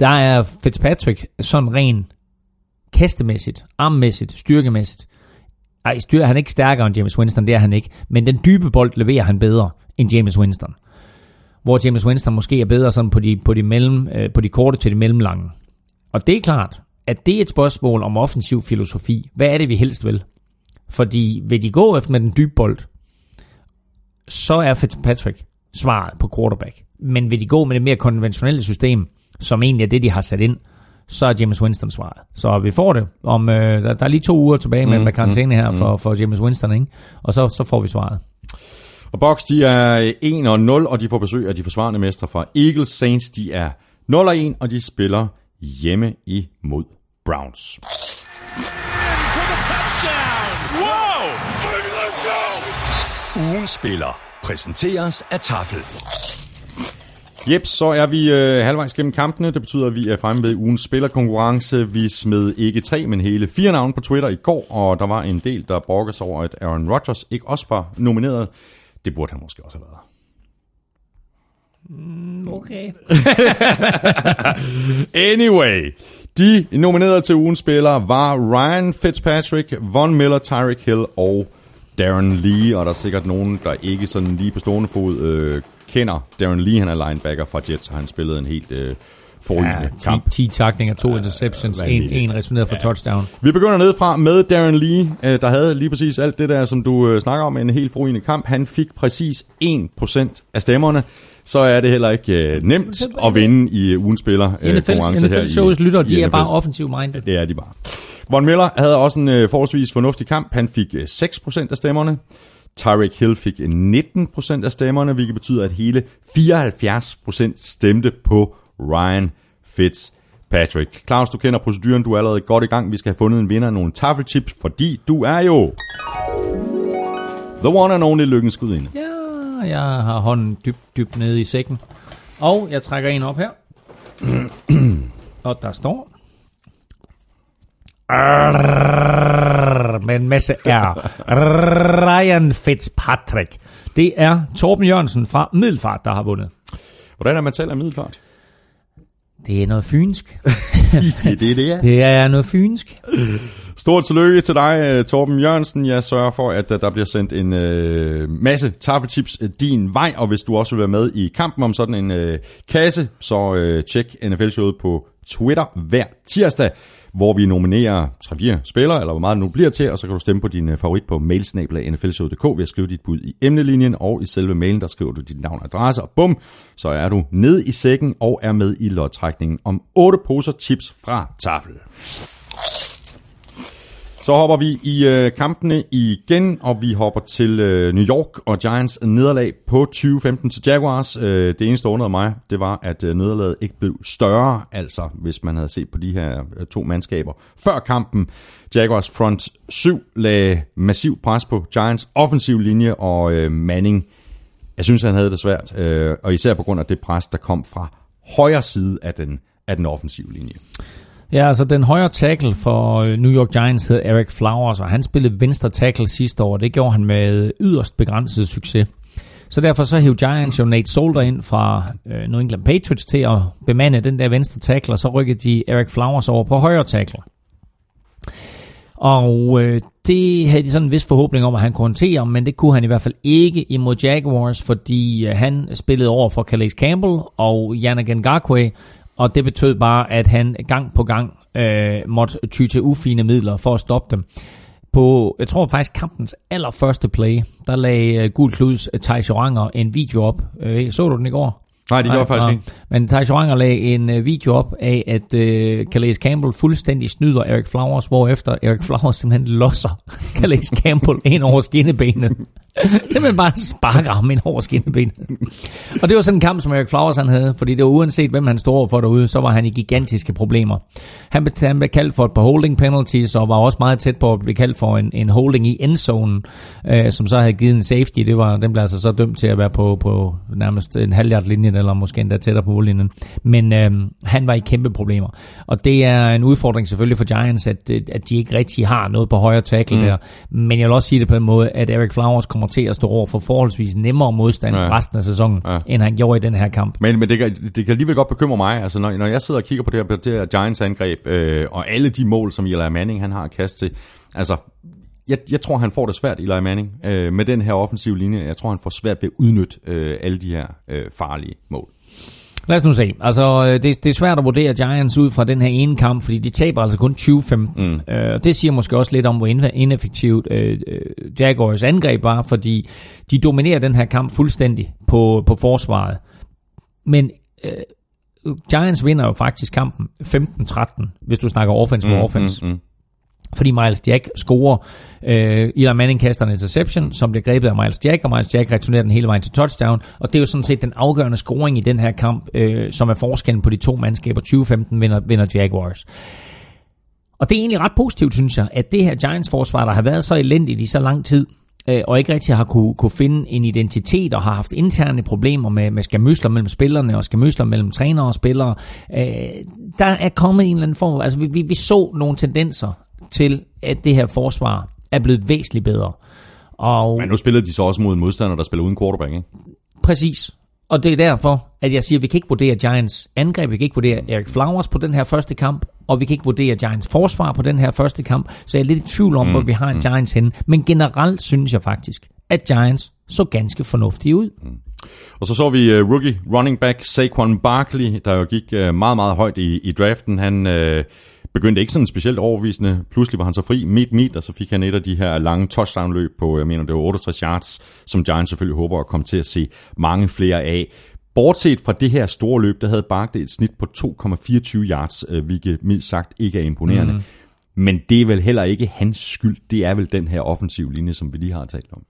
der er Fitzpatrick sådan ren kastemæssigt, armmæssigt, styrkemæssigt. Ej, styr, han er ikke stærkere end James Winston, det er han ikke. Men den dybe bold leverer han bedre end James Winston. Hvor James Winston måske er bedre sådan på de, på de, mellem, øh, på de korte til de mellemlange. Og det er klart, at det er et spørgsmål om offensiv filosofi. Hvad er det, vi helst vil? Fordi vil de gå efter med den dybe bold, så er Fitzpatrick svaret på quarterback. Men vil de gå med det mere konventionelle system, som egentlig er det, de har sat ind, så er James Winston svaret. Så vi får det om, øh, der, der er lige to uger tilbage med, med karantæne her for, for James Winston, ikke? og så, så får vi svaret. Og Bucks, de er 1 og 0, og de får besøg af de forsvarende mestre fra Eagles. Saints, de er 0 og 1, og de spiller hjemme imod Browns. go! Ugen spiller præsenteres af Tafel. Jep, så er vi øh, halvvejs gennem kampene. Det betyder, at vi er fremme ved ugens spillerkonkurrence. Vi smed ikke tre, men hele fire navne på Twitter i går, og der var en del, der brokkede sig over, at Aaron Rodgers ikke også var nomineret. Det burde han måske også have været. Okay. Anyway, de nominerede til ugens spillere var Ryan Fitzpatrick, Von Miller, Tyreek Hill og Darren Lee, og der er sikkert nogen, der ikke sådan lige på stående fod øh, kender Darren Lee. Han er linebacker fra Jets, og han spillede en helt øh, forrygende Ja, kamp. 10, 10 takninger, to interceptions, en, en returneret for touchdown. Vi begynder nedefra med Darren Lee, øh, der havde lige præcis alt det der, som du øh, snakker om, en helt forrygende kamp. Han fik præcis 1% af stemmerne. Så er det heller ikke øh, nemt at vinde i øh, ugens spiller øh, konkurrence her NFL shows lytter, de er bare offensive minded. Det er de bare. Von Miller havde også en øh, forholdsvis fornuftig kamp. Han fik øh, 6% af stemmerne. Tyreek Hill fik 19% af stemmerne, hvilket betyder, at hele 74% stemte på Ryan Fitzpatrick. Claus, du kender proceduren, du er allerede godt i gang. Vi skal have fundet en vinder af nogle taffelchips, fordi du er jo the one and only lykkens gudinde. Ja, jeg har hånden dybt, dybt nede i sækken. Og jeg trækker en op her. og der står... Arrrr, med en masse R. Ryan Fitzpatrick. Det er Torben Jørgensen fra Middelfart, der har vundet. Hvordan er man selv af middelfart? Det er noget fynsk. det er det, det er. Det er noget fynsk. Stort tillykke til dig, øh, Torben Jørgensen. Jeg sørger for, at øh, der bliver sendt en øh, masse taffelchips øh, din vej, og hvis du også vil være med i kampen om sådan en øh, kasse, så øh, tjek NFL-showet på Twitter hver tirsdag, hvor vi nominerer 3-4 spillere, eller hvor meget det nu bliver til, og så kan du stemme på din øh, favorit på mailsnabla.nflshow.dk ved at skrive dit bud i emnelinjen, og i selve mailen, der skriver du dit navn og adresse, og bum, så er du ned i sækken og er med i lodtrækningen om 8 poser chips fra Tafel. Så hopper vi i øh, kampene igen, og vi hopper til øh, New York og Giants nederlag på 2015 til Jaguars. Øh, det eneste, der undrede mig, det var, at øh, nederlaget ikke blev større, altså hvis man havde set på de her øh, to mandskaber før kampen. Jaguars front 7 lagde massiv pres på Giants offensiv linje, og øh, Manning, jeg synes, han havde det svært, øh, og især på grund af det pres, der kom fra højre side af den, af den offensive linje. Ja, altså den højre tackle for øh, New York Giants hed Eric Flowers, og han spillede venstre tackle sidste år. Det gjorde han med yderst begrænset succes. Så derfor så hævde Giants jo Nate Solder ind fra øh, New England Patriots til at bemande den der venstre tackle, og så rykkede de Eric Flowers over på højre tackle. Og øh, det havde de sådan en vis forhåbning om, at han kunne håndtere, men det kunne han i hvert fald ikke imod Jaguars, fordi øh, han spillede over for Calais Campbell og Yannick Ngakwe, og det betød bare, at han gang på gang øh, måtte ty til ufine midler for at stoppe dem. På, jeg tror faktisk, kampens allerførste play, der lagde uh, Gul Kluds uh, øh, Thijs Joranger en video op. Øh, så du den i går? Nej, det gjorde faktisk ikke. Men Thijs Joranger lagde en uh, video op af, at uh, Calais Campbell fuldstændig snyder Eric Flowers, hvorefter Eric Flowers simpelthen losser Calais Campbell ind over skinnebenet. simpelthen bare sparker ham ind over skinnebenet. Og det var sådan en kamp, som Eric Flowers han havde, fordi det var uanset, hvem han stod over for derude, så var han i gigantiske problemer. Han blev, han blev kaldt for et par holding penalties, og var også meget tæt på at blive kaldt for en, en holding i endzone, øh, som så havde givet en safety. Det var, den blev altså så dømt til at være på, på nærmest en halvhjert linjen, eller måske endda tættere på mållinjen. Men øh, han var i kæmpe problemer. Og det er en udfordring selvfølgelig for Giants, at, at de ikke rigtig har noget på højre tackle mm. der. Men jeg vil også sige det på den måde, at Eric Flowers kommer til at stå over for forholdsvis nemmere modstand Ja. resten af sæsonen, Ja. end han gjorde i den her kamp. Men, men det, kan, det kan alligevel godt bekymre mig, altså når, når jeg sidder og kigger på det her, på det her Giants angreb, øh, og alle de mål, som Eli Manning han har at kaste til, altså jeg, jeg tror, han får det svært, Eli Manning, øh, med den her offensive linje. Jeg tror, han får svært ved at udnytte øh, alle de her øh, farlige mål. Lad os nu se. Altså, øh, det, det er svært at vurdere Giants ud fra den her ene kamp, fordi de taber altså kun 20-15. Mm. Øh, det siger måske også lidt om, hvor inef- ineffektivt øh, øh, Jaguars angreb var, fordi de dominerer den her kamp fuldstændig på, på forsvaret. Men øh, Giants vinder jo faktisk kampen 15-13, hvis du snakker offense mm, offense. Mm, mm. Fordi Miles Jack scorer. Øh, Eli Manning kaster en interception, som bliver grebet af Miles Jack, og Miles Jack returnerer den hele vejen til touchdown. Og det er jo sådan set den afgørende scoring i den her kamp, øh, som er forskellen på de to mandskaber. 2015 vinder, vinder Jaguars. Og det er egentlig ret positivt, synes jeg, at det her Giants-forsvar, der har været så elendigt i så lang tid, øh, og ikke rigtig har kunne, kunne finde en identitet og har haft interne problemer med, med skamysler mellem spillerne og skamysler mellem trænere og spillere. Øh, der er kommet en eller anden form, altså vi, vi, vi så nogle tendenser til, at det her forsvar er blevet væsentligt bedre. Og Men nu spillede de så også mod en modstander, der spiller uden quarterback, ikke? Præcis. Og det er derfor, at jeg siger, at vi kan ikke vurdere Giants angreb, vi kan ikke vurdere Erik Flowers på den her første kamp, og vi kan ikke vurdere Giants forsvar på den her første kamp, så jeg er lidt i tvivl om, mm. hvor vi har en Giants henne. Men generelt synes jeg faktisk, at Giants så ganske fornuftige ud. Og så så vi uh, rookie running back Saquon Barkley, der jo gik uh, meget, meget højt i, i draften. Han uh, begyndte ikke sådan specielt overvisende. Pludselig var han så fri midt midt, og så fik han et af de her lange touchdown-løb på, jeg mener, det var 68 yards, som Giants selvfølgelig håber at komme til at se mange flere af. Bortset fra det her store løb, der havde Barkley et snit på 2,24 yards, øh, hvilket mildt sagt ikke er imponerende. Mm. Men det er vel heller ikke hans skyld. Det er vel den her offensiv linje, som vi lige har talt om.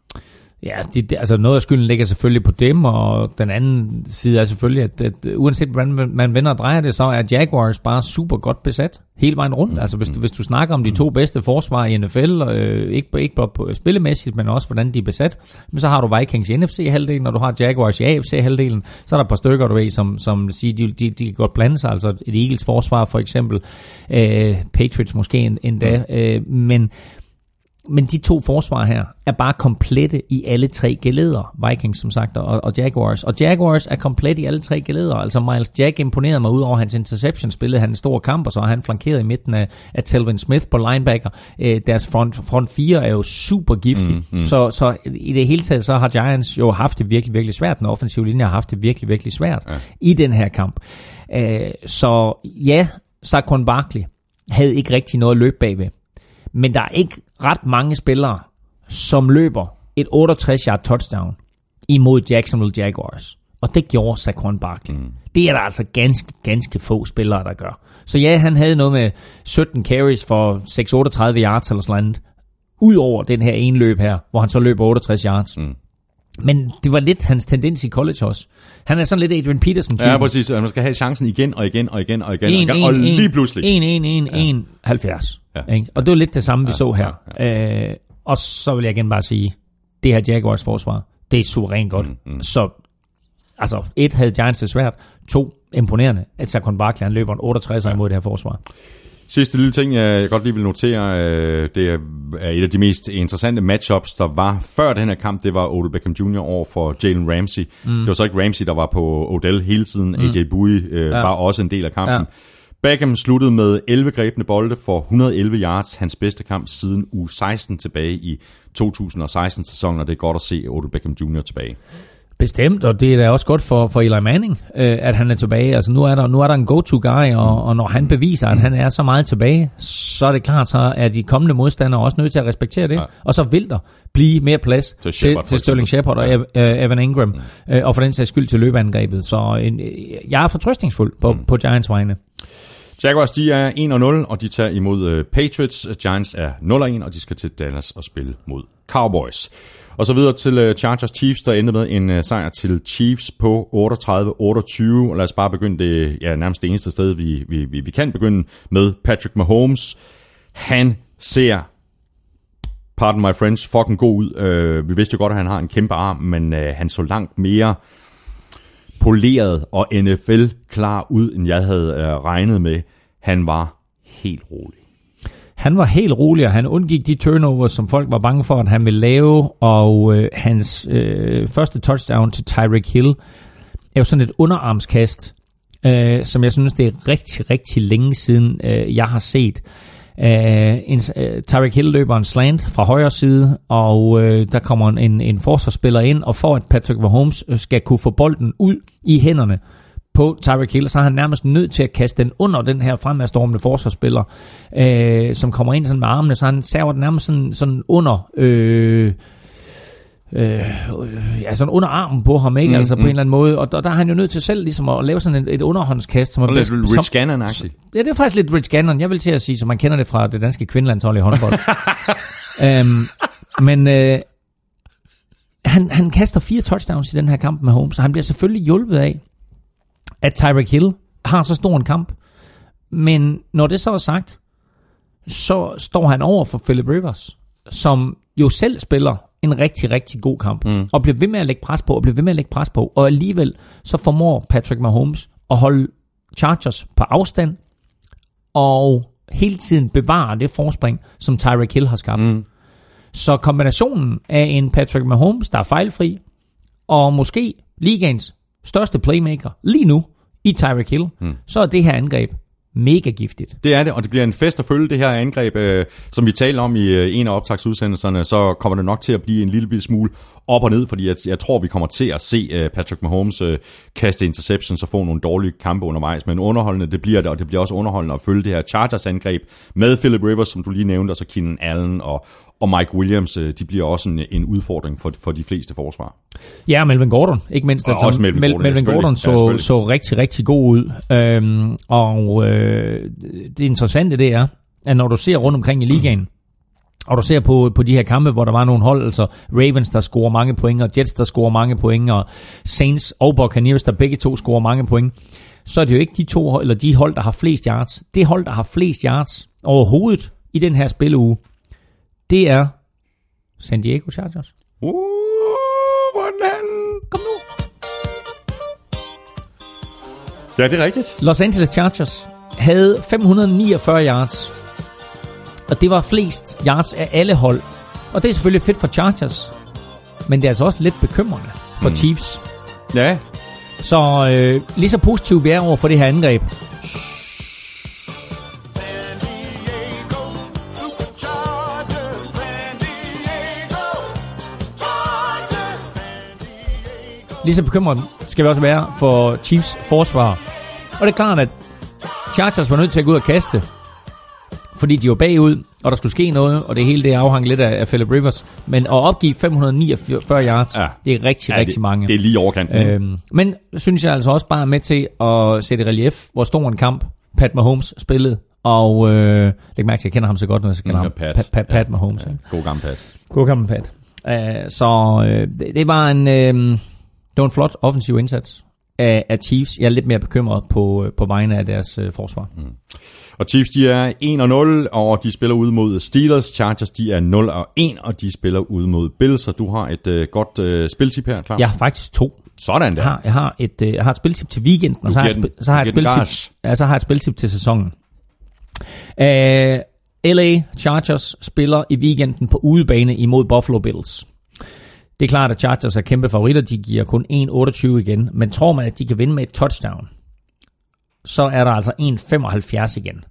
Ja, det, det, altså noget af skylden ligger selvfølgelig på dem, og den anden side er selvfølgelig, at, at uanset hvordan man- vender og drejer det, så er Jaguars bare super godt besat hele vejen rundt. Mm. Altså hvis, du- hvis du snakker om de to bedste forsvar i NFL, øh, ikke, ikke bare på spillemæssigt, men også hvordan de er besat, men så har du Vikings i NFC-halvdelen, og du har Jaguars i AFC-halvdelen, så er der et par stykker, du ved, som, som siger, de, de, de kan godt blande sig, altså et Eagles forsvar for eksempel, øh, Patriots måske en- endda, øh, men men de to forsvar her er bare komplette i alle tre geleder. Vikings, som sagt, og, og Jaguars. Og Jaguars er komplet i alle tre geleder. Altså Miles Jack imponerede mig ud over hans interception. Spillede han en stor kamp, og så har han flankeret i midten af, af Telvin Smith på linebacker. Øh, deres front, front 4 er jo super giftig. Mm, mm. Så, så i det hele taget, så har Giants jo haft det virkelig, virkelig svært. Den offensive linje har haft det virkelig, virkelig svært ja. i den her kamp. Øh, så ja, Saquon Barkley havde ikke rigtig noget at løbe bagved. Men der er ikke ret mange spillere, som løber et 68-yard touchdown imod Jacksonville Jaguars. Og det gjorde Saquon Barkley. Mm. Det er der altså ganske, ganske få spillere, der gør. Så ja, han havde noget med 17 carries for 6-38 yards eller sådan noget. Udover den her ene løb her, hvor han så løber 68 yards. Mm. Men det var lidt hans tendens i college også. Han er sådan lidt Adrian Peterson. Ja, præcis. Og Man skal have chancen igen og igen og igen og igen. og, 1, igen, og lige pludselig. 1, 1, 1, 1, 70. Ja. Ikke? Og det var lidt det samme, vi så her. Øh, og så vil jeg igen bare sige, det her Jaguars forsvar, det er suverænt godt. Mm, mm. Så altså, et havde Giants det svært, to imponerende, at Saquon Barkley løber en 68 ja. imod det her forsvar. Sidste lille ting, jeg godt lige vil notere, øh, det er et af de mest interessante matchups, der var før den her kamp. Det var Odell Beckham Jr. over for Jalen Ramsey. Mm. Det var så ikke Ramsey, der var på Odell hele tiden. Mm. AJ Bowie øh, ja. var også en del af kampen. Ja. Beckham sluttede med 11 grebne bolde for 111 yards, hans bedste kamp siden uge 16 tilbage i 2016-sæsonen, og det er godt at se Odell Beckham Jr. tilbage. Bestemt, og det er da også godt for, for Eli Manning, øh, at han er tilbage. Altså nu er der, nu er der en go-to-guy, og, og når han beviser, at han er så meget tilbage, så er det klart, så er de kommende modstandere også nødt til at respektere det. Ja. Og så vil der blive mere plads Til Shepard, til, til Sterling. Shepard og ja. Evan Ingram, mm. øh, og for den sags skyld til løbeangrebet. Så en, jeg er fortrøstningsfuld på, mm. på Giants vegne. Jaguars, de er 1-0, og de tager imod øh, Patriots. Giants er 0-1, og de skal til Dallas og spille mod Cowboys. Og så videre til øh, Chargers Chiefs, der endte med en øh, sejr til Chiefs på 38-28. Og lad os bare begynde det ja, nærmest det eneste sted, vi, vi, vi, vi kan begynde med Patrick Mahomes. Han ser pardon my French, fucking god ud. Øh, vi vidste jo godt, at han har en kæmpe arm, men øh, han så langt mere poleret og NFL klar ud, end jeg havde øh, regnet med. Han var helt rolig. Han var helt rolig, og han undgik de turnovers, som folk var bange for, at han ville lave. Og øh, hans øh, første touchdown til Tyreek Hill er jo sådan et underarmskast, øh, som jeg synes, det er rigtig, rigtig længe siden, øh, jeg har set. Uh, en, øh, Tyreek Hill løber en slant fra højre side, og øh, der kommer en, en forsvarsspiller ind, og for at Patrick Mahomes øh, skal kunne få bolden ud i hænderne på Tyreek Hill, så er han nærmest nødt til at kaste den under den her fremadstormende forsvarsspiller, uh, som kommer ind sådan med armene, så han server den nærmest sådan, sådan under... Øh, øh, ja, sådan under armen på ham, ikke? Mm, altså på en eller anden måde. Og der, der er han jo nødt til selv ligesom at lave sådan et, et underhåndskast, som er lidt Rich som, Gannon-agtigt. Ja, det er faktisk lidt Rich Gannon. Jeg vil til at sige, som man kender det fra det danske kvindelandshold i håndbold. øhm, men øh, han, han kaster fire touchdowns i den her kamp med Holmes, så han bliver selvfølgelig hjulpet af, at Tyreek Hill har så stor en kamp. Men når det så er sagt, så står han over for Philip Rivers, som jo selv spiller en rigtig, rigtig god kamp, mm. og bliver ved med at lægge pres på, og bliver ved med at lægge pres på, og alligevel så formår Patrick Mahomes at holde Chargers på afstand, og hele tiden bevare det forspring, som Tyreek Hill har skabt. Mm. Så kombinationen af en Patrick Mahomes, der er fejlfri, og måske ligaens største playmaker lige nu i Tyreek Hill, mm. så er det her angreb mega giftigt. Det er det, og det bliver en fest at følge det her angreb, øh, som vi talte om i øh, en af optagsudsendelserne, så kommer det nok til at blive en lille smule op og ned, fordi jeg, jeg tror, vi kommer til at se øh, Patrick Mahomes øh, kaste interceptions og få nogle dårlige kampe undervejs, men underholdende det bliver det, og det bliver også underholdende at følge det her Chargers angreb med Philip Rivers, som du lige nævnte, og så Keenan Allen og, og Mike Williams, øh, de bliver også en, en udfordring for, for de fleste forsvar. Ja, Melvin Gordon, ikke mindst. Og også Melvin Gordon, ja, Melvin. Gordon Ja, så, selvfølgelig. så rigtig, rigtig god ud. Øhm, og øh, det interessante det er, at når du ser rundt omkring i ligaen, og du ser på, på de her kampe, hvor der var nogle hold, altså Ravens, der scorer mange point, og Jets, der scorer mange point, og Saints og Buccaneers, der begge to scorer mange point, så er det jo ikke de to hold, eller de hold, der har flest yards. Det hold, der har flest yards overhovedet i den her spilleuge, det er San Diego Chargers. Uh, hvordan? Kom nu! Ja, det er rigtigt. Los Angeles Chargers havde 549 yards. Og det var flest yards af alle hold. Og det er selvfølgelig fedt for Chargers. Men det er altså også lidt bekymrende for mm. Chiefs. Ja, Så øh, lige så positiv vi er over for det her angreb, lige så bekymret skal vi også være for Chiefs forsvar. Og det er klart, at Chargers var nødt til at gå ud og kaste. Fordi de var bagud, og der skulle ske noget, og det hele det afhang lidt af, af Philip Rivers. Men at opgive 549 yards, Ja. det er rigtig, ja rigtig det, mange. Det er lige overkanten. Øh, Øhm, men synes jeg altså også bare med til at sætte relief, hvor stor en kamp Pat Mahomes spillede. Og øh, læg mærke til, at jeg kender ham så godt, når jeg kender ham. Pat. Pat, Pat, Pat Ja. Mahomes. ja, god gammel Pat. God gammel Pat. Uh, så øh, det, det var en øh, det var en flot offensiv indsats af, af Chiefs. Jeg er lidt mere bekymret på, øh, på vegne af deres øh, forsvar. Mm. Og Chiefs, de er 1-0, og de spiller ud mod Steelers. Chargers, de er 0-1, og de spiller ud mod Bills. Så du har et øh, godt øh, spiltip her, klar? Jeg har faktisk to. Sådan der. Jeg har, jeg har, et, øh, jeg har et spiltip til weekenden, og så har, jeg, et, så har jeg et spiltip, ja, så har jeg et spiltip til sæsonen. Uh, LA Chargers spiller i weekenden på udebane imod Buffalo Bills. Det er klart, at Chargers er kæmpe favoritter. De giver kun 1,28 igen. Men tror man, at de kan vinde med et touchdown, så er der altså 1,75 igen.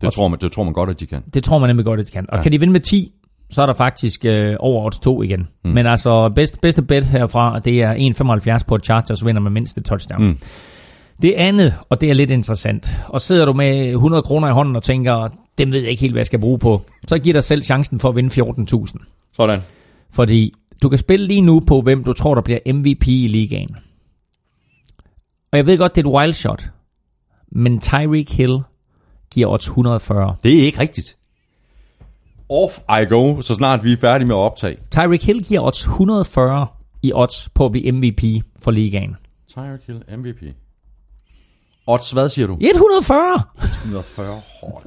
Det tror, man, det tror man godt, at de kan. Det tror man nemlig godt, at de kan. Og ja. kan de vinde med 10, så er der faktisk øh, over odds 2 igen. Mm. Men altså, bedst, bedste bet herfra, det er 1,75 på at Chargers vinder med mindst et touchdown. Mm. Det andet, og det er lidt interessant, og sidder du med 100 kroner i hånden og tænker, det ved jeg ikke helt, hvad jeg skal bruge på, så giv dig selv chancen for at vinde 14.000. Sådan. Fordi du kan spille lige nu på, hvem du tror, der bliver MVP i ligaen. Og jeg ved godt, det er et wild shot, men Tyreek Hill giver odds 140. Det er ikke rigtigt. Off I go, så snart vi er færdige med at optage. Tyreek Hill giver odds 140 i odds på at blive MVP for ligaen. Tyreek Hill, MVP. Odds, hvad siger du? 140! 140 hårdt.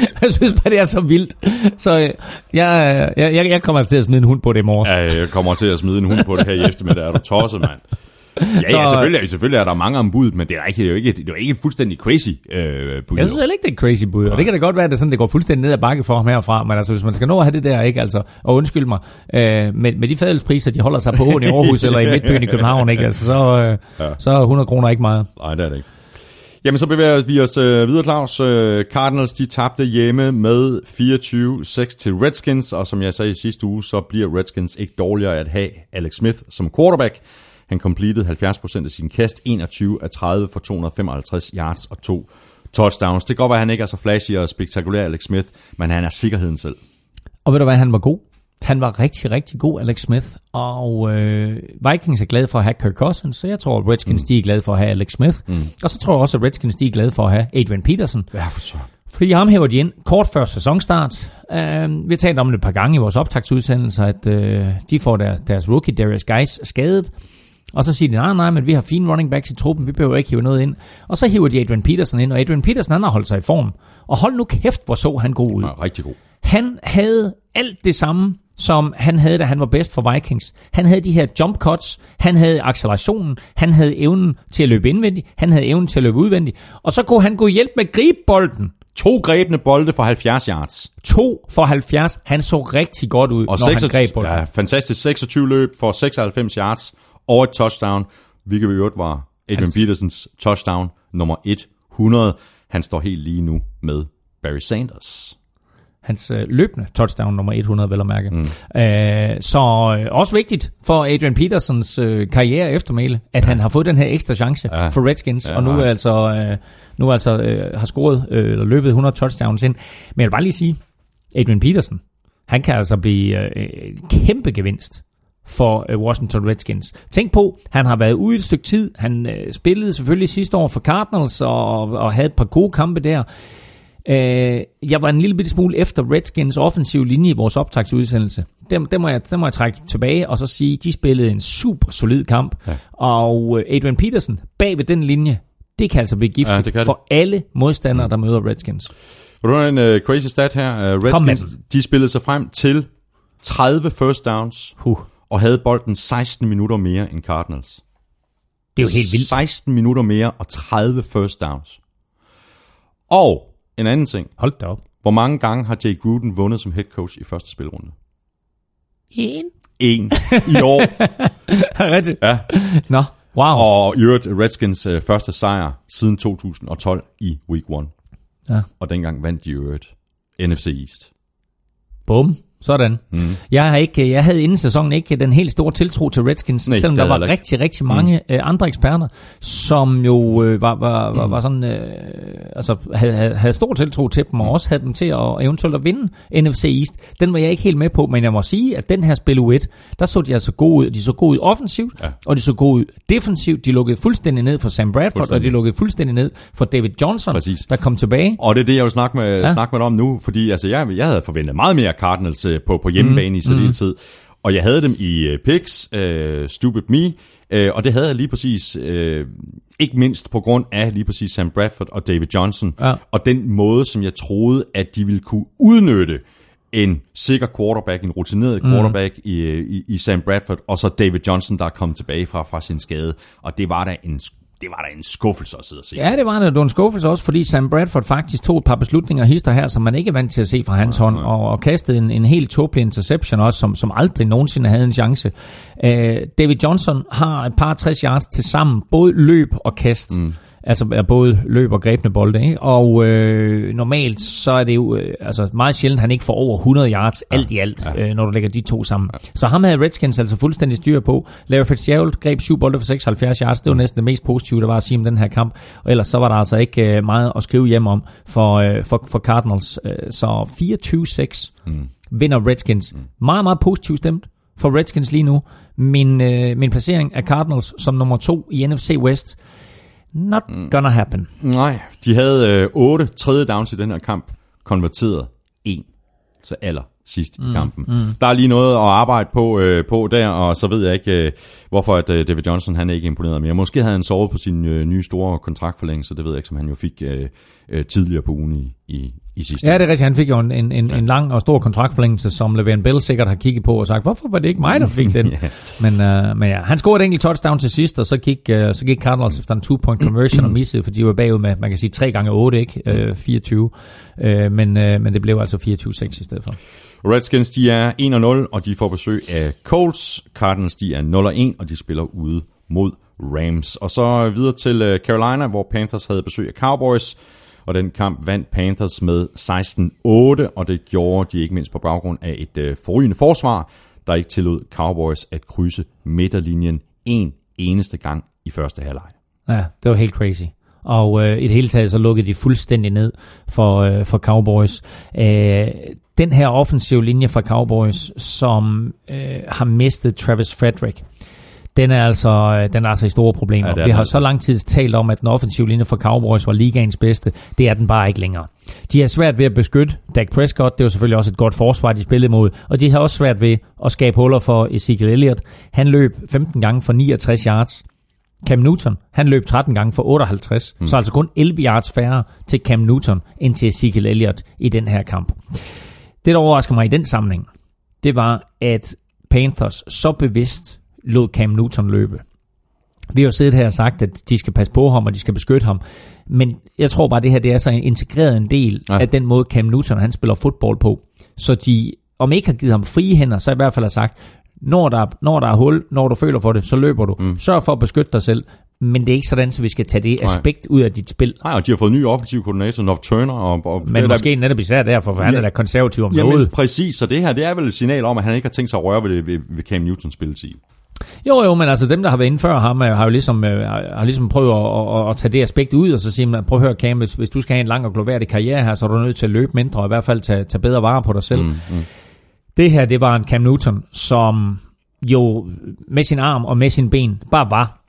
Jeg synes bare, det er så vildt. Så øh, jeg, jeg, jeg, jeg kommer altså til at smide en hund på det i morgen. Ja, jeg kommer til at smide en hund på det her i eftermiddag. Er du tosset, mand? Ja, Så- ja, selvfølgelig, selvfølgelig er der mange om budet, men det er, ikke, det er jo ikke, det er jo ikke fuldstændig crazy øh, bud. Jeg synes heller ikke, det er crazy bud, og det kan da godt være, at det, sådan, det går fuldstændig ned ad bakke for ham herfra, men altså, hvis man skal nå at have det der, ikke, altså, og undskyld mig, øh, med, med de fadelspriser, de holder sig på åen i Aarhus eller i Midtbyen i København, ikke, altså, så, øh, ja. så er 100 kroner ikke meget. Nej, det er det ikke. Jamen, så bevæger vi os øh, videre, Claus. Øh, Cardinals, de tabte hjemme med 24-6 til Redskins, og som jeg sagde i sidste uge, så bliver Redskins ikke dårligere at have Alex Smith som quarterback. Han completed 70% af sin kast, 21 af 30 for 255 yards og to touchdowns. Det kan godt være, at han ikke er så flashy og spektakulær, Alex Smith, men han er sikkerheden selv. Og ved du hvad, han var god. Han var rigtig, rigtig god, Alex Smith. Og øh, Vikings er glade for at have Kirk Cousins, så jeg tror, at Redskins mm. de er glade for at have Alex Smith. Mm. Og så tror jeg også, at Redskins de er glade for at have Adrian Peterson. Ja, for så. Fordi ham hæver de ind kort før sæsonstart. Uh, vi har talt om det et par gange i vores optagtsudsendelser, at uh, de får deres, deres rookie Darius Geis skadet. Og så siger de, nej, nej, men vi har fine running backs i truppen, vi behøver ikke hive noget ind. Og så hiver de Adrian Peterson ind, og Adrian Peterson han har holdt sig i form. Og hold nu kæft, hvor så han god ud. Ja, rigtig god. Han havde alt det samme, som han havde, da han var bedst for Vikings. Han havde de her jump cuts, han havde accelerationen, han havde evnen til at løbe indvendigt, han havde evnen til at løbe udvendigt. Og så kunne han gå hjælp med at gribe bolden. To grebne bolde for 70 yards. 2 for 70. Han så rigtig godt ud, Og når 26, han greb bolden. ja, fantastisk 26 løb for 96 yards og et touchdown, hvilket i øvrigt var Adrian Hans- Petersons touchdown nummer 100. Han står helt lige nu med Barry Sanders. Hans øh, løbende touchdown nummer 100, vel at mærke. Mm. Øh, så øh, også vigtigt for Adrian Petersons øh, karriere eftermæle, at ja. han har fået den her ekstra chance ja. for Redskins, ja, og nu er altså, øh, nu er altså øh, har scoret øh, eller løbet 100 touchdowns ind. Men jeg vil bare lige sige, Adrian Peterson, han kan altså blive øh, kæmpe gevinst for øh, Washington Redskins. Tænk på, han har været ude et stykke tid. Han øh, spillede selvfølgelig sidste år for Cardinals og, og havde et par gode kampe der. Øh, jeg var en lille bitte smule efter Redskins offensiv linje i vores optagsudsendelse. Dem, dem, må jeg, dem må jeg trække tilbage og så sige, de spillede en super solid kamp. Ja. Og øh, Adrian Peterson bag ved den linje, det kan altså blive giftigt Ja, det det. for alle modstandere, der møder Redskins. Vil du en uh, crazy stat her? Uh, Redskins, de spillede sig frem til 30 first downs Huh. og havde bolden 16 minutter mere end Cardinals. Det er jo helt vildt. 16 minutter mere og 30 first downs. Og en anden ting. Hold da op. Hvor mange gange har Jay Gruden vundet som head coach i første spilrunde? En. En i år. Rigtigt. Ja. Nå, wow. Og i øvrigt Redskins øh, første sejr siden 2012 i week 1. Ja. Og dengang vandt de i øvrigt NFC East. Bum. Sådan. Mm. Jeg, har ikke, jeg havde inden sæsonen ikke den helt store tiltro til Redskins, Nej, selvom der var ikke. rigtig, rigtig mange mm. andre eksperter, som jo øh, var, var, var, var sådan, øh, altså havde, havde, havde stor tiltro til dem, og også havde dem til at eventuelt at vinde NFC East. Den var jeg ikke helt med på, men jeg må sige, at den her spil U1, der så de altså gode ud. De så gode ud offensivt, ja. og de så gode ud defensivt. De lukkede fuldstændig ned for Sam Bradford, og de lukkede fuldstændig ned for David Johnson, Præcis. der kom tilbage. Og det er det, jeg vil snakke med, ja. snakke med dig om nu, fordi altså, jeg, jeg havde forventet meget mere Cardinals øh, på, på hjemmebane mm. i særdeleshed. Og jeg havde dem i øh, picks, øh, Stupid Me, øh, og det havde jeg lige præcis, øh, ikke mindst på grund af lige præcis Sam Bradford og David Johnson, Ja. og den måde, som jeg troede, at de ville kunne udnytte en sikker quarterback, en rutineret quarterback mm. i, i, i Sam Bradford, og så David Johnson, der er kommet tilbage fra, fra sin skade. Og det var da en, det var da en skuffelse at sidde og se. Ja, det var det. Det var en skuffelse også, fordi Sam Bradford faktisk tog et par beslutninger hister her, som man ikke er vant til at se fra hans hånd, og, og kastede en, en helt tåbelig interception også, som, som aldrig nogensinde havde en chance. Uh, David Johnson har et par 60 yards til sammen, både løb og kast. Mm. Altså er både løb og grebne bolde, ikke? Og øh, normalt så er det jo øh, altså meget sjældent, han ikke får over 100 yards ja, alt i alt, ja. øh, når du lægger de to sammen. Ja. Så ham havde Redskins altså fuldstændig styr på. Larry Fitzgerald greb syv bolde for 76 yards. Det var næsten det mest positive, der var at sige om den her kamp. Og ellers så var der altså ikke øh, meget at skrive hjem om for, øh, for, for Cardinals. Øh, så 24-6 mm. vinder Redskins. Mm. Meget, meget positivt stemt for Redskins lige nu. Min, øh, min placering af Cardinals som nummer to i NFC West. Not gonna happen. Nej, de havde øh, 8 tredje downs i den her kamp, konverteret en til aller sidst mm, i kampen. Mm. Der er lige noget at arbejde på, øh, på der, og så ved jeg ikke, øh, hvorfor at, øh, David Johnson han er ikke imponeret mere. Måske havde han sovet på sin øh, nye store kontraktforlængelse, det ved jeg ikke, som han jo fik øh, øh, tidligere på ugen i, i, i sidste Ja, det er rigtigt. Han fik jo en, en, en, en lang og stor kontraktforlængelse, som Le'Veon Bell sikkert har kigget på og sagt, hvorfor var det ikke mig, der fik den? Ja. men, uh, men ja, han scorede et enkelt touchdown til sidst, og så gik, uh, så gik Cardinals efter en two-point conversion og missede, for de var bagud med, man kan sige, 3 gange 8, ikke? Uh, 24. Uh, men, uh, men det blev altså 24-6 i stedet for. Redskins, de er 1-0, og de får besøg af Colts. Cardinals, de er 0-1, og de spiller ude mod Rams. Og så videre til øh, Carolina, hvor Panthers havde besøg af Cowboys. Og den kamp vandt Panthers med 16-8, og det gjorde de ikke mindst på baggrund af et øh, forrygende forsvar, der ikke tillod Cowboys at krydse midterlinjen en eneste gang i første halvleg. Ja, det var helt crazy. Og øh, i det hele taget så lukkede de fuldstændig ned for, øh, for Cowboys. Øh, den her offensive linje fra Cowboys, som øh, har mistet Travis Frederick, den er altså, øh, den er altså i store problemer. Ja, det Vi har altså. så lang tid talt om, at den offensive linje for Cowboys var ligaens bedste. Det er den bare ikke længere. De har svært ved at beskytte Dak Prescott. Det var selvfølgelig også et godt forsvar, de spillede mod. Og de har også svært ved at skabe huller for Ezekiel Elliott. Han løb 15 gange for 69 yards. Cam Newton, han løb 13 gange for 58, mm. så altså kun 11 yards færre til Cam Newton end til Ezekiel Elliott i den her kamp. Det, der overrasker mig i den sammenhæng, det var, at Panthers så bevidst lod Cam Newton løbe. Vi har jo siddet her og sagt, at de skal passe på ham, og de skal beskytte ham. Men jeg tror bare, at det her det er så integreret en del Ja. af den måde, Cam Newton han spiller fodbold på. Så de, om ikke har givet ham frie hænder, så i hvert fald har sagt, når der, når der er hul, når du føler for det, så løber du. Mm. Sørg for at beskytte dig selv. men det er ikke sådan, så vi skal tage det aspekt ud af dit spil. Nej, og de har fået ny offensiv koordinator, Nov Turner. Og, og Men det måske netop især derfor, for han Ja. er da konservativ om Jamen, noget. præcis, så det her, det er vel et signal om, at han ikke har tænkt sig at røre ved, det, ved, ved Cam Newtons spilletid. Jo, jo, men altså dem, der har været inde før ham, øh, har jo ligesom, øh, har ligesom prøvet at, at, at, tage det aspekt ud, og så sige, man, prøv at høre Cam, hvis, hvis du skal have en lang og glorværdig karriere her, så er du nødt til at løbe mindre, og i hvert fald tage, tage bedre vare på dig selv. Mm, mm. Det her, det var en Cam Newton, som jo med sin arm og med sin ben bare var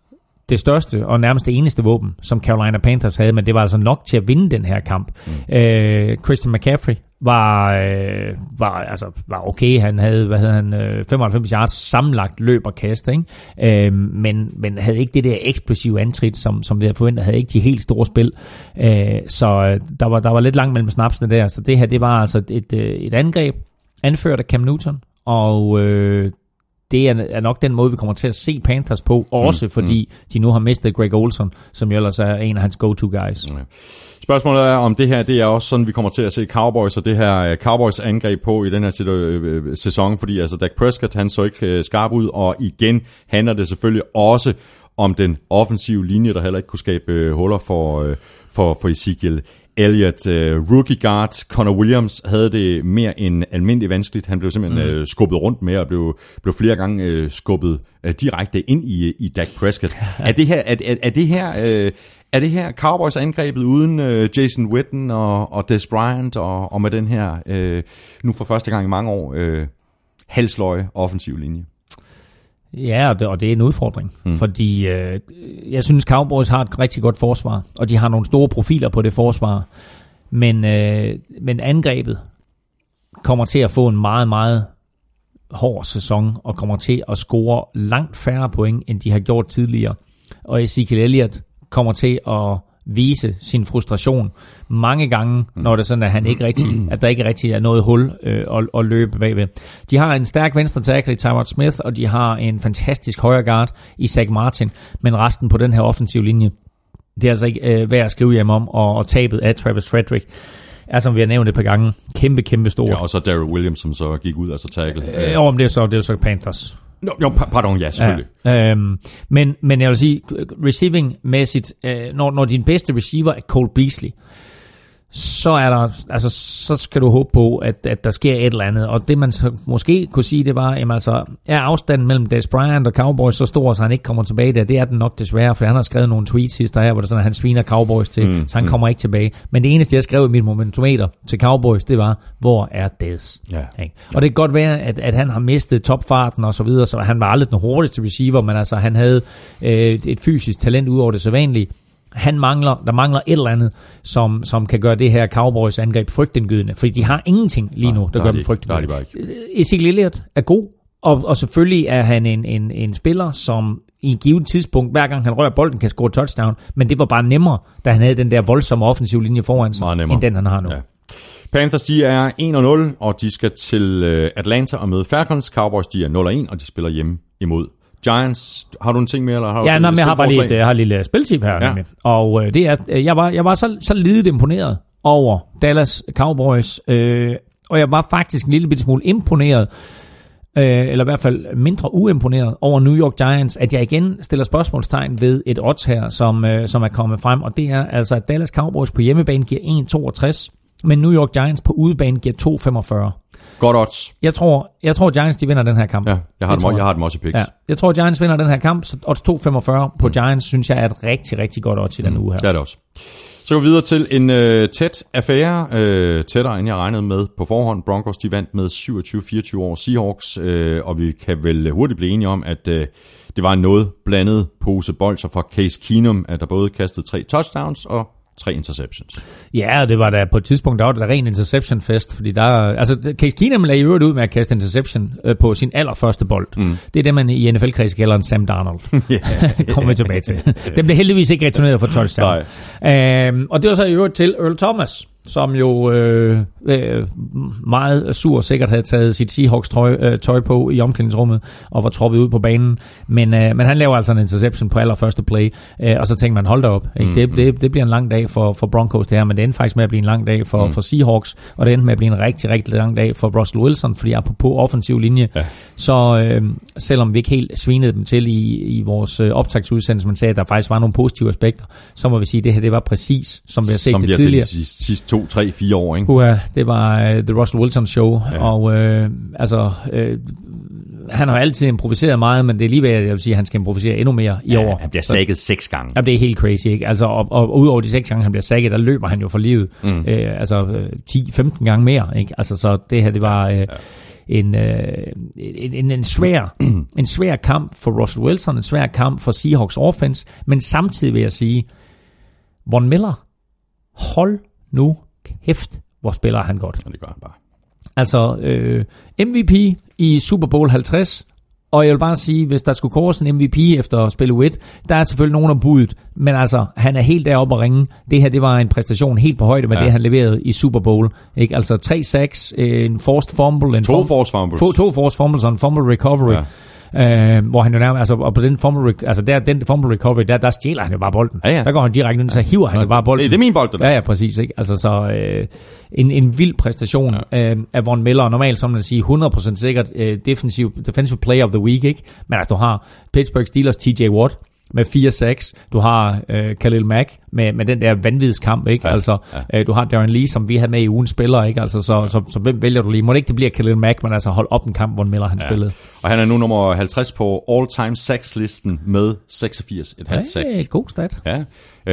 det største og nærmest det eneste våben, som Carolina Panthers havde, men det var altså nok til at vinde den her kamp. Mm. Øh, Christian McCaffrey var, øh, var, altså, var okay. Han havde, hvad havde han, øh, 95 yards sammenlagt løb og kast, ikke? Øh, men, men havde ikke det der eksplosive antrit, som, som vi havde forventet, havde ikke de helt store spil. Øh, så øh, der var, der var lidt langt mellem snapsene der, så det her, det var altså et, øh, et angreb, anført af Cam Newton, og øh, det er, er nok den måde, vi kommer til at se Panthers på, også mm, fordi mm. de nu har mistet Greg Olson, som jo ellers er en af hans go-to guys. Mm. Spørgsmålet er, om det her det er også sådan, vi kommer til at se Cowboys og det her øh, Cowboys angreb på i den her øh, øh, sæson, fordi altså Dak Prescott, han så ikke skarp ud, og igen handler det selvfølgelig også om den offensive linje, der heller ikke kunne skabe huller for, for, for Ezekiel Elliott, øh, rookie guard, Connor Williams havde det mere end almindeligt vanskeligt. Han blev simpelthen mm. øh, skubbet rundt med og blev, blev flere gange øh, skubbet øh, direkte ind i, i Dak Prescott. er det her, er, er, er det her, øh, er det her Cowboys angrebet uden øh, Jason Witten og, og Des Bryant og, og med den her, øh, nu for første gang i mange år, øh, halsløje offensiv linje? Ja, og det, og det er en udfordring, mm. fordi øh, jeg synes Cowboys har et rigtig godt forsvar, og de har nogle store profiler på det forsvar, men, øh, men angrebet kommer til at få en meget, meget hård sæson, og kommer til at score langt færre point, end de har gjort tidligere. Og Ezekiel Elliott kommer til at vise sin frustration mange gange, når det er sådan, at, han ikke rigtig, at der ikke rigtig er noget hul øh, at, at løbe bagved. De har en stærk venstre tackle i Tyrod Smith, og de har en fantastisk højre guard i Zach Martin, men resten på den her offensive linje, det er altså ikke øh, værd at skrive hjem om, og, og tabet af Travis Frederick er, som vi har nævnt et par gange, kæmpe, kæmpe stor. Ja, og så Daryl Williams, som så gik ud, altså tackle. Øh, om det er så, det er så Panthers. Jo, jo, pardon, ja, selvfølgelig. Ja, øhm, men, men jeg vil sige, receiving-mæssigt, øh, når, når din bedste receiver er Cole Beasley, øh, så er der, altså, så skal du håbe på, at, at der sker et eller andet. Og det man så måske kunne sige, det var, jamen altså, er afstanden mellem Des Bryant og Cowboys så stor, så han ikke kommer tilbage der? Det er den nok desværre, for han har skrevet nogle tweets sidste her, hvor det sådan, at han sviner Cowboys til, mm, så han mm. kommer ikke tilbage. Men det eneste, jeg skrev i mit momentometer til Cowboys, det var, hvor er Des? Ja. Ikke? Og det kan godt være, at, at han har mistet topfarten og så videre, så han var aldrig den hurtigste receiver, men altså, han havde øh, et fysisk talent ud over det sædvanlige han mangler, der mangler et eller andet, som, som kan gøre det her Cowboys angreb frygtindgydende. Fordi de har ingenting lige nu, der der gør dem de ikke. Der har de frygtindgydende. bare ikke. Ezekiel Elliott er god, og, og selvfølgelig er han en, en, en spiller, som i et givet tidspunkt, hver gang han rører bolden, kan score touchdown. Men det var bare nemmere, da han havde den der voldsomme offensiv linje foran sig, end den han har nu. Ja. Panthers, de er 1-0, og de skal til øh, Atlanta og møde Falcons. Cowboys, de er 0-1, og de spiller hjemme imod Giants. Har du en ting mere, eller har du Ja, et nej, men jeg har bare lige et, jeg har et lille spiltip her. Ja. Og øh, det er, øh, jeg var, jeg var så, så lidet imponeret over Dallas Cowboys, øh, og jeg var faktisk en lille bitte smule imponeret, øh, eller i hvert fald mindre uimponeret over New York Giants, at jeg igen stiller spørgsmålstegn ved et odds her, som, øh, som er kommet frem, og det er altså, at Dallas Cowboys på hjemmebane giver 1,62, men New York Giants på udebane giver 2,45. Godt odds. Jeg tror, jeg tror Giants de vinder den her kamp. Ja, jeg har, Det dem, tror jeg har dem også i picks. Ja, jeg tror, Giants vinder den her kamp, så odds 2,45 på Giants, synes jeg er et rigtig, rigtig godt odds i den uge her. Det er det også. Så går vi videre til en øh, tæt affære, øh, tættere end jeg regnede med på forhånd. Broncos de vandt med 27-24 over Seahawks, øh, og vi kan vel hurtigt blive enige om, at øh, det var en noget blandet pose bolcher fra Case Keenum, at der både kastede tre touchdowns og tre interceptions. Ja, og det var da på et tidspunkt, der var da ren interception fest, fordi der, altså Case Keenum lagde i øvrigt ud med at kaste interception øh, på sin allerførste bold. Mm. Det er det, man i NFL-kreds kalder en Sam Darnold. Kommer vi tilbage til. Den blev heldigvis ikke returneret for touchdown. Øhm, og det var så i øvrigt til Earl Thomas, som jo øh, øh, meget sur sikkert havde taget sit Seahawks tøj, øh, tøj på i omklædningsrummet og var troppet ud på banen. Men, øh, men han laver altså en interception på allerførste play, øh, og så tænker man, hold da op. Ikke? Det, det, det bliver en lang dag for, for Broncos det her, men det endte faktisk med at blive en lang dag for, for Seahawks, og det endte med at blive en rigtig, rigtig lang dag for Russell Wilson, fordi apropos offensiv linje, ja. så øh, selvom vi ikke helt svinede dem til i, i vores øh, optagsudsendelse, man sagde, at der faktisk var nogle positive aspekter, så må vi sige, at det her det var præcis, som vi har set Som det vi har tidligere. set de sidste to, tre, fire år, ikke? Uha, det var uh, The Russell Wilson Show, Ja. ja. og øh, altså, øh, han har altid improviseret meget, men det er lige ved, at jeg vil sige, at han skal improvisere endnu mere i år. han bliver sækket seks gange. Jamen, det er helt crazy, ikke? Altså, og, og, udover de seks gange, han bliver sækket, der løber han jo for livet. Mm. Øh, altså, øh, 10-15 gange mere, ikke? Altså, så det her, det var øh, en, øh, en, en, en, svær, en svær kamp for Russell Wilson, en svær kamp for Seahawks offense, men samtidig vil jeg sige, Von Miller, hold nu kæft, hvor spiller han godt. Og det gør han bare. Altså øh, MVP i Super Bowl 50, og jeg vil bare sige, hvis der skulle kores en MVP efter at spille wit, der er selvfølgelig nogen om budet, men altså, han er helt deroppe at ringe. Det her, det var en præstation helt på højde med Ja. ja. det, han leverede i Super Bowl. Ikke? Altså tre sacks, en forced fumble, en To forced fumbles. To, to forced fumbles og en fumble recovery. Ja. Ja. Øh, hvor han jo nærmest, altså, og på den fumble, altså der, den fumble recovery, der, der stjæler han jo bare bolden. Ja, ja. Der går han direkte ind, så hiver han jo bare bolden. Det, det er min bold, det der. Ja, ja, præcis. Ikke? Altså, så øh, en, en vild præstation ja. øh, af Von Miller, og normalt, som man sige, 100% sikkert øh, defensive, defensive player of the week, ikke? Men altså, du har Pittsburgh Steelers TJ Watt med 4-6. Du har øh, Khalil Mack med, med den der vanvidskamp, ikke? Ja, altså, ja. øh, du har Darren Lee, som vi havde med i ugen spiller, ikke? Altså, så, så, så, hvem vælger du lige? Må det ikke det bliver Khalil Mack, men altså hold op en kamp, Von Miller han ja. spillede. Og han er nu nummer 50 på all-time sacks-listen med 86 et halvt sack. Ja, god stat. Ja.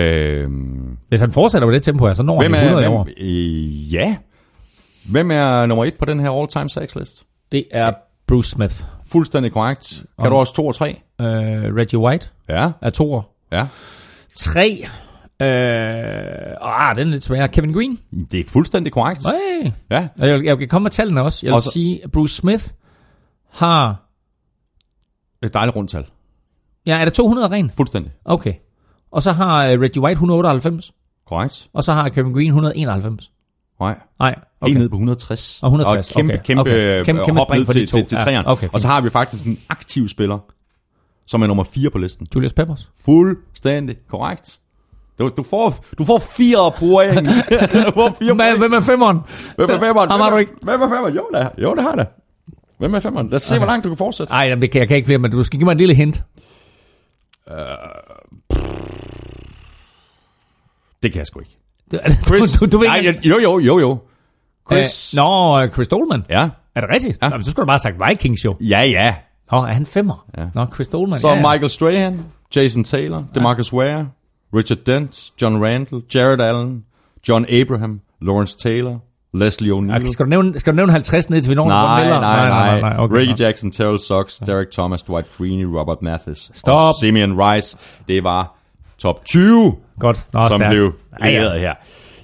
Øhm, Hvis han fortsætter med det tempo her, så når hvem han er, 100 hvem, år. øh, ja. Hvem er nummer et på den her all-time sacks-list? Det er Bruce Smith. Fuldstændig korrekt. Kan du også to og tre? Øh, Reggie White Ja. er toer. Ja. Tre. Øh, ah, den er lidt svær. Kevin Green. Det er fuldstændig korrekt. Hey. Ja. Og Jeg, jeg kan komme med tallene også. Jeg vil Og så- sige, at Bruce Smith har... Et dejligt rundt tal. Ja, er det 200 ren? Fuldstændig. Okay. Og så har øh, Reggie White 198, Korrekt. og så har Kevin Green 191. Nej. Nej, Okay. Helt ned på 160. Og 160, Og kæmpe, okay. kæmpe, Okay. okay. Kæmpe- kæmpe hop ned til, til, til Ja, okay, og så har vi faktisk en aktiv spiller, som er nummer 4 på listen. Julius Peppers. Fuldstændig korrekt. Du, du, får, du får fire point. du får fire point. hvem er femmeren? Hvem er femmeren? Ham har du ikke. Hvem er femmeren? Jo, der, jo, det har jeg da. Hvem er femmeren? Lad os se, Okay. hvor langt du kan fortsætte. Nej, jeg kan ikke flere, men du skal give mig en lille hint. Det kan jeg sgu ikke. Du, Chris. du, du, du ved Nej, ikke... jeg- jo, jo, jo, jo. Chris. Øh, Nå, Chris Dolman. Ja. Er det rigtigt? Ja. Ja. Nå, så skulle du bare have sagt Vikings jo. Ja, ja. Nå, er han femmer? Ja. Nå, Chris Dolman. Så ja, ja. Michael Strahan, Jason Taylor, DeMarcus Ware, Richard Dent, John Randall, Jared Allen, John Abraham, Lawrence Taylor, Leslie O'Neal. Okay, skal, du nævne, skal du nævne 50 ned til vi når Nej, Miller? nej, nej, nej. okay, Reggie. Jackson, Terrell Sox, Derek Thomas, Dwight Freeney, Robert Mathis Stop. og Simeon Rice. Det var top 20, Godt. Nå, som stærkt. blev Ja, ja. leveret her.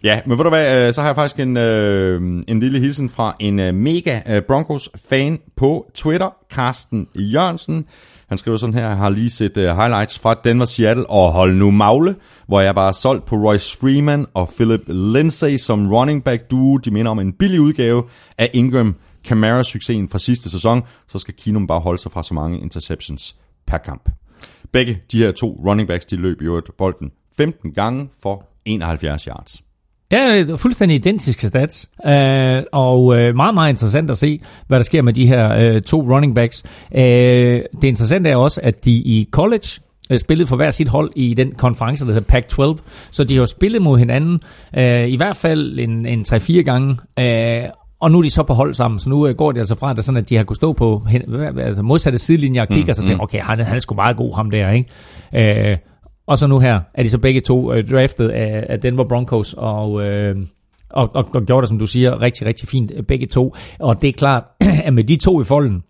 Ja, men ved du hvad, øh, så har jeg faktisk en, øh, en lille hilsen fra en øh, mega øh, Broncos-fan på Twitter, Carsten Jørgensen. Han skriver sådan her, jeg har lige set uh, highlights fra Denver Seattle, og hold nu magle, hvor jeg bare solgt på Royce Freeman og Philip Lindsay som running back duo. De minder om en billig udgave af Ingram Kamara-succesen fra sidste sæson, så skal Keenum bare holde sig fra så mange interceptions per kamp. Begge de her to running backs, de løb i øvrigt bolden 15 gange for 71 yards. Ja, fuldstændig identiske stats, øh, og øh, meget, meget interessant at se, hvad der sker med de her øh, to running backs. Øh, det interessante er også, at de i college øh, spillede for hver sit hold i den konference, der hedder Pac-12, så de har spillet mod hinanden øh, i hvert fald en, en 3-4 gange, øh, og nu er de så på hold sammen, så nu øh, går det altså fra, at, det sådan, at de har kunnet stå på altså modsatte sidelinjer og kigger mm, sig til, okay, han, han er sgu meget god, ham der, ikke? Øh, og så nu her er de så begge to øh, draftet af, af Denver Broncos, og, øh, og, og, og gjorde det, som du siger, rigtig, rigtig fint øh, begge to. Og det er klart, at med de to i folden,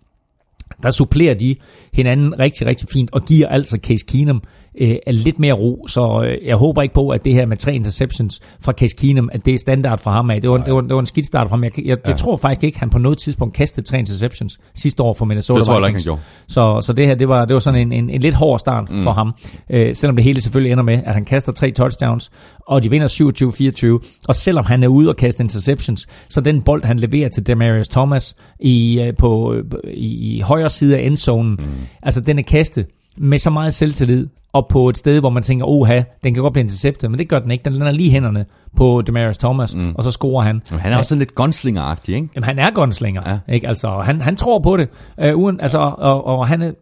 der supplerer de hinanden rigtig, rigtig fint, og giver altså Case Keenum øh, er lidt mere ro. Så øh, jeg håber ikke på, at det her med tre interceptions fra Case Keenum, at det er standard for ham af. Det var, det var, det var en skidt start for ham. Jeg, jeg, jeg tror faktisk ikke, han på noget tidspunkt kastede tre interceptions sidste år for Minnesota Det tror jeg ikke, Vikings. han gjorde. Så, så det her, det var, det var sådan en, en, en lidt hård start mm. for ham. Øh, selvom det hele selvfølgelig ender med, at han kaster tre touchdowns, og de vinder 27-24. Og selvom han er ude og kaste interceptions, så den bold, han leverer til Demarius Thomas i, øh, på, øh, i, i højre side af endzonen, mm. altså den er kastet med så meget selvtillid, og på et sted, hvor man tænker, oha, den kan godt blive interceptet, men det gør den ikke. Den lander lige hænderne på Demarius Thomas, mm. og så scorer han. Men han er også sådan lidt gunslinger-agtig, ikke? Jamen, han er gunslinger, Ja. ikke? Altså, han, han tror på det, øh, uden, altså, og, og han, er,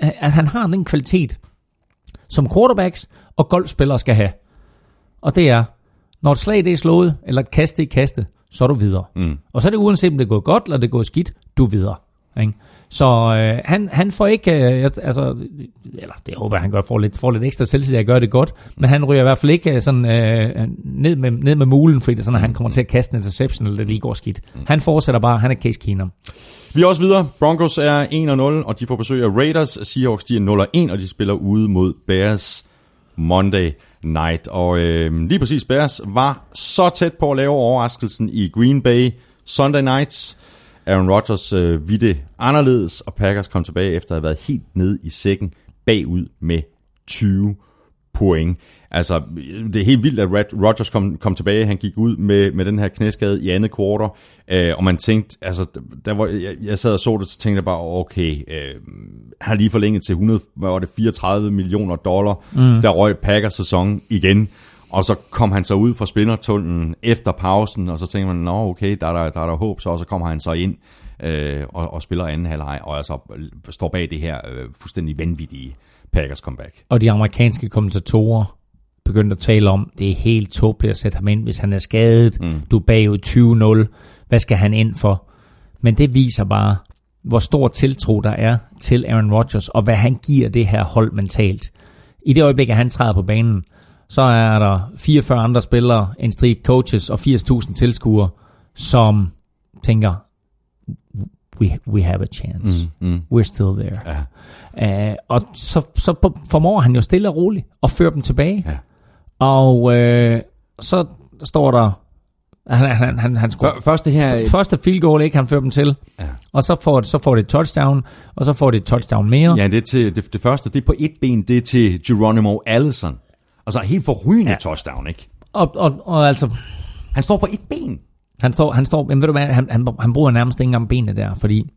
han har den kvalitet, som quarterbacks og golfspillere skal have. Og det er, når et slag det er slået, eller et kast det er kastet, så er du videre. Mm. Og så er det uanset om det er gået godt, eller det er gået skidt, du er videre. Ikke? Så øh, han, han får ikke, øh, altså, eller det håber jeg, han godt får lidt, får lidt ekstra selvtillid at gøre det godt, men han ryger i hvert fald ikke øh, sådan, øh, ned, med, ned med mulen, fordi det er sådan, at han kommer til at kaste en interception, eller det lige går skidt. Han fortsætter bare, han er Case Keenum. Vi er også videre. Broncos er 1-0, og de får besøg af Raiders. Seahawks de er 0-1, og de spiller ude mod Bears Monday night. Og øh, lige præcis Bears var så tæt på at lave overraskelsen i Green Bay Sunday nights. Aaron Rodgers øh, vidte anderledes, og Packers kom tilbage efter at have været helt nede i sækken bagud med 20 point. Altså, det er helt vildt, at Rod- Rodgers kom, kom tilbage. Han gik ud med, med den her knæskade i andet kvartal, øh, og man tænkte, altså, der var, jeg, jeg sad og så det, så tænkte jeg bare, okay, øh, han har lige forlænget til 100, hvad var det, 34 millioner dollar, mm. der røg Packers sæson igen. Og så kom han så ud fra spindertunnelen efter pausen, og så tænkte man, nå okay, der er der, der, er der håb, så, og så kommer han så ind øh, og, og spiller anden halvleg, og altså står bag det her øh, fuldstændig vanvittige Packers comeback. Og de amerikanske kommentatorer begyndte at tale om, det er helt tåbeligt at sætte ham ind, hvis han er skadet. Mm. Du er bagud 20-0. Hvad skal han ind for? Men det viser bare, hvor stor tiltro der er til Aaron Rodgers, og hvad han giver det her hold mentalt. I det øjeblik, at han træder på banen, så er der 44 andre spillere, en stribe coaches og 80.000 tilskuere, som tænker, we, we have a chance. Mm, mm. We're still there. Ja. Uh, og så, så formår han jo stille og roligt at føre dem tilbage. Ja. Og uh, så står der, han, han, han, han scorer, Før, først det her... første field goal, ikke? Han fører dem til. Ja. Og så får, det, så får det et touchdown, og så får det et touchdown mere. Ja, det, er til, det, det første, det er på et ben, det er til Geronimo Allison. Altså helt forrygende ja. Ja. touchdown, ikke? Og, og, og altså, Han står på et ben. Han står, han står, jamen ved du hvad, han, han, han bruger nærmest ikke engang benene der, fordi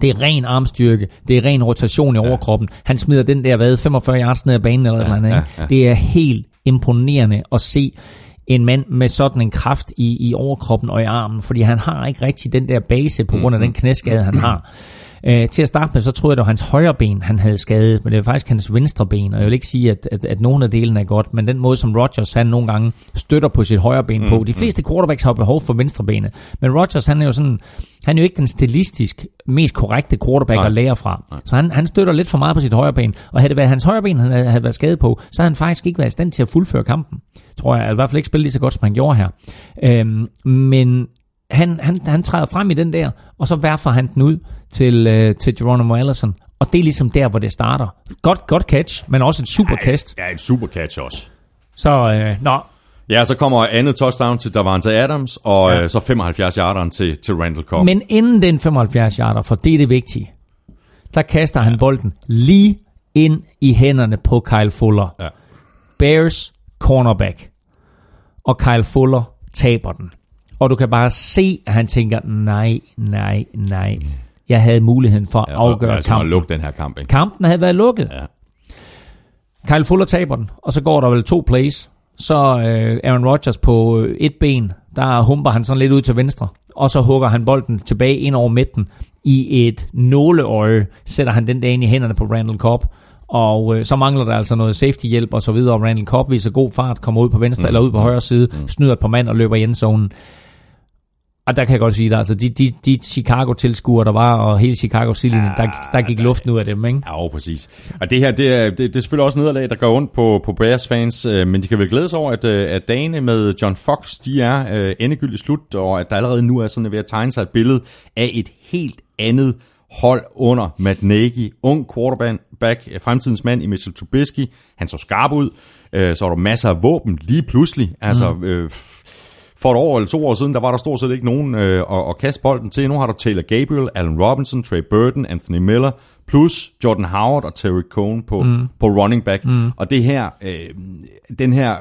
det er ren armstyrke, det er ren rotation i overkroppen. Han smider den der, hvad, 45 yards ned ad banen eller ja, eller andet, ja, ja. Det er helt imponerende at se en mand med sådan en kraft i, i overkroppen og i armen, fordi han har ikke rigtig den der base på grund af den knæskade, han har. Øh, til at starte med, så tror jeg, det var hans højre ben, han havde skadet, men det var faktisk hans venstre ben, og jeg vil ikke sige, at, at, at nogle af delene er godt, men den måde, som Rodgers han nogle gange støtter på sit højre ben på. De fleste quarterbacks har behov for venstre benet, men Rodgers han er jo sådan, han er jo ikke den stilistisk mest korrekte quarterback Nej. at lære fra. Så han, han støtter lidt for meget på sit højre ben, og havde det været hans højre ben, han havde, havde været skadet på, så havde han faktisk ikke været i stand til at fuldføre kampen. Tror jeg, i hvert fald ikke spille lige så godt, som han gjorde her. Øhm, men han, han, han træder frem i den der, og så værfer han den ud til, øh, til Geronimo Allison. Og det er ligesom der, hvor det starter. Godt, godt catch, men også et super kast. Ja, en super catch også. Så, øh, nå, Ja, så kommer andet touchdown til Davante Adams, og ja. Ja. øh, så 75 yarderen til, til Randall Cobb. Men inden den 75 yarder, for det er det vigtige, der kaster han bolden lige ind i hænderne på Kyle Fuller. Ja. Bears cornerback. Og Kyle Fuller taber den. Og du kan bare se, at han tænker, nej, nej, nej. Jeg havde muligheden for at Ja, afgøre altså, at kampen. lukke den her kamp, ikke? Kampen havde været lukket. Ja. Kyle Fuller taber den, og så går der vel to plays. Så øh, Aaron Rodgers på øh, et ben, der humper han sådan lidt ud til venstre. Og så hugger han bolden tilbage ind over midten. I et nåleøje sætter han den der ind i hænderne på Randall Cobb. Og øh, så mangler der altså noget safety-hjælp og så videre. Og Randall Cobb viser god fart, kommer ud på venstre mm. eller ud på højre side, mm. snyder et par mand og løber i endzonen. Og der kan jeg godt sige, at altså, de, de, de Chicago-tilskuere, der var, og hele chicago ja, der, der gik luften ud af dem, ikke? Ja, jo, præcis. Og det her, det er, det, det er selvfølgelig også nederlag, der går ondt på, på Bears fans, øh, men de kan vel glæde sig over, at, øh, at dagene med John Fox, de er øh, endegyldigt slut, og at der allerede nu er sådan ved at tegne sig et billede af et helt andet hold under Matt Nagy, ung quarterback, øh, fremtidens mand i Mitchell Trubisky. Han så skarp ud. Øh, så var der masser af våben lige pludselig. Altså, mm. øh, for et år eller to år siden, der var der stort set ikke nogen øh, at, at kaste bolden til. Nu har du Taylor Gabriel, Allen Robinson, Trey Burton, Anthony Miller, plus Jordan Howard og Terry Cohn på, mm. på running back. Mm. Og det her, øh, den her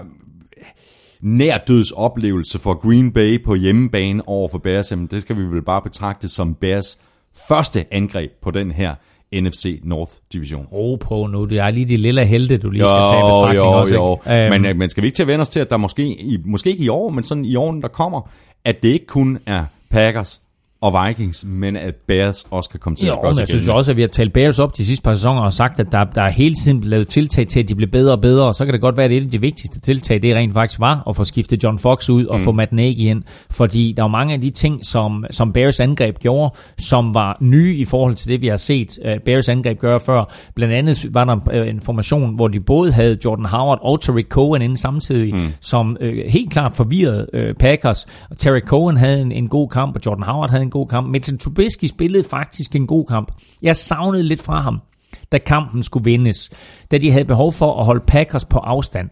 nærdøds oplevelse for Green Bay på hjemmebane over for Bears, jamen det skal vi vel bare betragte som Bears første angreb på den her NFC North division. Ro på nu. Det er lige de lille helte, du lige skal tage i Jo, betragtning jo, også. jo. ikke? Øhm, Men, øh, men skal vi ikke til at vende os til, at der måske, måske ikke i år, men sådan i årene, der kommer, at det ikke kun er Packers og Vikings, men at Bears også kan komme til Jo, at gøre sig jeg synes også, at vi har talt Bears op de sidste par sæsoner og sagt, at der, der er hele tiden lavet tiltag til, at de bliver bedre og bedre. Og så kan det godt være, at et af de vigtigste tiltag, det rent faktisk var at få skiftet John Fox ud og mm. få Matt Nagy ind. Fordi der var mange af de ting, som, som Bears angreb gjorde, som var nye i forhold til det, vi har set uh, Bears angreb gøre før. Blandt andet var der en formation, hvor de både havde Jordan Howard og Terry Cohen inde samtidig, mm. som uh, helt klart forvirrede uh, Packers. Terry Cohen havde en, en god kamp, og Jordan Howard havde en god kamp. Mitchell Trubisky spillede faktisk en god kamp. Jeg savnede lidt fra ham, da kampen skulle vindes. Da de havde behov for at holde Packers på afstand.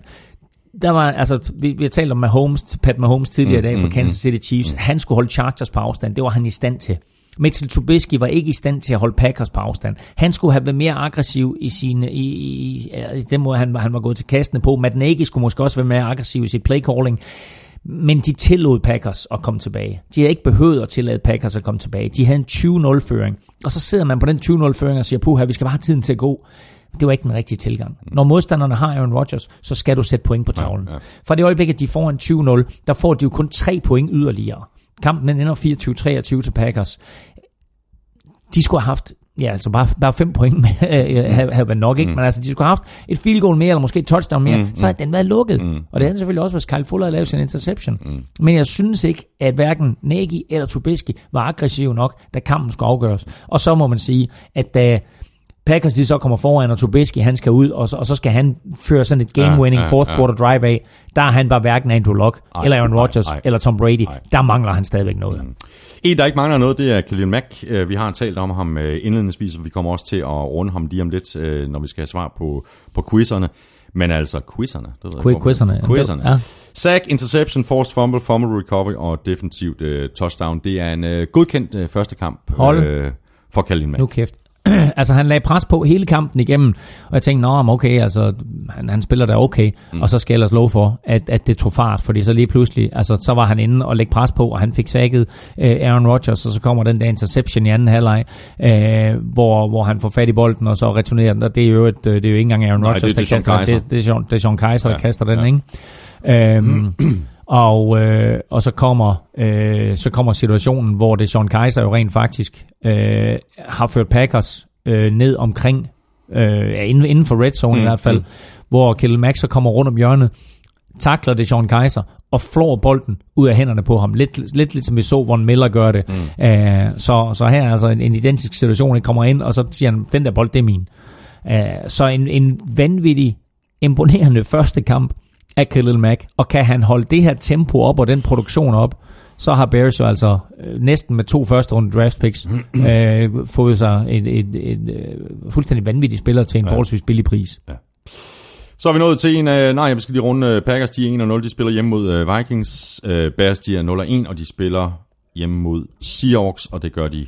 Der var, altså, vi, vi har talt om Mahomes, Pat Mahomes tidligere i dag fra Kansas City Chiefs. Han skulle holde Chargers på afstand. Det var han i stand til. Mitchell Trubisky var ikke i stand til at holde Packers på afstand. Han skulle have været mere aggressiv i, sine, i, i, i den måde, han, var- han var gået til kastene på. Matt Nagy skulle måske også være mere aggressiv i sit play calling. Men de tillod Packers at komme tilbage. De havde ikke behøvet at tillade Packers at komme tilbage. De havde en 20-0-føring. Og så sidder man på den 20-0-føring og siger, puha, vi skal bare have tiden til at gå. Det var ikke den rigtige tilgang. Når modstanderne har Aaron Rodgers, så skal du sætte point på tavlen. Ja, ja. Fra det øjeblik, at de får en 20-0, der får de jo kun tre point yderligere. Kampen den ender 24-23 til Packers. De skulle have haft Ja, altså bare, bare fem point med, øh, havde, havde været nok, ikke? Mm. Men altså, de skulle have haft et field goal mere, eller måske et touchdown mere, mm. så havde den været lukket. Mm. Og det havde den selvfølgelig også, hvis Kyle Fuller havde lavet sin interception. Mm. Men jeg synes ikke, at hverken Nagy eller Trubisky var aggressiv nok, da kampen skulle afgøres. Og så må man sige, at da Packers de så kommer foran, og Trubisky han skal ud, og så, og så skal han føre sådan et game-winning Ja, ja, fourth ja. quarter drive af. Der er han bare hverken Andrew Luck, Ej, eller Aaron Rodgers, nej. eller Tom Brady. Nej. Der mangler han stadigvæk noget. Mm. En, der ikke mangler noget, det er Khalil Mack. Øh, Vi har talt om ham øh, indledningsvis, og vi kommer også til at runde ham lige om lidt, øh, når vi skal have svar på, på quizzerne. Men altså, quizzerne. Det ved jeg ikke, hvor- quizzerne. Quizzerne. Ja. Sack, interception, forced fumble, fumble recovery og defensivt øh, touchdown. Det er en øh, godkendt øh, første kamp Hold. øh, for Khalil Mack. Nu kæft. altså han lagde pres på hele kampen igennem, og jeg tænkte, nå, okay, altså, han, han spiller da okay, mm. og så skal jeg ellers love for, at, at det tog fart, fordi så lige pludselig, altså så var han inde og lægge pres på, og han fik sækket øh, Aaron Rodgers, og så kommer den der interception i anden halvleg, øh, hvor, hvor han får fat i bolden, og så returnerer den, og det er jo, et, øh, det er jo ikke engang Aaron Rodgers, det er der kaster, det, det, er Sean, det er Sean Kaiser, der Ja, kaster den, ja. ikke? Øhm, og, øh, og så kommer øh, så kommer situationen, hvor det Sean Kaiser jo rent faktisk øh, har ført Packers øh, ned omkring, øh, inden, inden for red zone mm, i hvert fald, mm. hvor Kjell Max så kommer rundt om hjørnet, takler det Sean Kaiser og flår bolden ud af hænderne på ham. Lidt, lidt ligesom vi så, hvor Miller gør det. Mm. Æh, så, så her er altså en, en identisk situation, der kommer ind, og så siger han, den der bold, det er min. Æh, så en, en vanvittig, imponerende første kamp af Khalil Mack, og kan han holde det her tempo op og den produktion op, så har Bears jo altså øh, næsten med to første runde draft picks øh, fået sig et, et, et, et øh, fuldstændig vanvittig spiller til en forholdsvis billig pris. Så er vi nået til en af, nej, vi skal lige runde øh, Packers, de er 1-0, de spiller hjemme mod øh, Vikings, Bears, de er 0-1, og de spiller hjemme mod Seahawks, og det gør de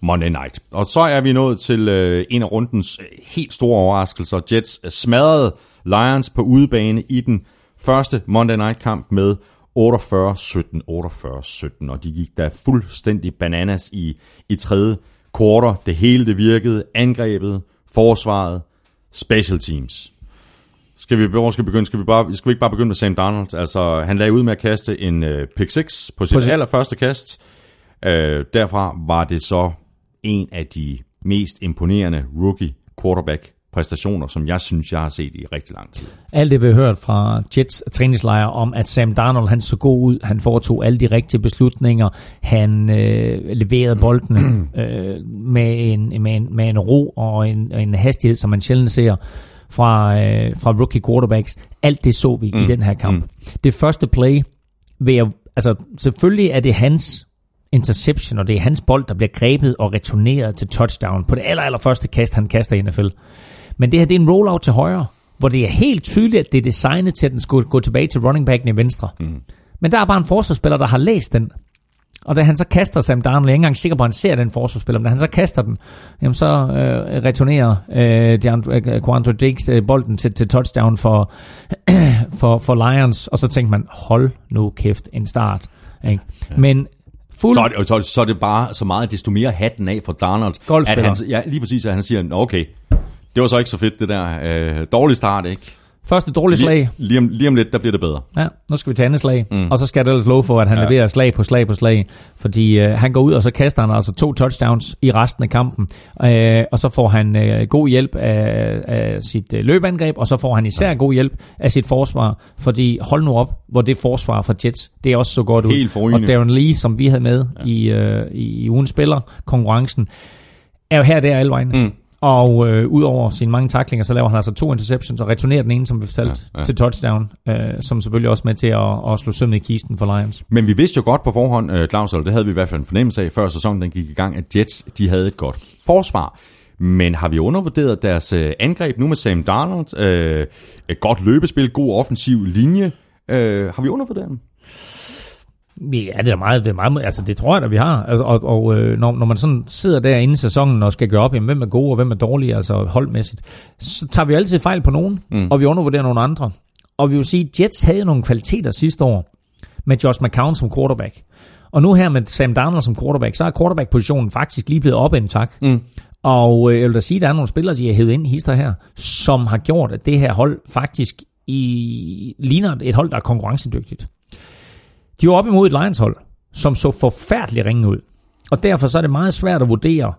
Monday Night. Og så er vi nået til en af rundens helt store overraskelser. Jets smadrede Lions på udebane i den første Monday Night kamp med 48-17, 48-17, og de gik der fuldstændig bananas i, i tredje quarter. Det hele det virkede, angrebet, forsvaret, special teams. Skal vi, hvor skal vi begynde? Skal vi, bare, skal vi ikke bare begynde med Sam Darnold? Altså, han lagde ud med at kaste en uh, pick 6 på sit sit- allerførste kast. Uh, derfra var det så en af de mest imponerende rookie quarterback præstationer, som jeg synes, jeg har set i rigtig lang tid. Alt det vi har hørt fra Jets træningslejr om, at Sam Darnold han så god ud, han foretog alle de rigtige beslutninger, han øh, leverede bolden øh, med, en, med, en, med en ro og en, og en hastighed, som man sjældent ser fra, øh, fra rookie quarterbacks. Alt det så vi mm. i den her kamp. Mm. Det første play, vil jeg, altså selvfølgelig er det hans interception, og det er hans bold, der bliver grebet og returneret til touchdown på det aller, aller første kast, han kaster i NFL. Men det her, det er en rollout til højre, hvor det er helt tydeligt, at det er designet til, at den skulle gå tilbage til running backen i venstre. Mm. Men der er bare en forsvarsspiller, der har læst den. Og da han så kaster Sam Darnold, jeg er ikke engang sikker på, at han ser den forsvarsspiller, men da han så kaster den, jamen så øh, returnerer øh, DeAndre- øh, Quandre Diggs øh, bolden til, til touchdown for, for, for Lions, og så tænkte man, hold nu kæft, en start. Ikke? Men fuld... Så er, det, så, så er det bare så meget, desto mere hatten af for Darnold. At han, ja, lige præcis, at han siger, "Nå, okay, det var så ikke så fedt det der. Øh, dårlig start, ikke? Første dårlige slag. Lige, lige, om, lige om lidt, der bliver det bedre. Ja, nu skal vi tage andet slag. Mm. Og så skal det ellers love for, at han ja. leverer slag på slag på slag. Fordi øh, han går ud, og så kaster han altså to touchdowns i resten af kampen. Øh, og så får han øh, god hjælp af, af sit øh, løbeangreb, og så får han især god hjælp af sit forsvar. Fordi hold nu op, hvor det forsvar fra Jets, det er også så godt ud. Helt forrygende. Og Darren Lee, som vi havde med ja. i, øh, i, i ugens spiller, konkurrencen, er jo her der alle vejen. Mm. Og øh, udover sine mange taklinger, så laver han altså to interceptions og returnerer den ene, som vi fortalte, ja, Ja, til touchdown, øh, som selvfølgelig også med til at, at slå sømmet i kisten for Lions. Men vi vidste jo godt på forhånd, øh, Claus, eller det havde vi i hvert fald en fornemmelse af, før sæsonen den gik i gang, at Jets de havde et godt forsvar. Men har vi undervurderet deres øh, angreb nu med Sam Darnold? Øh, et godt løbespil, god offensiv linje. Øh, har vi undervurderet dem? Ja, det er meget, det er meget, altså det tror jeg da, vi har. Altså, Og, og øh, når, når man sådan sidder der inde i sæsonen og skal gøre op, jamen, hvem er gode og hvem er dårlige, altså holdmæssigt, så tager vi altid fejl på nogen, mm. og vi undervurderer nogle andre. Og vi vil sige, Jets havde nogle kvaliteter sidste år med Josh McCown som quarterback. Og nu her med Sam Darnold som quarterback, så er quarterback-positionen faktisk lige blevet op en tak. Mm. Og øh, jeg vil da sige, at der er nogle spillere, de har hævet ind i hister her, som har gjort, at det her hold faktisk i, ligner et hold, der er konkurrencedygtigt. De var op imod et Lions-hold, som så forfærdeligt ringe ud. Og derfor så er det meget svært at vurdere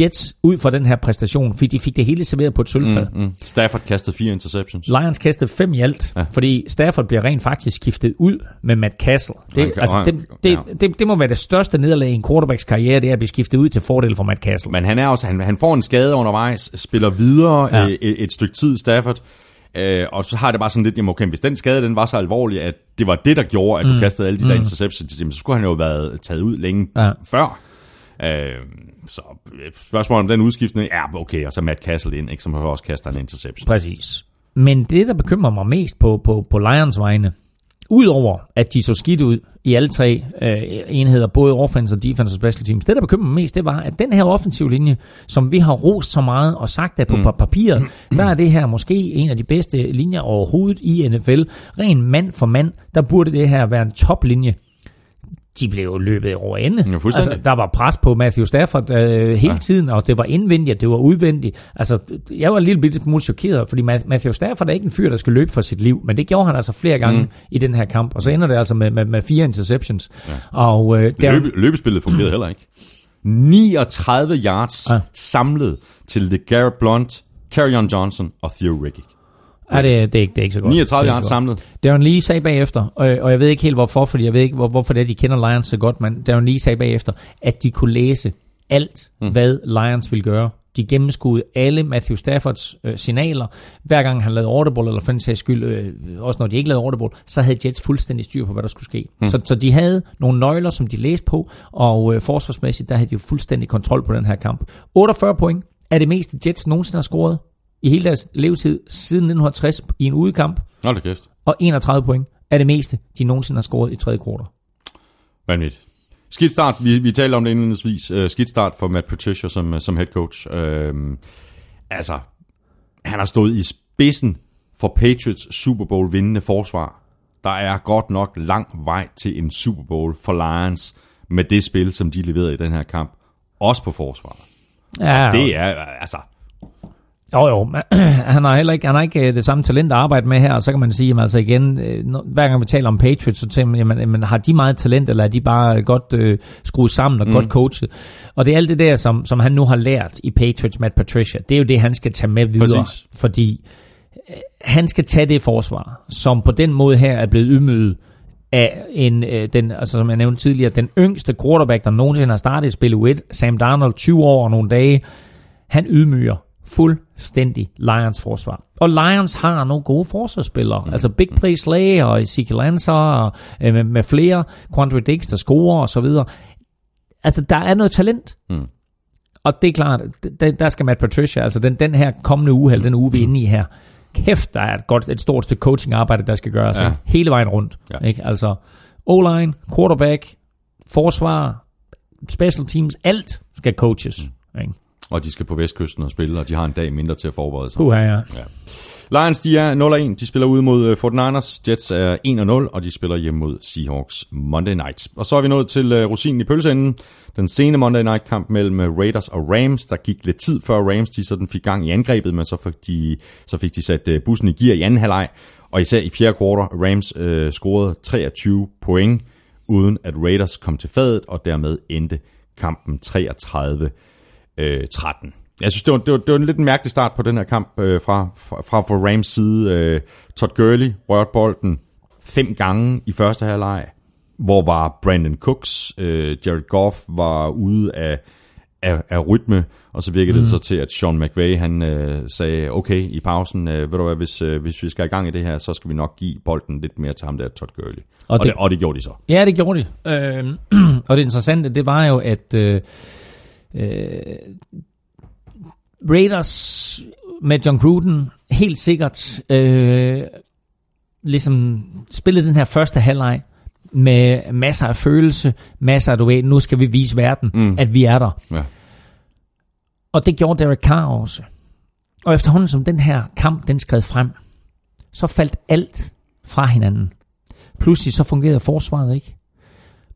Jets ud fra den her præstation, fordi de fik det hele serveret på et sølvfad. Mm. Mm. Stafford kastede fire interceptions. Lions kastede fem i alt, ja. fordi Stafford bliver rent faktisk skiftet ud med Matt Castle. Det, kan- altså, det, det, ja. det, det må være det største nederlag i en quarterbacks karriere, det er at blive skiftet ud til fordel for Matt Castle. Men han er også, han, han får en skade undervejs, spiller videre Ja. ja. et, et stykke tid, Stafford. Øh, og så har det bare sådan lidt, jamen okay, hvis den skade den var så alvorlig, at det var det, der gjorde, at mm. du kastede alle de der interceptions, jamen, så skulle han jo have været taget ud længe Ja. ja. før. Øh, så spørgsmålet om den udskiftning, ja okay, og så Matt Castle ind, ikke, som også kaster en interception. Præcis. Men det, der bekymrer mig mest på, på, på Lions vegne, udover at de så skidt ud i alle tre øh, enheder, både offense og defense og special teams, det, der bekymrer mig mest, det var, at den her offensiv linje, som vi har rost så meget og sagt, at på mm. papiret, der er det her måske en af de bedste linjer overhovedet i NFL. Ren mand for mand, der burde det her være en toplinje. De blev jo løbet over ende. Ja, altså, der var pres på Matthew Stafford øh, hele ja. tiden, og det var indvendigt, det var udvendigt. Altså, jeg var en lille bitte smule chokeret, fordi Ma- Matthew Stafford er ikke en fyr, der skal løbe for sit liv, men det gjorde han altså flere gange mm. i den her kamp, og så ender det altså med, med, med fire interceptions. Ja. Og øh, der, Løbe, løbespillet fungerede heller ikke. 39 yards ja. samlet til LeGarrette Blunt, Carrion Johnson og Theo Riddick. Er det, det, er ikke, det er ikke så godt. 39 Det er ikke yards samlet. Darren Lee sagde bagefter, og, og jeg ved ikke helt hvorfor, fordi jeg ved ikke, hvor, hvorfor det er, de kender Lions så godt, men Darren Lee sagde bagefter, at de kunne læse alt, mm. hvad Lions ville gøre. De gennemskuede alle Matthew Staffords øh, signaler. Hver gang han lavede audible, eller for den sags skyld, øh, også når de ikke lavede audible, så havde Jets fuldstændig styr på, hvad der skulle ske. Mm. Så, så de havde nogle nøgler, som de læste på, og øh, forsvarsmæssigt, der havde de jo fuldstændig kontrol på den her kamp. 48 point er det meste Jets nogensinde har scoret i hele deres levetid siden 1960 i en udekamp Hold da kæft. og 31 point er det meste, de nogensinde har scoret i tredje kvartal. Vanvittigt. Skidt start, vi, vi talte om det indledningsvis. Uh, skidt start for Matt Patricia som, som head coach. Uh, altså, han har stået i spidsen for Patriots Super Bowl vindende forsvar. Der er godt nok lang vej til en Super Bowl for Lions med det spil, som de leverede i den her kamp. Også på forsvaret. Ja, Det er, altså, Jo, jo. Han har heller ikke, han har ikke øh, det samme talent at arbejde med her, og så kan man sige, jamen, altså igen, øh, hver gang vi taler om Patriots, så tænker man, jamen, jamen, har de meget talent, eller er de bare godt øh, skruet sammen og mm. godt coachet? Og det er alt det der, som, som han nu har lært i Patriots, Matt Patricia, det er jo det, han skal tage med videre. Præcis. Fordi øh, han skal tage det forsvar, som på den måde her er blevet ydmyget af en, øh, den, altså som jeg nævnte tidligere, den yngste quarterback, der nogensinde har startet i spil U1, Sam Darnold, 20 år og nogle dage, han ydmyger fuldstændig Lions forsvar. Og Lions har nogle gode forsvarsspillere. Mm. Altså Big Play Slay og Ezekiel Ansah og øh, med, med flere. Quandre Diggs, der scorer og så videre. altså, der er noget talent. Mm. Og det er klart, der, der skal Matt Patricia, altså den, den her kommende uge, eller den uge, vi er inde i her, kæft, der er et, godt, et stort stykke coaching-arbejde, der skal gøres Ja. hele vejen rundt. Ja. Ikke? Altså, O-line, quarterback, forsvar, special teams, alt skal coaches. Mm. Ikke? Og de skal på vestkysten og spille, og de har en dag mindre til at forberede sig. Puha, ja. Lions, de er 0-1. De spiller ud mod øh, 49ers. Jets er 1-0, og de spiller hjemme mod Seahawks Monday Night. Og så er vi nået til uh, rosinen i pølseenden. Den sene Monday Night kamp mellem øh, Raiders og Rams. Der gik lidt tid før Rams, de sådan fik gang i angrebet, men så fik de, så fik de sat bussen i gear i anden halvleg. Og især i fjerde kvartal, Rams uh, scorede 23 point, uden at Raiders kom til fadet, og dermed endte kampen 33 øh, 13. Jeg synes, det var, det, var, det var en lidt mærkelig start på den her kamp øh, fra, fra, fra for Rams side. Øh, Todd Gurley rørte bolden fem gange i første halvleg, hvor var Brandon Cooks, øh, Jared Goff var ude af, af, af rytme, og så virkede mm. det så til, at Sean McVay han øh, sagde, okay, i pausen, øh, ved du hvad, hvis, øh, hvis vi skal i gang i det her, så skal vi nok give bolden lidt mere til ham der, Todd Gurley. Og, Og og, det, det- det, og det gjorde de så. Ja, det gjorde de. Øh, og det interessante, det var jo, at øh, øh, Raiders med John Gruden helt sikkert øh, ligesom spillede den her første halvleg med masser af følelse, masser af, du ved, nu skal vi vise verden, mm. at vi er der. Ja. Og det gjorde Derek Carr også. Og efterhånden som den her kamp, den skred frem, så faldt alt fra hinanden. Pludselig så fungerede forsvaret ikke.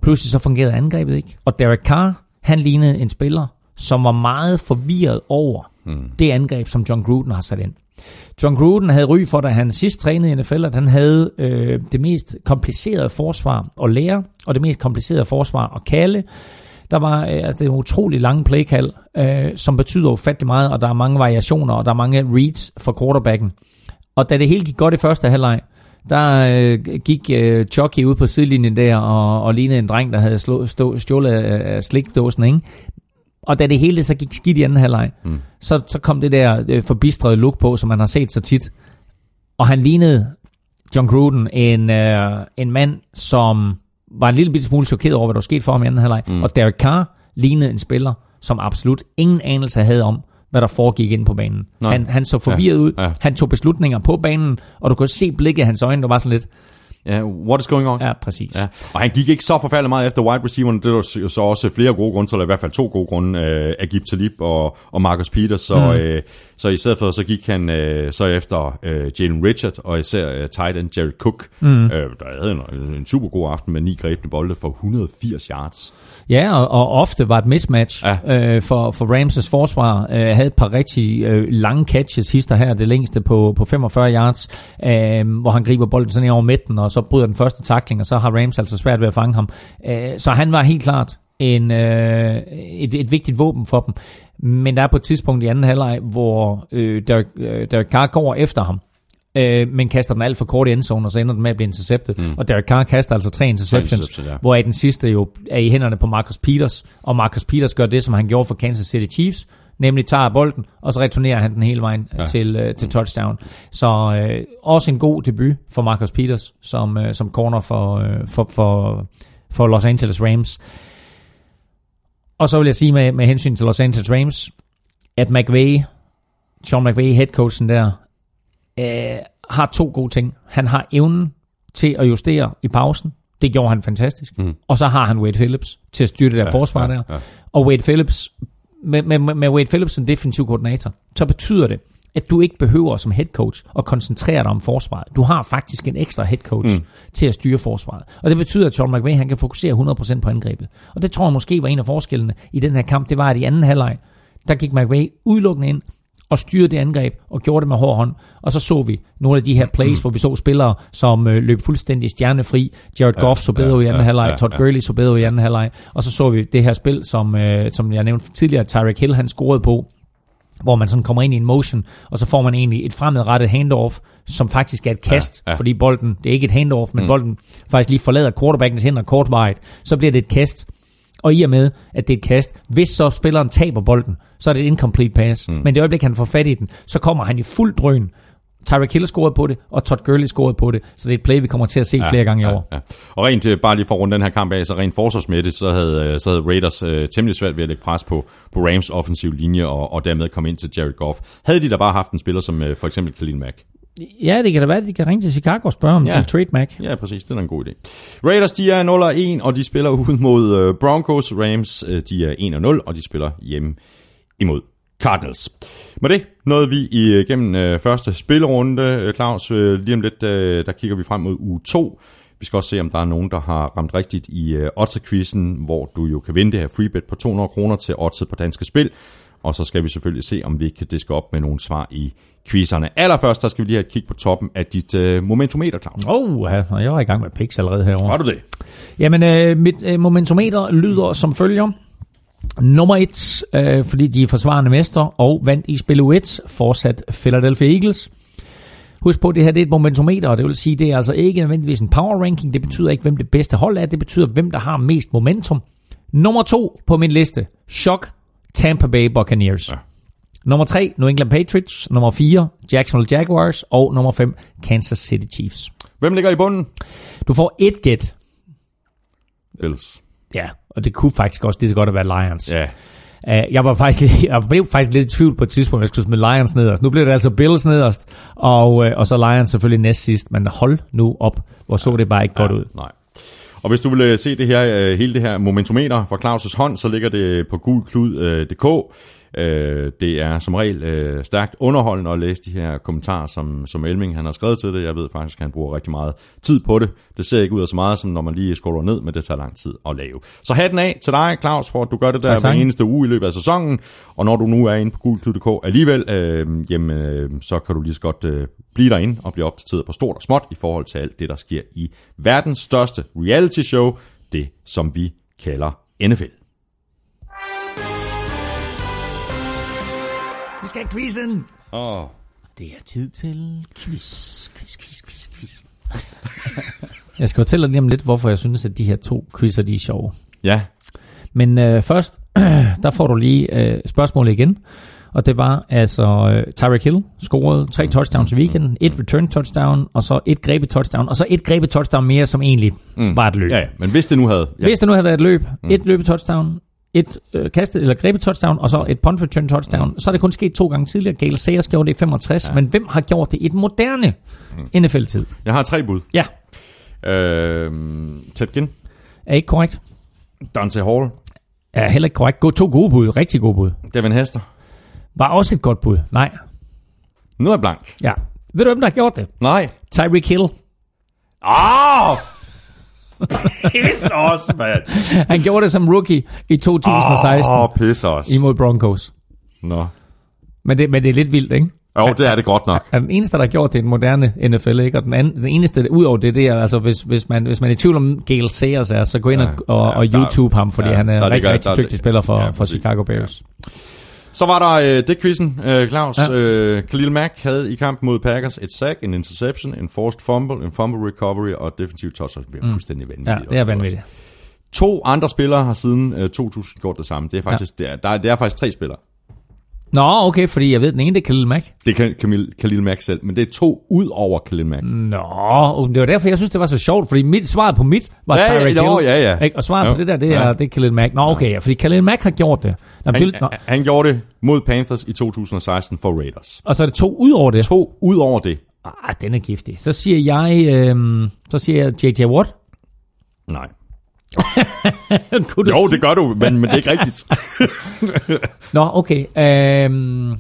Pludselig så fungerede angrebet ikke. Og Derek Carr, han lignede en spiller, som var meget forvirret over mm. det angreb, som John Gruden har sat ind. John Gruden havde ry for, da han sidst trænede i NFL, at han havde øh, det mest komplicerede forsvar at lære, og det mest komplicerede forsvar at kalde. Der var øh, altså, det er en utrolig lang playkald, øh, som betyder ufattelig meget, og der er mange variationer, og der er mange reads for quarterbacken. Og da det hele gik godt i første halvleg, der øh, gik øh, Chucky ud på sidelinjen der og, og lignede en dreng, der havde slå, stå, stjålet af slikdåsen, ikke? Og da det hele så gik skidt i anden halvleg, mm. så, så kom det der øh, forbistrede look på, som man har set så tit. Og han lignede John Gruden en, øh, en mand, som var en lille bitte smule chokeret over, hvad der var sket for ham i anden halvleg. Mm. Og Derek Carr lignede en spiller, som absolut ingen anelse havde om, hvad der foregik inde på banen. Nej. Han, han så forvirret Ja, ud. ja. Han tog beslutninger på banen, og du kunne se blikket af hans øjne, der var sådan lidt, Ja, what is going on? ja, præcis. Ja, og han gik ikke så forfærdeligt meget efter wide receiverne. Det var så også flere gode grunde, eller i hvert fald to gode grunde, øh, Agib Talib og, og Marcus Peters. Så, mm. øh, så i stedet for, så gik han øh, så efter øh, Jalen Richard, og især øh, tight end Jared Cook, mm. øh, der havde en, en super god aften med ni grebne bolde for 180 yards. Ja, og, og ofte var et mismatch Ja. øh, for, for Ramses forsvar. Øh, havde et par rigtig øh, lange catches, hister her, det længste på, på 45 yards, øh, hvor han griber bolden sådan ind over midten, og så bryder den første takling, og så har Rams altså svært ved at fange ham. Øh, så han var helt klart en, øh, et, et vigtigt våben for dem. Men der er på et tidspunkt i anden halvleg, hvor øh, Derek, øh, Derek Carr går efter ham, øh, men kaster den alt for kort i endzone, og så ender den med at blive intercepted. Mm. Og Derek Carr kaster altså tre interceptions, interceptions, ja. hvoraf den sidste jo er i hænderne på Marcus Peters, og Marcus Peters gør det, som han gjorde for Kansas City Chiefs, nemlig tager bolden, og så returnerer han den hele vejen ja. til, øh, til touchdown. Så øh, også en god debut for Marcus Peters, som, øh, som corner for, øh, for, for, for Los Angeles Rams. Og så vil jeg sige med, med hensyn til Los Angeles Rams, at McVay, Sean McVay, headcoachen der, øh, har to gode ting. Han har evnen til at justere i pausen. Det gjorde han fantastisk. Mm. Og så har han Wade Phillips til at styre det der ja, forsvar ja, der. ja. Og Wade Phillips, med, med, med Wade Phillips som defensiv koordinator, så betyder det, at du ikke behøver som head coach at koncentrere dig om forsvaret. Du har faktisk en ekstra head coach mm. til at styre forsvaret. Og det betyder, at Sean McVay han kan fokusere 100% på angrebet. Og det tror jeg måske var en af forskellene i den her kamp. Det var, at i anden halvleg, der gik McVay udelukkende ind og styrede det angreb og gjorde det med hård hånd. Og så så vi nogle af de her plays, hvor vi så spillere, som øh, løb fuldstændig stjernefri. Jared Goff så bedre ja, i anden ja, halvleg, ja, Todd ja. Gurley så bedre i anden halvleg. Og så så vi det her spil, som, øh, som jeg nævnte tidligere, Tyreek Hill han scorede på, hvor man sådan kommer ind i en motion, og så får man egentlig et fremadrettet handoff, som faktisk er et kast, Ja, ja, fordi bolden, det er ikke et handoff, men mm. bolden faktisk lige forlader quarterbackens hænder kortvarigt, så bliver det et kast. Og i og med, at det er et kast, hvis så spilleren taber bolden, så er det et incomplete pass. Mm. Men det øjeblik, han får fat i den, så kommer han i fuld drøn Tyreek Hill scorede på det, og Todd Gurley scorede på det. Så det er et play, vi kommer til at se ja, flere gange i år. Ja. Og rent, øh, bare lige for at runde den her kamp af, så rent forsvarsmæssigt, så havde, øh, så havde Raiders øh, temmelig svært ved at lægge pres på, på Rams offensiv linje, og, og dermed komme ind til Jared Goff. Havde de da bare haft en spiller som øh, for eksempel Khalil Mack. Ja, det kan da være, at de kan ringe til Chicago og spørge om Ja. til trade Mac. Ja, præcis. Det er en god idé. Raiders, de er 0-1, og de spiller ud mod øh, Broncos. Rams, de er 1-0, og de spiller hjemme imod Cardinals. Med det nåede vi igennem øh, første spillerunde. Øh, Claus, øh, lige om lidt, øh, der kigger vi frem mod uge 2. Vi skal også se, om der er nogen, der har ramt rigtigt i øh, Oddset-quizzen, hvor du jo kan vinde det her freebet på 200 kroner til Oddset på Danske Spil. Og så skal vi selvfølgelig se, om vi ikke kan diske op med nogle svar i quizzerne. Allerførst, der skal vi lige have et kig på toppen af dit øh, momentometer, Claus. Åh, oh, ja, jeg var i gang med picks allerede herovre. Var du det? Jamen, øh, mit øh, momentometer lyder som følger. Nummer 1, øh, fordi de er forsvarende mester og vandt i spil U1, fortsat Philadelphia Eagles. Husk på, at det her det er et momentometer, og det vil sige, det er altså ikke nødvendigvis en power ranking. Det betyder ikke, hvem det bedste hold er. Det betyder, hvem der har mest momentum. Nummer 2 på min liste. Shock Tampa Bay Buccaneers. Ja. Nummer 3, New England Patriots. Nummer 4, Jacksonville Jaguars. Og nummer 5, Kansas City Chiefs. Hvem ligger i bunden? Du får et gæt. Bills. Ja, og det kunne faktisk også lige så godt have været Lions. Ja. Uh, jeg var faktisk jeg blev faktisk lidt i tvivl på et tidspunkt, jeg skulle smide Lions nederst. Nu blev det altså Bills nederst, og, uh, og så Lions selvfølgelig næst sidst. Men hold nu op, hvor så det bare ikke godt ud. Nej. Og hvis du vil øh, se det her, øh, hele det her momentometer fra Claus' hånd, så ligger det på gulklud.dk. Øh, det er som regel øh, stærkt underholdende at læse de her kommentarer, som, som Elming han har skrevet til det. Jeg ved faktisk, at han bruger rigtig meget tid på det. Det ser ikke ud af så meget, som når man lige scroller ned, men det tager lang tid at lave. Så hatten af til dig, Claus, for at du gør det der Tak, hver tak. eneste uge i løbet af sæsonen. Og når du nu er inde på gulklud.dk alligevel, øh, jamen, øh, så kan du lige så godt øh, blive derinde og blive opdateret på stort og småt i forhold til alt det, der sker i verdens største reality show, det som vi kalder NFL. Vi skal have quizzen! Åh, oh. Det er tid til quiz, quiz, quiz, quiz, quiz. jeg skal fortælle dig lige om lidt, hvorfor jeg synes, at de her to quizzer, de er sjove. Ja, Men øh, først, der får du lige øh, spørgsmålet igen. Og det var altså øh, Tyreek Hill scorede tre touchdowns i weekenden, et return touchdown, og så et grebet touchdown, og så et grebet touchdown mere, som egentlig mm. var et løb. ja, ja. men hvis det nu havde... Ja, Hvis det nu havde været et løb, mm. et løbet touchdown, et øh, kastet eller grebet touchdown, og så et punt return touchdown, mm. så er det kun sket to gange tidligere. Gale Sayers gjorde det i 65, ja. men hvem har gjort det i den moderne mm. NFL-tid? jeg har tre bud. Ja, Øh, Ted Ginn, er ikke korrekt. Dante Hall, Er heller ikke korrekt. Gå to gode bud, rigtig gode bud. Devin Hester. Var også et godt bud. Nej. Nu er jeg blank. Ja. Ved du, hvem der har gjort det? Nej. Tyreek Hill. Åh! Oh! Piss os, mand. Han gjorde det som rookie i 2016 Åh, oh, piss os. imod Broncos. Nå. Men det, men det er lidt vildt, ikke? Jo, det er det godt nok. Er den eneste, der har gjort det i den moderne NFL, ikke? Og den, anden, den eneste, ud over det, det er, altså, hvis, hvis, man, hvis man er i tvivl om Gale Sayers er, så gå ind og, og, ja, og der- YouTube ham, fordi ja, han er der en rigtig, ligger- rigtig der- dygtig spiller for, ja, ja, for. Chicago Bears. Så var der øh, det quizzen, øh, Claus. Ja. Øh, Khalil Mack havde i kampen mod Packers et sack, en interception, en forced fumble, en fumble recovery og et defensive touchdown. Det er fuldstændig vanvittigt. Ja, det er vanvittigt. To andre spillere har siden øh, 2000 gjort det samme. Det er faktisk, ja. det, er, der er, det er faktisk tre spillere. Nå, okay, fordi jeg ved, den ene, det er Khalil Mack. Det kan Khalil, Khalil Mack selv, men det er to ud over Khalil Mack. Nå, det var derfor, jeg synes, det var så sjovt, fordi mit, svaret på mit var Ja, ja, Tyreek Hill. ja, ja. Ikke? Og svaret Jo. på det der, det Ja. er, det er Khalil Mack. Nå, okay, ja, fordi Khalil Mack har gjort det. Nå, Han, det nå, han, gjorde det mod Panthers i 2016 for Raiders. og så er det to ud over det. To ud over det. Ah, den er giftig. Så siger jeg, øhm, så siger jeg J.J. Watt. Nej. Kunne Jo, det gør du, men, men det er ikke rigtigt. Nå, okay. Øhm,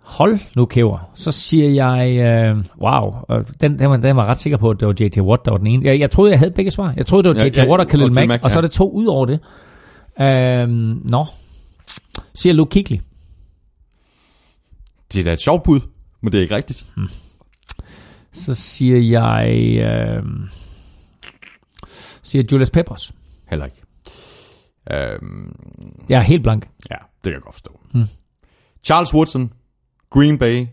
hold nu kæver. Så siger jeg, øh, wow, den, den, var, den var ret sikker på, at det var J.J. Watt, der var den ene. Jeg, jeg troede, jeg havde begge svar. Jeg troede, det var Ja, J.J. ja, Watt og Khalil Mack, Mack, og så er det to ud over det. Øhm, nå. Siger Luke Kigley. Det er da et sjovt bud, men det er ikke rigtigt. Så siger jeg, øh, siger Julius Peppers. Heller ikke. Øhm, Jeg er helt blank. ja, det kan jeg godt forstå. Hmm. Charles Woodson, Green Bay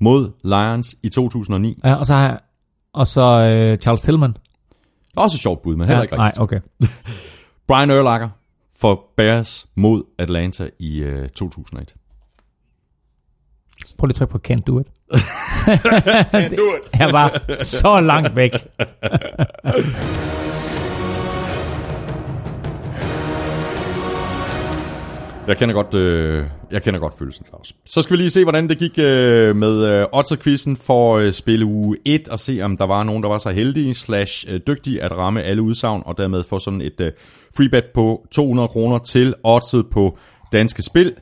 mod Lions i 2009. Ja, og så har jeg, og så øh, Charles Tillman. Også et sjovt bud, men heller ikke nej, rigtigt. okay. Brian Urlacher for Bears mod Atlanta i øh, 2001. Prøv lige at trykke på Can't Do It. Can't do it. Jeg var så langt væk. Jeg kender godt, øh, jeg kender godt følelsen, Claus. Så skal vi lige se, hvordan det gik øh, med øh, Otterquizzen for øh, spil uge 1, og se, om der var nogen, der var så heldige slash øh, dygtige at ramme alle udsagn, og dermed få sådan et øh, free bet på 200 kroner til oddset på danske spil.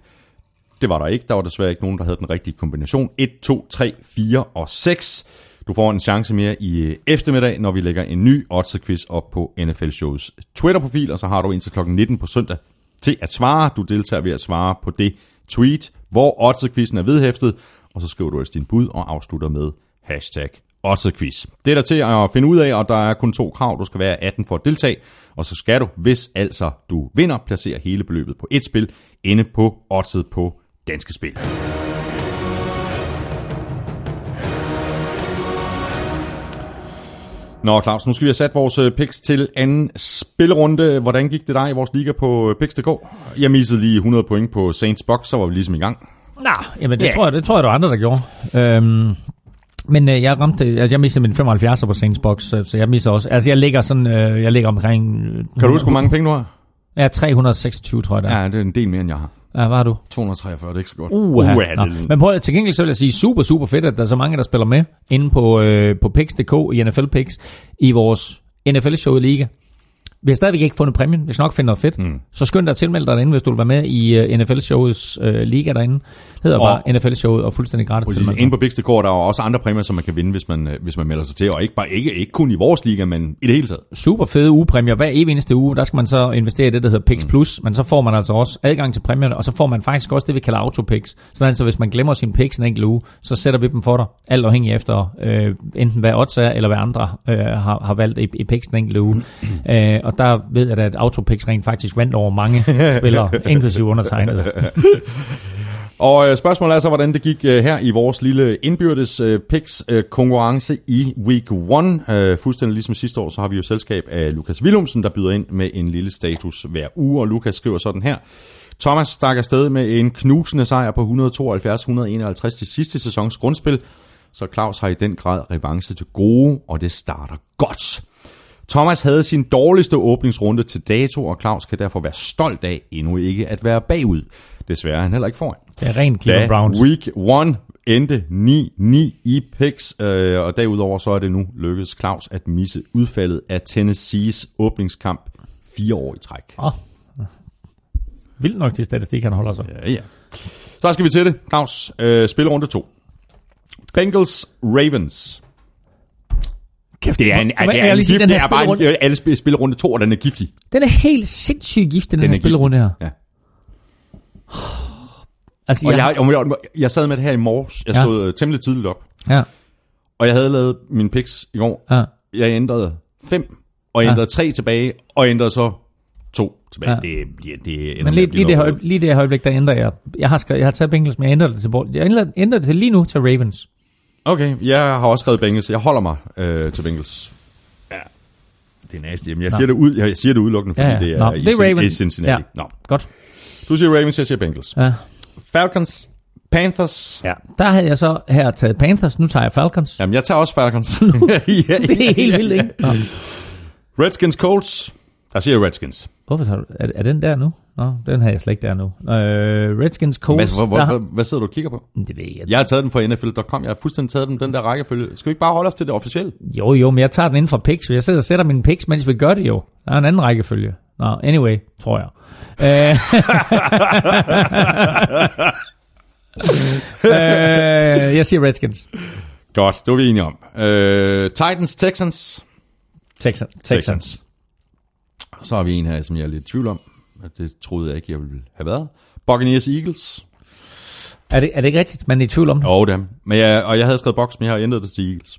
Det var der ikke. Der var desværre ikke nogen, der havde den rigtige kombination. 1, 2, 3, 4 og 6. Du får en chance mere i øh, eftermiddag, når vi lægger en ny odds-quiz op på NFL Shows Twitter-profil, og så har du indtil kl. 19 på søndag til at svare. Du deltager ved at svare på det tweet, hvor odds-quizzen er vedhæftet, og så skriver du også din bud og afslutter med hashtag odds-quiz. Det er der til at finde ud af, og der er kun to krav. Du skal være 18 for at deltage, og så skal du, hvis altså du vinder, placere hele beløbet på et spil inde på oddset på Danske Spil. Nå Claus, nu skal vi have sat vores øh, picks til anden spilrunde. Hvordan gik det dig i vores liga på øh, picks.dk? Jeg missede lige 100 point på Saints Box, så var vi ligesom i gang. Nå, jamen det, yeah. tror jeg, det tror jeg, der var andre, der gjorde. Øhm, men øh, jeg ramte, altså jeg mistede min 75 på Saints Box, så, så jeg misser også. Altså jeg ligger sådan, øh, jeg ligger omkring... Kan du huske, hvor mange penge du har? Ja, 326, tror jeg det er. Ja, det er en del mere, end jeg har. Ja, har du? 243, det er ikke så godt. Uha. Uha, Nå. Men prøv, til gengæld så vil jeg sige, super, super fedt, at der er så mange, der spiller med inde på, øh, på Pix.dk i NFL Pix i vores NFL-show Liga. Vi har stadigvæk ikke fundet præmien. Vi skal nok finde noget fedt. Mm. Så skynd dig at tilmelde dig derinde, hvis du vil være med i uh, NFL-showets uh, liga derinde. Det hedder Og- bare NFL-showet og fuldstændig gratis tilmeldelse. Inde på Bix.dk er der jo også andre præmier, som man kan vinde, hvis man, øh, hvis man melder sig til. Og ikke, bare, ikke, ikke kun i vores liga, men i det hele taget. super fede ugepræmier. Hver evig eneste uge, der skal man så investere i det, der hedder Pix Plus, men så får man altså også adgang til præmierne, og så får man faktisk også det, vi kalder autopix. Sådan altså, hvis man glemmer sin pix en enkelt uge, så sætter vi dem for dig, alt afhængig efter øh, enten hvad odds er, eller hvad andre øh, har, har valgt i, i pix den enkelte uge. øh, og der ved jeg da, at autopix rent faktisk vandt over mange spillere, inklusive undertegnet. Og øh, spørgsmålet er så, hvordan det gik øh, her i vores lille indbyrdes øh, picks konkurrence i week 1. Øh, fuldstændig ligesom sidste år, så har vi jo selskab af Lukas Willumsen, der byder ind med en lille status hver uge, og Lukas skriver sådan her. Thomas stak afsted med en knusende sejr på 172-151 til sidste sæsons grundspil, så Claus har i den grad revanche til gode, og det starter godt. Thomas havde sin dårligste åbningsrunde til dato, og Claus kan derfor være stolt af endnu ikke at være bagud. Desværre er han heller ikke foran. Det er rent Cleveland Browns. week 1 endte 9-9 i picks, øh, og derudover så er det nu lykkedes Claus at misse udfaldet af Tennessees åbningskamp fire år i træk. Åh. Vildt nok til statistik, han holder sig. Ja, ja. Så skal vi til det, Claus. Øh, spilrunde 2. Bengals Ravens. Kæft, Det er en, må- det er en gift, den det er bare en, alle spil, spilrunde 2, og den er giftig. Den er helt sindssygt gift, den, Den her er spillerunde her. Ja. Altså, Og jeg, jeg, jeg, jeg, sad med det her i morges. Jeg Ja. stod øh, temmelig tidligt op. ja, Og jeg havde lavet min picks i går. ja. Jeg ændrede 5, og jeg Ja. ændrede 3 tilbage, og jeg ændrede så 2 tilbage. Ja. Det, bliver- det ender Men lige, lige, det lige det her øjeblik, der ændrer jeg. Jeg har, skrevet, jeg har taget Bengals, men jeg ændrer det til, jeg ændrer, ændrer det til lige nu til Ravens. Okay, jeg har også skrevet Bengals. Jeg holder mig øh, til Bengals. Ja, det er nasty. Jamen, jeg, Nå. siger det ud, jeg siger det udelukkende, fordi Ja, ja. det er, Nå, i, det er Cin- Ravens. i Cincinnati. Ja. Nå. Godt. Du siger Ravens, jeg siger Bengals. Ja. Falcons, Panthers. ja. Der havde jeg så her taget Panthers, nu tager jeg Falcons. Jamen, jeg tager også Falcons. ja, Det er helt vildt, ikke? Nå. Redskins, Colts. Der siger jeg Redskins. Hvorfor tager du, er, er den der nu? Nå, den har jeg slet ikke der nu. Øh, Redskins, Colts. Hvad, har- hvad, hvad sidder du og kigger på? Det ved jeg. Jeg har taget den fra NFL.com. Jeg har fuldstændig taget den, den der rækkefølge. Skal vi ikke bare holde os til det officielle? Jo, jo, men jeg tager den ind fra picks. Jeg sidder og sætter mine picks, mens vi gør det jo. Der er en anden rækkefølge. Nå, anyway, tror jeg. Øh, øh, jeg siger Redskins. Godt, det var vi enige om. Øh, Titans, Texans. Texans. Texans. Så har vi en her, som jeg er lidt i tvivl om. Det troede jeg ikke, jeg ville have været. Buccaneers, Eagles. Er det, er det ikke rigtigt? Man er i tvivl om det? Jo, dem. Men jeg, og jeg havde skrevet box, men jeg har ændret det til Eagles.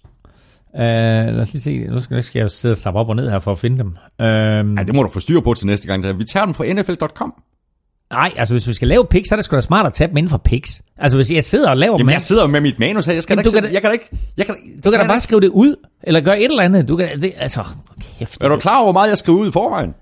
Uh, lad os lige se. Nu skal, nu skal jeg jo sidde og slappe op og ned her for at finde dem. Uh, Ja, det må du få styr på til næste gang. Vi tager dem fra NFL.com. nej, altså hvis vi skal lave picks, så er det sgu da smart at tage dem inden for picks. Altså hvis jeg sidder og laver Jamen, jeg sidder jo med mit manus her. Jeg skal Jamen, da ikke, kan jeg kan da ikke, jeg kan, du kan da jeg bare skrive det ud, eller gøre et eller andet. Du kan, det, altså, kæft. Er du klar over, hvor meget jeg skriver ud i forvejen?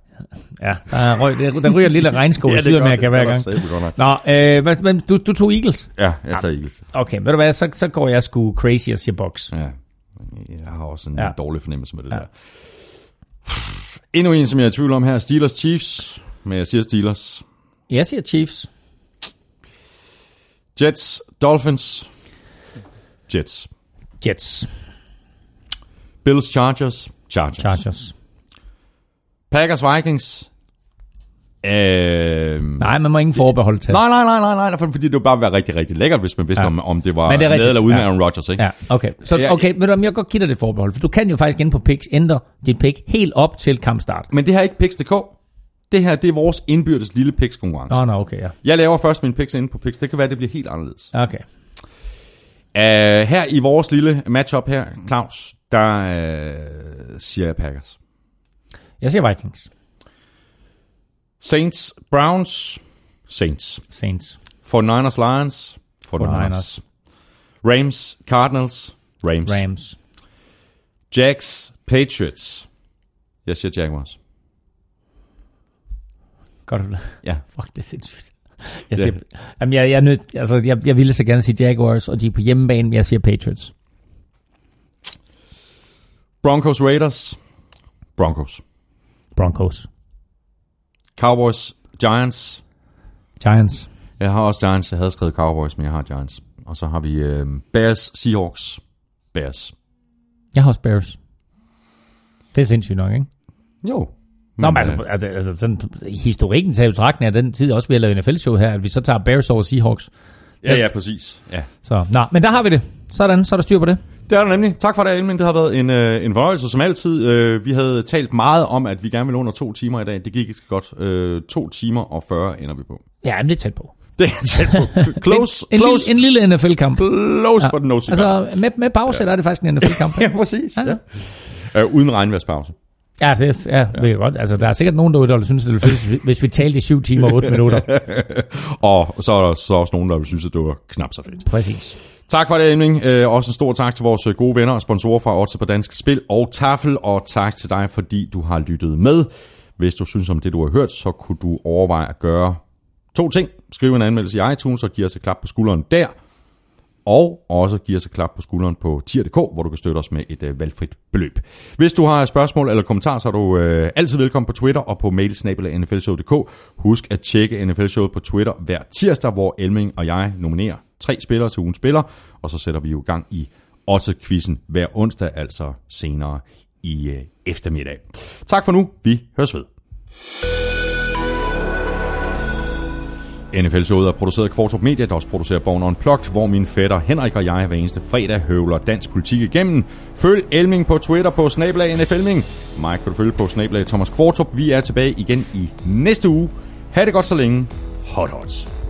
Ja, der, røg, der, der ryger en lille regnsko i Sydamerika hver gang. Nå, øh, hvad, hvad, du, du tog Eagles? Ja, jeg tager Eagles. Okay, ved du hvad, så, så går jeg sgu crazy og siger Bucks. Ja, jeg har også en Ja. ja. dårlig fornemmelse med det Ja. ja. der. Endnu en, som jeg er i tvivl om her, Steelers Chiefs. Men jeg siger Steelers. Jeg siger Chiefs. Jets, Dolphins. Jets. Jets. Bills, Chargers. Chargers. Chargers. Packers, Vikings. Øh, Nej, man må ingen forbehold tage. Nej, nej, nej, nej, nej, for- fordi det ville bare være rigtig, rigtig lækkert, hvis man vidste, Ja. om, om det var Men det er med rigtigt. eller uden Ja. Aaron Rodgers, ikke? Ja, okay. Så okay, du, om jeg godt dig det forbehold, for du kan jo faktisk inde på picks ændre dit pick helt op til kampstart. Men det her er ikke Pix.dk. Det her, det er vores indbyrdes lille Pix-konkurrence. Nå, nå, okay, ja. Jeg laver først min picks inde på Pix. Det kan være, det bliver helt anderledes. Okay. Uh, her i vores lille matchup her, Claus, der uh, siger jeg Packers. Jeg siger Vikings. Saints, Browns, Saints. Saints. 49ers, Lions, 49ers. 49ers. Rams, Cardinals, Rams. Rams. Jacks, Patriots. Jeg siger Jaguars. Godt du det? Ja. Fuck, det er sindssygt. Jeg siger, jamen, jeg, jeg, nødt, altså, jeg, jeg ville så gerne sige Jaguars, og de er på hjemmebane, men jeg siger Patriots. Broncos, Raiders, Broncos. Broncos. Cowboys, Giants. Giants. Jeg har også Giants. Jeg havde skrevet Cowboys, men jeg har Giants. Og så har vi øh, Bears, Seahawks, Bears. Jeg har også Bears. Det er sindssygt nok, ikke? Jo. Nå, men øh, altså, altså, altså sådan, historikken tager jo betragtning af den tid, også vi har lavet NFL-show her, at vi så tager Bears over Seahawks. Ja, ja, præcis. Ja. Så, nå, men der har vi det. Sådan, så er der styr på det. Det er der nemlig. Tak for det, Elmin. Det har været en, øh, en fornøjelse som altid. Øh, vi havde talt meget om, at vi gerne ville under to timer i dag. Det gik ikke så godt. Øh, to timer og 40 ender vi på. Ja, men det er tæt på. Det er tæt på. Close, en, en, close, lille, en lille NFL-kamp. close but no cigar. Altså, med, med pause ja. er det faktisk en NFL-kamp. ja, præcis. Ja. Ja. Øh, uden regnværspause. Ja, det ja, ja. ved jeg godt. Altså, der er sikkert nogen derude, der vil synes, det ville føles, hvis- vi talte i 7 timer og 8 minutter. Og så er der så også nogen, der vil synes, at det var knap så fedt. Præcis. Tak for det, Elming. Øh, også en stor tak til vores øh, gode venner og sponsorer fra Odds på Danske Spil og Tafel. Og tak til dig, fordi du har lyttet med. Hvis du synes om det, du har hørt, så kunne du overveje at gøre to ting. Skriv en anmeldelse i iTunes og giv os et klap på skulderen der. Og også giver os et klap på skulderen på tier.dk, hvor du kan støtte os med et øh, valgfrit beløb. Hvis du har spørgsmål eller kommentarer, så er du øh, altid velkommen på Twitter og på mailsnabelag.nflshow.dk. Husk at tjekke NFL-showet på Twitter hver tirsdag, hvor Elming og jeg nominerer tre spillere til ugen spiller, og så sætter vi jo i gang i også quizzen hver onsdag, altså senere i øh, eftermiddag. Tak for nu. Vi høres ved. NFL-showet er produceret af Kvartrup Media, der også producerer Born Unplugged, hvor min fætter Henrik og jeg hver eneste fredag høvler dansk politik igennem. Følg Elming på Twitter på snablag NFLming. Mig kan du følge på snablag Thomas Kvartrup. Vi er tilbage igen i næste uge. Ha' det godt så længe. Hot hots.